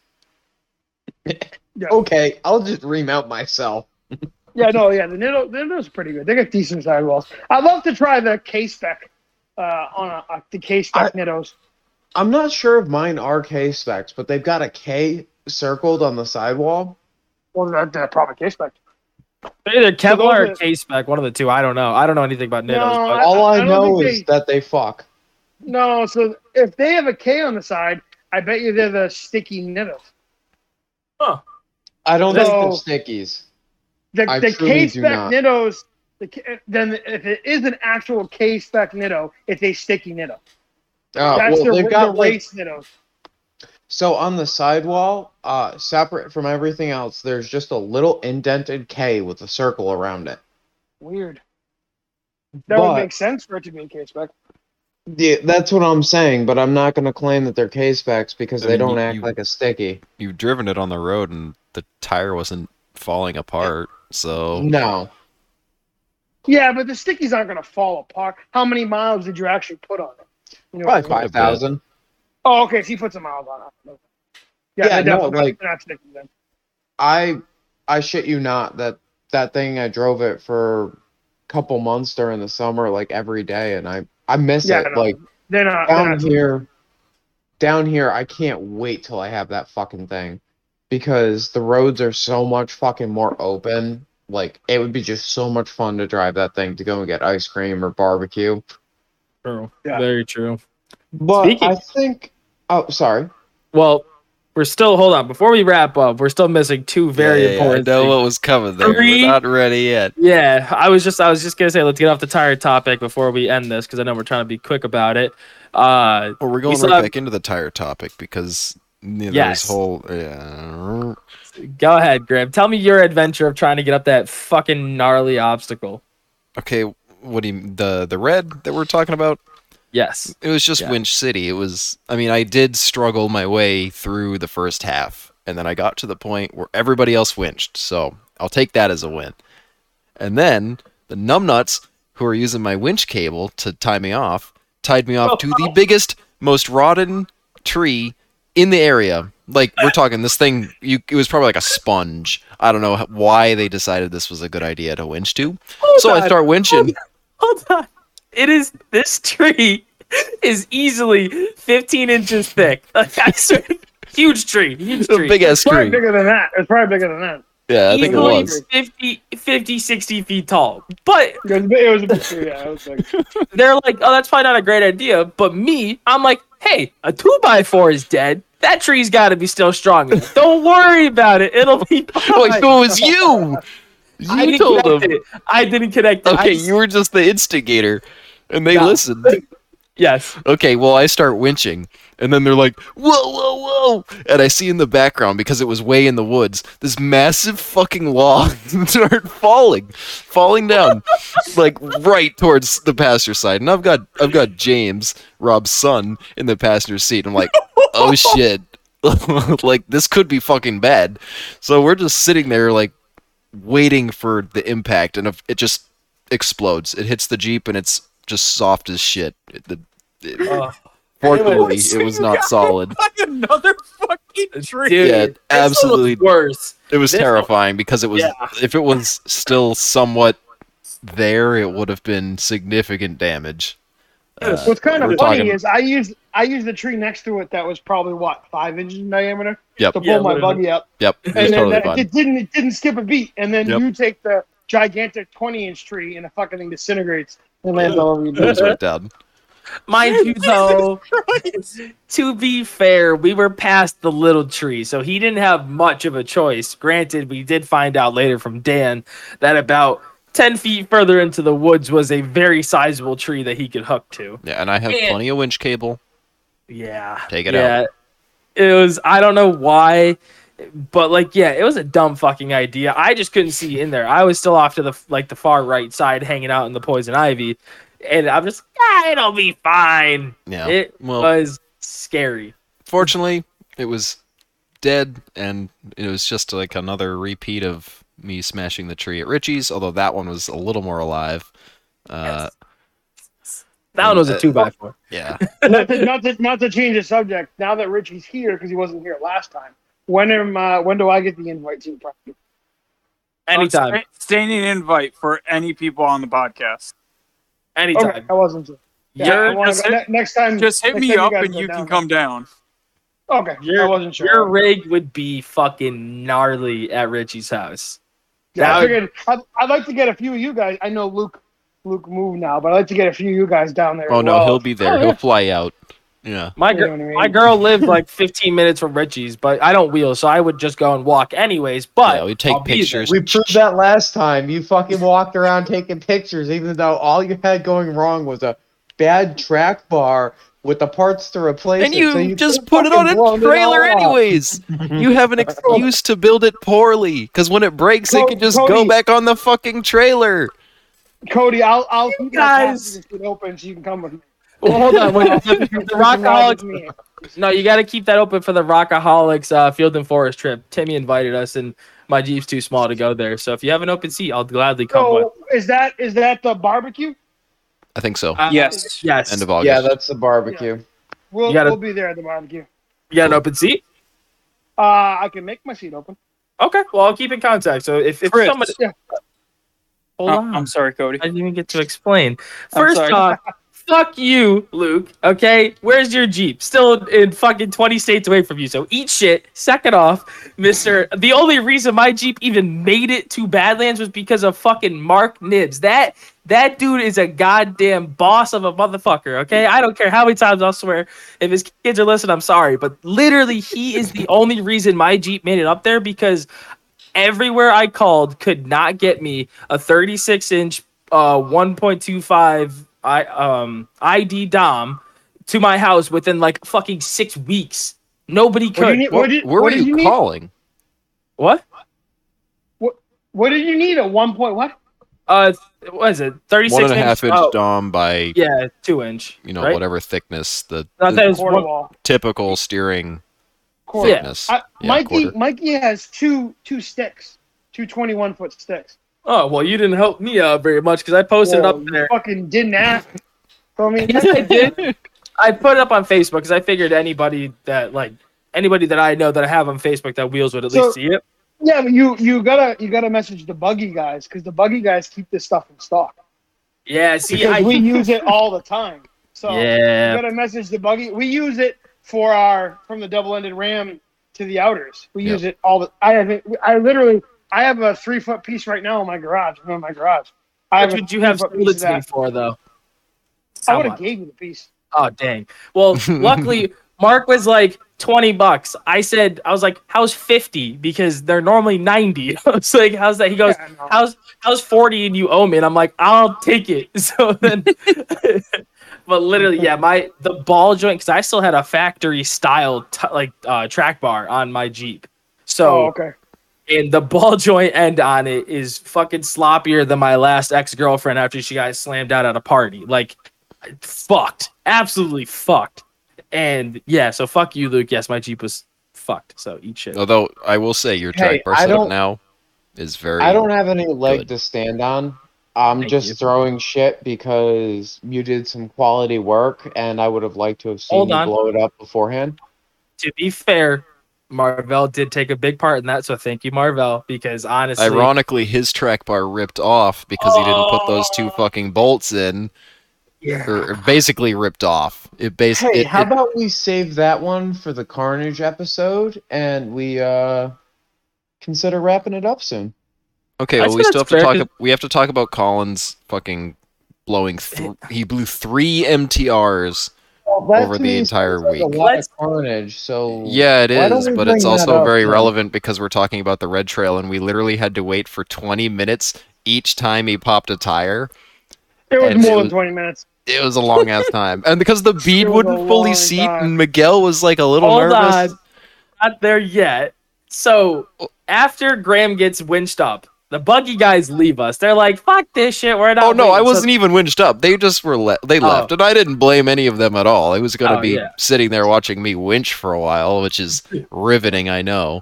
Speaker 4: Yeah.
Speaker 1: Okay, I'll just remount myself.
Speaker 4: Yeah, no, yeah, the Nitto, the Nitto's pretty good. They got decent sidewalls. I'd love to try the K spec uh, on a, a the K spec Nittos.
Speaker 1: I'm not sure if mine are K specs, but they've got a K circled on the sidewall.
Speaker 4: Well, that, that probably K spec.
Speaker 2: They're either Kevlar
Speaker 4: those
Speaker 2: or
Speaker 4: are-
Speaker 2: K spec, one of the two. I don't know. I don't know anything about Nittos.
Speaker 4: No,
Speaker 2: but
Speaker 1: All
Speaker 4: I
Speaker 1: I,
Speaker 4: don't
Speaker 1: know
Speaker 4: think
Speaker 1: is
Speaker 4: they-
Speaker 1: that they fuck.
Speaker 4: No, so if they have a K on the side, I bet you they're the sticky Nittos.
Speaker 1: I don't think
Speaker 4: So-
Speaker 1: they're stickies.
Speaker 4: The,
Speaker 1: I
Speaker 4: the
Speaker 1: truly
Speaker 4: K
Speaker 1: do
Speaker 4: spec
Speaker 1: not.
Speaker 4: Nittos, the, K- then if it is an actual K spec Nitto, it's a sticky Nitto.
Speaker 1: Oh, ah,
Speaker 4: That's
Speaker 1: well,
Speaker 4: the,
Speaker 1: they've
Speaker 4: the
Speaker 1: got like
Speaker 4: race Nittos.
Speaker 1: So on the sidewall, uh, separate from everything else. There's just a little indented K with a circle around it.
Speaker 4: Weird. That
Speaker 1: But-
Speaker 4: would make sense for it to be a K spec.
Speaker 1: Yeah, that's what I'm saying, but I'm not going to claim that they're K specs because
Speaker 3: I
Speaker 1: they
Speaker 3: mean,
Speaker 1: don't
Speaker 3: you-
Speaker 1: act
Speaker 3: you-
Speaker 1: like a sticky.
Speaker 3: You've driven it on the road and the tire wasn't falling apart, so
Speaker 1: No,
Speaker 4: Yeah, but the stickies aren't going to fall apart. How many miles did you actually put on it? You know
Speaker 1: probably five thousand.
Speaker 4: Oh, okay. So he put some miles on it. Yeah,
Speaker 1: Yeah,
Speaker 4: they're
Speaker 1: no,
Speaker 4: definitely
Speaker 1: like-
Speaker 4: not, not sticky then.
Speaker 1: I I shit you not that that thing I drove it for a couple months during the summer, like every day, and I I miss
Speaker 4: Yeah,
Speaker 1: it.
Speaker 4: no,
Speaker 1: Like
Speaker 4: They're not. They're
Speaker 1: down
Speaker 4: not
Speaker 1: here, down here, I can't wait till I have that fucking thing because the roads are so much fucking more open. Like it would be just so much fun to drive that thing to go and get ice cream or barbecue.
Speaker 2: True.
Speaker 4: Yeah.
Speaker 2: Very true.
Speaker 1: But
Speaker 2: Speaking-
Speaker 1: I think. Oh, sorry.
Speaker 2: Well, we're still hold on before we wrap up. We're still missing two very
Speaker 3: Yeah, yeah,
Speaker 2: important.
Speaker 3: I know
Speaker 2: things.
Speaker 3: what was coming there.
Speaker 2: Three-
Speaker 3: We're not ready yet.
Speaker 2: Yeah, I was just I was just gonna say let's get off the tire topic before we end this because I know we're trying to be quick about it. Uh,
Speaker 3: Well, we're going
Speaker 2: still
Speaker 3: right back into the tire topic because you know,
Speaker 2: Yes.
Speaker 3: there's whole yeah.
Speaker 2: go ahead, Graham. Tell me your adventure of trying to get up that fucking gnarly obstacle.
Speaker 3: Okay, what do you the the red that we're talking about?
Speaker 2: Yes.
Speaker 3: It was just
Speaker 2: Yeah.
Speaker 3: Winch City. It was I mean, I did struggle my way through the first half, and then I got to the point where everybody else winched. So I'll take that as a win. And then the numbnuts who are using my winch cable to tie me off tied me off to the biggest, most rotten tree in the area. Like we're talking this thing, you it was probably like a sponge. I don't know why they decided this was a good idea to winch to. so I start winching.
Speaker 2: Hold on. It is this tree is easily 15 inches thick. Like, I swear, huge tree. Huge tree.
Speaker 3: big ass
Speaker 4: Probably
Speaker 3: tree.
Speaker 4: bigger than that. It's probably bigger than that.
Speaker 3: Yeah, I think it was.
Speaker 2: 50, 50, 60 feet tall. But
Speaker 4: It was, a big tree. Yeah, it was big.
Speaker 2: they're like, oh, that's probably not a great idea. But me, I'm like, hey, a two by four is dead. That tree's got to be still strong. enough. Don't worry about it. It'll be fine.
Speaker 3: Wait, so it was you.
Speaker 2: I
Speaker 3: You
Speaker 2: didn't
Speaker 3: told
Speaker 2: connect
Speaker 3: them.
Speaker 2: it. I didn't connect it. I
Speaker 3: Okay,
Speaker 2: just-
Speaker 3: you were just the instigator, and they
Speaker 2: Yeah.
Speaker 3: listened.
Speaker 2: yes.
Speaker 3: Okay, well, I start winching, and then they're like, "Whoa, whoa, whoa!" And I see in the background because it was way in the woods, this massive fucking log start falling, falling down, like right towards the passenger side. And I've got I've got James, Rob's son, in the passenger seat. I'm like, "Oh shit!" like this could be fucking bad. So we're just sitting there, like waiting for the impact, and it just explodes. It hits the jeep, and it's just soft as shit. It, the, it-
Speaker 2: Uh,
Speaker 3: fortunately,
Speaker 5: was-
Speaker 3: it was not solid.
Speaker 5: Another fucking tree.
Speaker 2: dude,
Speaker 3: Yeah, absolutely.
Speaker 2: worse.
Speaker 3: It was
Speaker 2: This-
Speaker 3: terrifying because it was.
Speaker 2: Yeah.
Speaker 3: If it was still somewhat there, it would have been significant damage. Uh,
Speaker 4: What's kind of funny
Speaker 3: talking-
Speaker 4: is I used I used the tree next to it that was probably what five inches in diameter
Speaker 3: Yep.
Speaker 4: to pull
Speaker 2: Yeah,
Speaker 4: my
Speaker 2: literally.
Speaker 4: buggy up,
Speaker 3: Yep, it
Speaker 4: and then
Speaker 3: totally
Speaker 4: that, it didn't it didn't skip a beat, and then
Speaker 3: Yep.
Speaker 4: you take the gigantic twenty inch tree and the fucking thing disintegrates and lands all over you.
Speaker 3: was right down.
Speaker 2: Mind you, though, to be fair, we were past the little tree, so he didn't have much of a choice. Granted, we did find out later from Dan that about 10 feet further into the woods was a very sizable tree that he could hook to.
Speaker 3: Yeah, and I have
Speaker 2: Man.
Speaker 3: plenty of winch cable.
Speaker 2: Yeah.
Speaker 3: Take it
Speaker 2: yeah. It was, I don't know why, but like, yeah, it was a dumb fucking idea. I just couldn't see in there. I was still off to the, like, the far right side hanging out in the poison ivy, and I'm just, ah, it'll be fine.
Speaker 3: Yeah.
Speaker 2: It
Speaker 3: well,
Speaker 2: was scary.
Speaker 3: fortunately, it was dead, and it was just like another repeat of me smashing the tree at Richie's. Although that one was a little more alive. Uh,
Speaker 2: That one was
Speaker 3: Uh,
Speaker 2: a two by four.
Speaker 3: yeah.
Speaker 4: not, to, not to not to change the subject. Now that Richie's here because he wasn't here last time. When am uh, when do I get the invite to the party?
Speaker 2: Anytime.
Speaker 5: Sta- Standing invite for any people on the podcast.
Speaker 4: Okay,
Speaker 2: Anytime.
Speaker 4: I wasn't sure. Yeah,
Speaker 2: You're-
Speaker 4: I
Speaker 5: just hit-
Speaker 4: ne- next time.
Speaker 5: Just hit me up
Speaker 4: guys
Speaker 5: and you
Speaker 4: down
Speaker 5: can come down.
Speaker 4: Okay, I
Speaker 2: Your-
Speaker 4: wasn't sure.
Speaker 2: Your rig would be fucking gnarly at Richie's house.
Speaker 4: Yeah, I
Speaker 2: That-
Speaker 4: figured I'd, I'd like to get a few of you guys. I know Luke Luke moved now, but I'd like to get a few of you guys down there.
Speaker 3: Oh
Speaker 4: as
Speaker 3: no,
Speaker 4: well.
Speaker 3: he'll be there.
Speaker 2: Oh.
Speaker 3: He'll fly out. Yeah.
Speaker 2: My
Speaker 4: You know
Speaker 2: girl,
Speaker 4: I mean?
Speaker 2: my girl lived like 15 minutes from Richie's, but I don't wheel, so I would just go and walk anyways. But
Speaker 3: Yeah, we take
Speaker 2: I'll
Speaker 3: pictures.
Speaker 1: We proved that last time. You fucking walked around taking pictures, even though all you had going wrong was a bad track bar with the parts to replace
Speaker 3: And
Speaker 1: it.
Speaker 3: you,
Speaker 1: so you
Speaker 3: just put it on a trailer anyways. you have an excuse to build it poorly, because when it breaks,
Speaker 4: Co-
Speaker 3: it can just go back on the fucking trailer.
Speaker 4: Cody, I'll I'll keep my
Speaker 2: guys-
Speaker 4: passenger open so you can come with me.
Speaker 2: Well, hold on. Wait, the, the
Speaker 4: You can ride
Speaker 2: Rockaholics. No, you got to keep that open for the Rockaholics uh, Field and Forest trip. Timmy invited us, and my Jeep's too small to go there. So if you have an open seat, I'll gladly come with.
Speaker 4: So is that is that the barbecue?
Speaker 3: I think so.
Speaker 2: Uh,
Speaker 5: Yes.
Speaker 2: Yes.
Speaker 3: End of August.
Speaker 1: Yeah, that's the barbecue.
Speaker 4: We'll
Speaker 2: gotta-
Speaker 4: we'll be there at the barbecue.
Speaker 2: You got an open seat?
Speaker 4: Uh, I can make my seat open.
Speaker 2: Okay. Well, I'll keep in contact. So if, if
Speaker 5: Chris.
Speaker 2: somebody.
Speaker 4: Yeah.
Speaker 2: Hold
Speaker 5: Oh,
Speaker 2: on.
Speaker 5: I'm sorry, Cody.
Speaker 2: I didn't even get to explain. First
Speaker 5: sorry.
Speaker 2: off, fuck you, Luke. Okay, where's your Jeep? Still in fucking twenty states away from you. So eat shit. Second off, Mister. The only reason my Jeep even made it to Badlands was because of fucking Mark Nibs. That that dude is a goddamn boss of a motherfucker. Okay, I don't care how many times I'll swear. If his kids are listening, I'm sorry, but literally, he is the only reason my Jeep made it up there because everywhere I called could not get me a 36 inch uh 1.25 I um ID DOM to my house within like fucking six weeks. Nobody
Speaker 4: What do you
Speaker 2: could.
Speaker 4: need?
Speaker 3: What,
Speaker 4: What, did,
Speaker 3: where
Speaker 4: what
Speaker 3: were
Speaker 4: did
Speaker 3: you
Speaker 4: need?
Speaker 3: calling?
Speaker 2: What?
Speaker 4: What did you need? A one point what?
Speaker 2: Uh, what is it? 36
Speaker 3: One and a half inch
Speaker 2: Oh,
Speaker 3: DOM by
Speaker 2: yeah, two inch.
Speaker 3: you know
Speaker 2: right?
Speaker 3: whatever thickness the,
Speaker 2: I
Speaker 3: the
Speaker 2: it one-
Speaker 3: typical steering
Speaker 4: Quarter.
Speaker 2: Yeah.
Speaker 3: thickness.
Speaker 4: I,
Speaker 3: Yeah,
Speaker 4: Mikey
Speaker 3: quarter.
Speaker 4: Mikey has two two sticks, two 21 foot sticks.
Speaker 2: Oh well, you didn't help me out very much because I posted it up
Speaker 4: you
Speaker 2: there.
Speaker 4: Fucking didn't ask. For me.
Speaker 2: Yes, I did. I put it up on Facebook because I figured anybody that like anybody that I know that I have on Facebook that wheels would at
Speaker 4: So-
Speaker 2: least see it.
Speaker 4: Yeah, but you you gotta you gotta message the buggy guys because the buggy guys keep this stuff in stock.
Speaker 2: Yeah, see, I
Speaker 4: we use it all the time. So
Speaker 2: yeah.
Speaker 4: you gotta message the buggy. We use it for our from the double ended ram to the outers. We
Speaker 3: Yep.
Speaker 4: use it all the. I have it. I literally I have a three foot piece right now in my garage. In my garage. I
Speaker 2: What
Speaker 4: have
Speaker 2: would you have
Speaker 4: three-foot
Speaker 2: sold it to me for though?
Speaker 4: I would have gave you the piece.
Speaker 2: Oh dang. Well, luckily Mark was like 20 bucks. I said I was like, how's 50? Because they're normally 90. I was like, how's that? He goes,
Speaker 4: Yeah,
Speaker 2: how's how's 40 and you owe me? And I'm like, I'll take it. So then but literally, yeah, my the ball joint because I still had a factory style t- like uh track bar on my Jeep. So
Speaker 4: oh, okay.
Speaker 2: And the ball joint end on it is fucking sloppier than my last ex girlfriend after she got slammed out at a party. Like, fucked, absolutely fucked. And yeah, so fuck you, Luke. Yes, my Jeep was fucked. So eat shit.
Speaker 3: Although I will say your track
Speaker 1: Hey,
Speaker 3: bar
Speaker 1: I
Speaker 3: setup now is very.
Speaker 1: I don't have any leg
Speaker 3: Good.
Speaker 1: to stand on. I'm
Speaker 2: Thank
Speaker 1: just
Speaker 2: you.
Speaker 1: throwing shit because you did some quality work, and I would have liked to have seen
Speaker 2: Hold
Speaker 1: you
Speaker 2: on.
Speaker 1: blow it up beforehand.
Speaker 2: To be fair, Marvell did take a big part in that. So thank you, Marvell, because honestly,
Speaker 3: Ironically, his track bar ripped off because he didn't put those two fucking bolts in,
Speaker 2: yeah.
Speaker 3: or or basically ripped off. It basically.
Speaker 1: Hey, how about we save that one for the Carnage episode, and we uh consider wrapping it up soon.
Speaker 3: okay, well, we still have to
Speaker 2: fair,
Speaker 3: talk. We have to talk about Colin's fucking blowing. Th- he blew three MTRs.
Speaker 1: That
Speaker 3: Over the entire
Speaker 1: sounds like
Speaker 3: week.
Speaker 1: A lot carnage. So
Speaker 3: Yeah, it
Speaker 1: Why don't
Speaker 3: is,
Speaker 1: we
Speaker 3: but it's also
Speaker 1: up
Speaker 3: very
Speaker 1: then?
Speaker 3: relevant because we're talking about the red trail, and we literally had to wait for 20 minutes each time he popped a tire.
Speaker 4: It was
Speaker 3: And
Speaker 4: more
Speaker 3: it
Speaker 4: than
Speaker 3: was-
Speaker 4: 20 minutes.
Speaker 3: It was a long ass time, and because the bead
Speaker 4: It was a
Speaker 3: wouldn't fully seat,
Speaker 4: time.
Speaker 3: and Miguel was like a little
Speaker 2: Hold
Speaker 3: nervous.
Speaker 2: on. Not there yet. So oh. after Graham gets winched up, the buggy guys leave us. They're like, "Fuck this shit. We're not."
Speaker 3: Oh no, I wasn't even winched up. They just were le- they
Speaker 2: Oh.
Speaker 3: left, and I didn't blame any of them at all. I was gonna
Speaker 2: Oh,
Speaker 3: be
Speaker 2: yeah.
Speaker 3: sitting there watching me winch for a while, which is riveting. I know.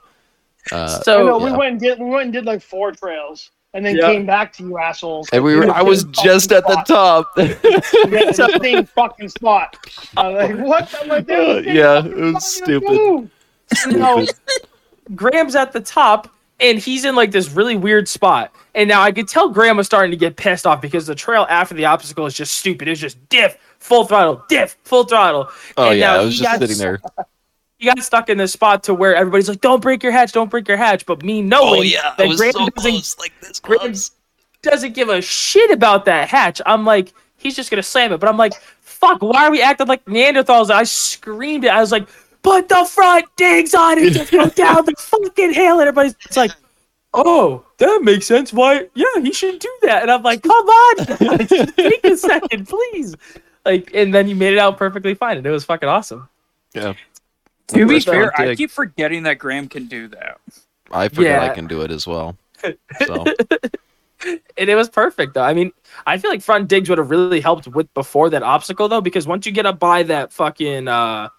Speaker 3: Uh,
Speaker 4: I know,
Speaker 2: so
Speaker 4: we went and did we went and did like four trails, and then
Speaker 2: Yeah.
Speaker 4: came back to you assholes.
Speaker 3: and we were. I was just at the top.
Speaker 4: Yeah, the same fucking spot. I was like, what? I'm like,
Speaker 3: Uh,
Speaker 4: "There's the same
Speaker 3: yeah,
Speaker 4: fucking
Speaker 3: it was
Speaker 4: spot
Speaker 3: stupid.
Speaker 4: you moved."
Speaker 2: no, Graham's at the top, and he's in like this really weird spot. And now I could tell Graham was starting to get pissed off because the trail after the obstacle is just stupid. It's just diff, full throttle, diff, full throttle.
Speaker 3: Oh
Speaker 2: And
Speaker 3: yeah,
Speaker 2: now
Speaker 3: I was just sitting
Speaker 2: s-
Speaker 3: there.
Speaker 2: he got stuck in this spot to where everybody's like, "Don't break your hatch, don't break your hatch." But me knowing
Speaker 3: Oh yeah,
Speaker 2: that Graham
Speaker 3: so
Speaker 2: doesn't
Speaker 3: close, like this
Speaker 2: Graham- doesn't give a shit about that hatch. I'm like, he's just gonna slam it. But I'm like, fuck, why are we acting like Neanderthals? I screamed it. I was like, put the front digs on it, just go down the fucking hill. And everybody's it's like, oh, that makes sense. Why? Yeah, he should do that. And I'm like, come on, guys, take a second, please. Like, and then he made it out perfectly fine, and it was fucking awesome.
Speaker 3: Yeah,
Speaker 5: To be fair,
Speaker 3: round
Speaker 5: I keep forgetting that Graham can do that.
Speaker 3: I forget I can do it as well. So
Speaker 2: And it was perfect though. I mean, I feel like front digs would have really helped with before that obstacle though, because once you get up by that fucking uh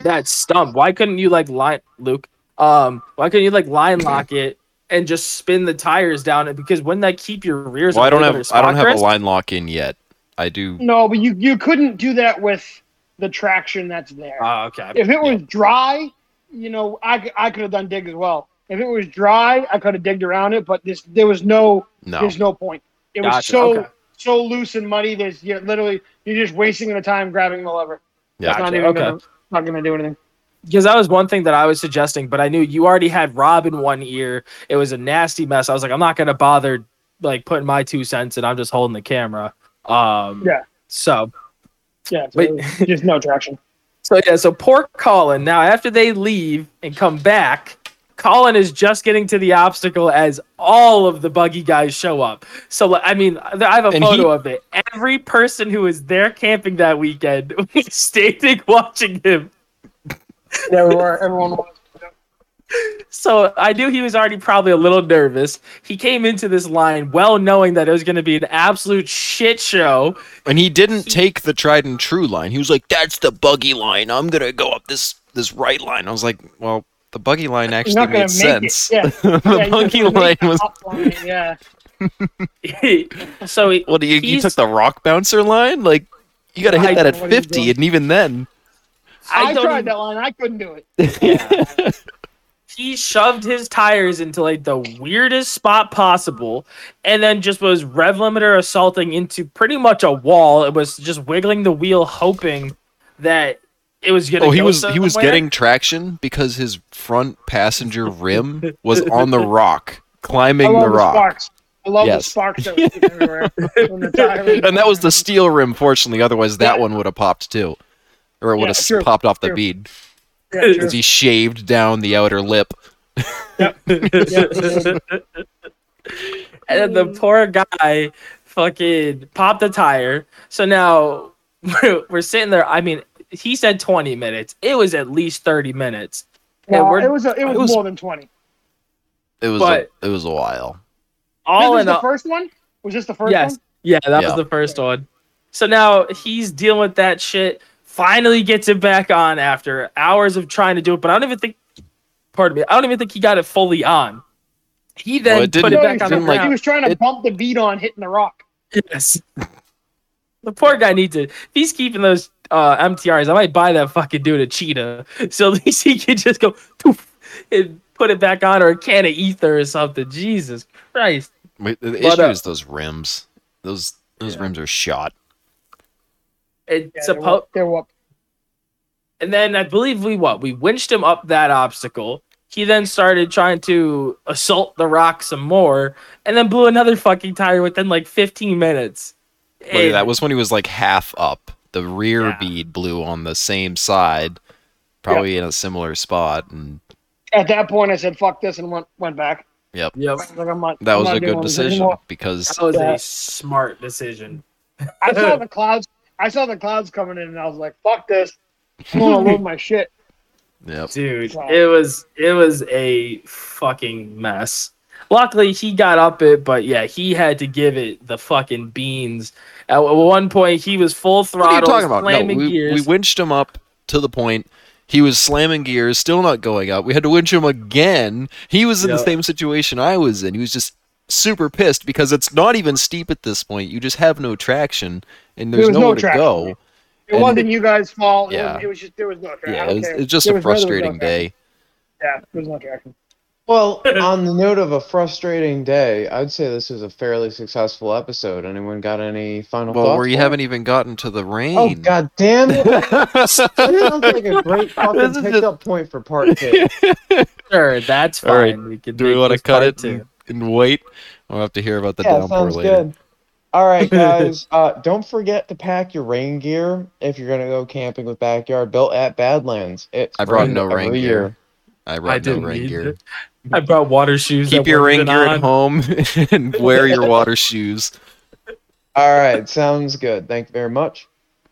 Speaker 2: that stump, why couldn't you like line Luke? Um, why couldn't you like line lock it and just spin the tires down it? Because wouldn't that keep your rears?
Speaker 3: well,
Speaker 2: a
Speaker 3: I don't have I don't have a line lock in yet. I do.
Speaker 4: No, but you you couldn't do that with the traction that's there.
Speaker 2: Oh, okay.
Speaker 4: if it was dry, you know, I I could have done dig as well. If it was dry, I could have digged around it, but this there was no
Speaker 3: No,
Speaker 4: there's no point. It was so
Speaker 2: okay.
Speaker 4: so loose and muddy. There's you're literally you're just wasting the time grabbing the lever.
Speaker 3: Yeah.
Speaker 4: It's not
Speaker 2: Gotcha,
Speaker 4: even
Speaker 2: okay.
Speaker 4: gonna, not gonna do anything.
Speaker 2: because that was one thing that I was suggesting, but I knew you already had Rob in one ear. It was a nasty mess. I was like, I'm not gonna bother like putting my two cents, and I'm just holding the camera. Um,
Speaker 4: Yeah.
Speaker 2: So
Speaker 4: Yeah, so
Speaker 2: Wait.
Speaker 4: just no traction.
Speaker 2: So yeah, so poor Colin. Now after they leave and come back, Colin is just getting to the obstacle as all of the buggy guys show up. So I mean, I have a
Speaker 3: And
Speaker 2: photo
Speaker 3: he-
Speaker 2: of it. Every person who was there camping that weekend was standing watching him.
Speaker 4: There were everyone was.
Speaker 2: So I knew he was already probably a little nervous. He came into this line well knowing that it was going to be an absolute shit show.
Speaker 3: and he didn't take the tried and true line. He was like, "That's the buggy line. I'm gonna go up this this right line." I was like, "Well, the buggy line actually
Speaker 4: not
Speaker 3: made sense."
Speaker 4: Yeah,
Speaker 3: the
Speaker 4: yeah,
Speaker 3: buggy line was.
Speaker 4: line, Yeah,
Speaker 2: so he,
Speaker 3: What do you? You took the rock bouncer line? Like, you got to hit
Speaker 2: I
Speaker 3: that at
Speaker 4: don't know what he's
Speaker 3: 50, and even then,
Speaker 4: I,
Speaker 2: don't
Speaker 4: tried
Speaker 2: even-
Speaker 4: that line. I couldn't do it.
Speaker 2: he shoved his tires into like the weirdest spot possible and then just was rev limiter assaulting into pretty much a wall it was just wiggling the wheel hoping that it was gonna
Speaker 3: oh, he
Speaker 2: go
Speaker 3: was he was getting traction because his front passenger rim was on the rock, climbing
Speaker 4: love
Speaker 3: the
Speaker 4: the,
Speaker 3: rock.
Speaker 4: sparks. I love
Speaker 3: Yes.
Speaker 4: the sparks that was everywhere. the
Speaker 3: and that was the steel rim, fortunately. Otherwise, that one would have popped too, or it would
Speaker 4: Yeah,
Speaker 3: have
Speaker 4: true,
Speaker 3: popped off the
Speaker 4: true.
Speaker 3: bead
Speaker 4: Yeah,
Speaker 3: because he shaved down the outer lip.
Speaker 4: Yeah,
Speaker 2: and then the poor guy fucking popped the tire so now we're, we're sitting there i mean he said 20 minutes it was at least 30 minutes and
Speaker 4: No,
Speaker 2: we're
Speaker 4: it was a, it was,
Speaker 3: it was-
Speaker 4: more than twenty.
Speaker 3: It was
Speaker 2: But-
Speaker 3: a, it was a while.
Speaker 2: all
Speaker 4: this was
Speaker 2: in
Speaker 4: the
Speaker 2: all
Speaker 4: first one. Was this the first
Speaker 2: yes
Speaker 4: one?
Speaker 2: yeah that
Speaker 3: Yeah.
Speaker 2: was the first one so now he's dealing with that shit finally gets it back on after hours of trying to do it but i don't even think pardon me i don't even think he got it fully on he then
Speaker 3: Well, it
Speaker 2: put it back on the
Speaker 3: didn't, like-
Speaker 4: he was trying to
Speaker 3: it-
Speaker 4: bump the bead on hitting the rock.
Speaker 2: Yes. The poor guy needs it. He's keeping those uh, MTRs, I might buy that fucking dude a cheetah. So at least he can just go poof, and put it back on or a can of ether or something. Jesus Christ.
Speaker 3: Wait, the
Speaker 2: But,
Speaker 3: issue
Speaker 2: uh,
Speaker 3: is those rims. Those those rims are shot.
Speaker 2: And
Speaker 4: Yeah, they
Speaker 2: suppo-
Speaker 4: were,
Speaker 2: and then I believe we what? We winched him up that obstacle. He then started trying to assault the rock some more and then blew another fucking tire within like 15 minutes.
Speaker 3: But
Speaker 2: And-
Speaker 3: that was when he was like half up. The rear
Speaker 2: Yeah.
Speaker 3: bead blew on the same side, probably in a similar spot, and
Speaker 4: At that point, I said, "Fuck this," and went went back.
Speaker 2: Yep.
Speaker 4: I was like, I'm not,
Speaker 3: that
Speaker 4: I'm
Speaker 3: was a good decision
Speaker 4: anymore.
Speaker 3: because
Speaker 2: That was
Speaker 4: Yeah.
Speaker 2: a smart decision.
Speaker 4: I saw the clouds. I saw the clouds coming in, and I was like, "Fuck this!" I'm gonna load my shit.
Speaker 3: yep.
Speaker 2: Dude,
Speaker 4: Wow.
Speaker 2: it was it was a fucking mess. Luckily, he got up it, but yeah, he had to give it the fucking beans. At one point, he was full
Speaker 3: What are you
Speaker 2: throttle,
Speaker 3: talking about? No,
Speaker 2: slamming
Speaker 3: we, we winched him up to the point. He was slamming gears, still not going up. We had to winch him again. He was in the same situation I was in. He was just super pissed because it's not even steep at this point. You just have no traction, and
Speaker 4: There
Speaker 3: there's
Speaker 4: was no
Speaker 3: nowhere to
Speaker 4: traction.
Speaker 3: go.
Speaker 4: It
Speaker 3: And-
Speaker 4: wasn't you guys' fault. It,
Speaker 3: Yeah.
Speaker 4: was, it was just there was no traction.
Speaker 3: Yeah, it was, it was just
Speaker 4: There
Speaker 3: a
Speaker 4: was literally no
Speaker 3: frustrating day.
Speaker 4: Yeah, there was no traction.
Speaker 1: Well, on the note of a frustrating day, I'd say this was a fairly successful episode. Anyone got any final
Speaker 3: Well,
Speaker 1: thoughts? Well, we
Speaker 3: haven't even gotten to the rain.
Speaker 1: Oh god damn it! That sounds like a great fucking
Speaker 3: This is just-
Speaker 1: pickup point for part two.
Speaker 2: Sure, that's fine.
Speaker 3: All right,
Speaker 2: We can
Speaker 3: Do we want to cut it and, and wait? We'll have to hear about the
Speaker 1: yeah,
Speaker 3: downpour
Speaker 1: sounds
Speaker 3: later.
Speaker 1: good. All right, guys. uh, don't forget to pack your rain gear if you're gonna go camping with Backyard Built at Badlands. It's
Speaker 3: I brought no
Speaker 1: every
Speaker 3: rain
Speaker 1: year.
Speaker 3: gear. I
Speaker 2: I
Speaker 3: brought no
Speaker 2: didn't
Speaker 3: rain gear.
Speaker 2: it. I brought water shoes.
Speaker 3: Keep your rain gear
Speaker 2: on.
Speaker 3: at home and wear your water shoes.
Speaker 1: All right, sounds good. Thank you very much.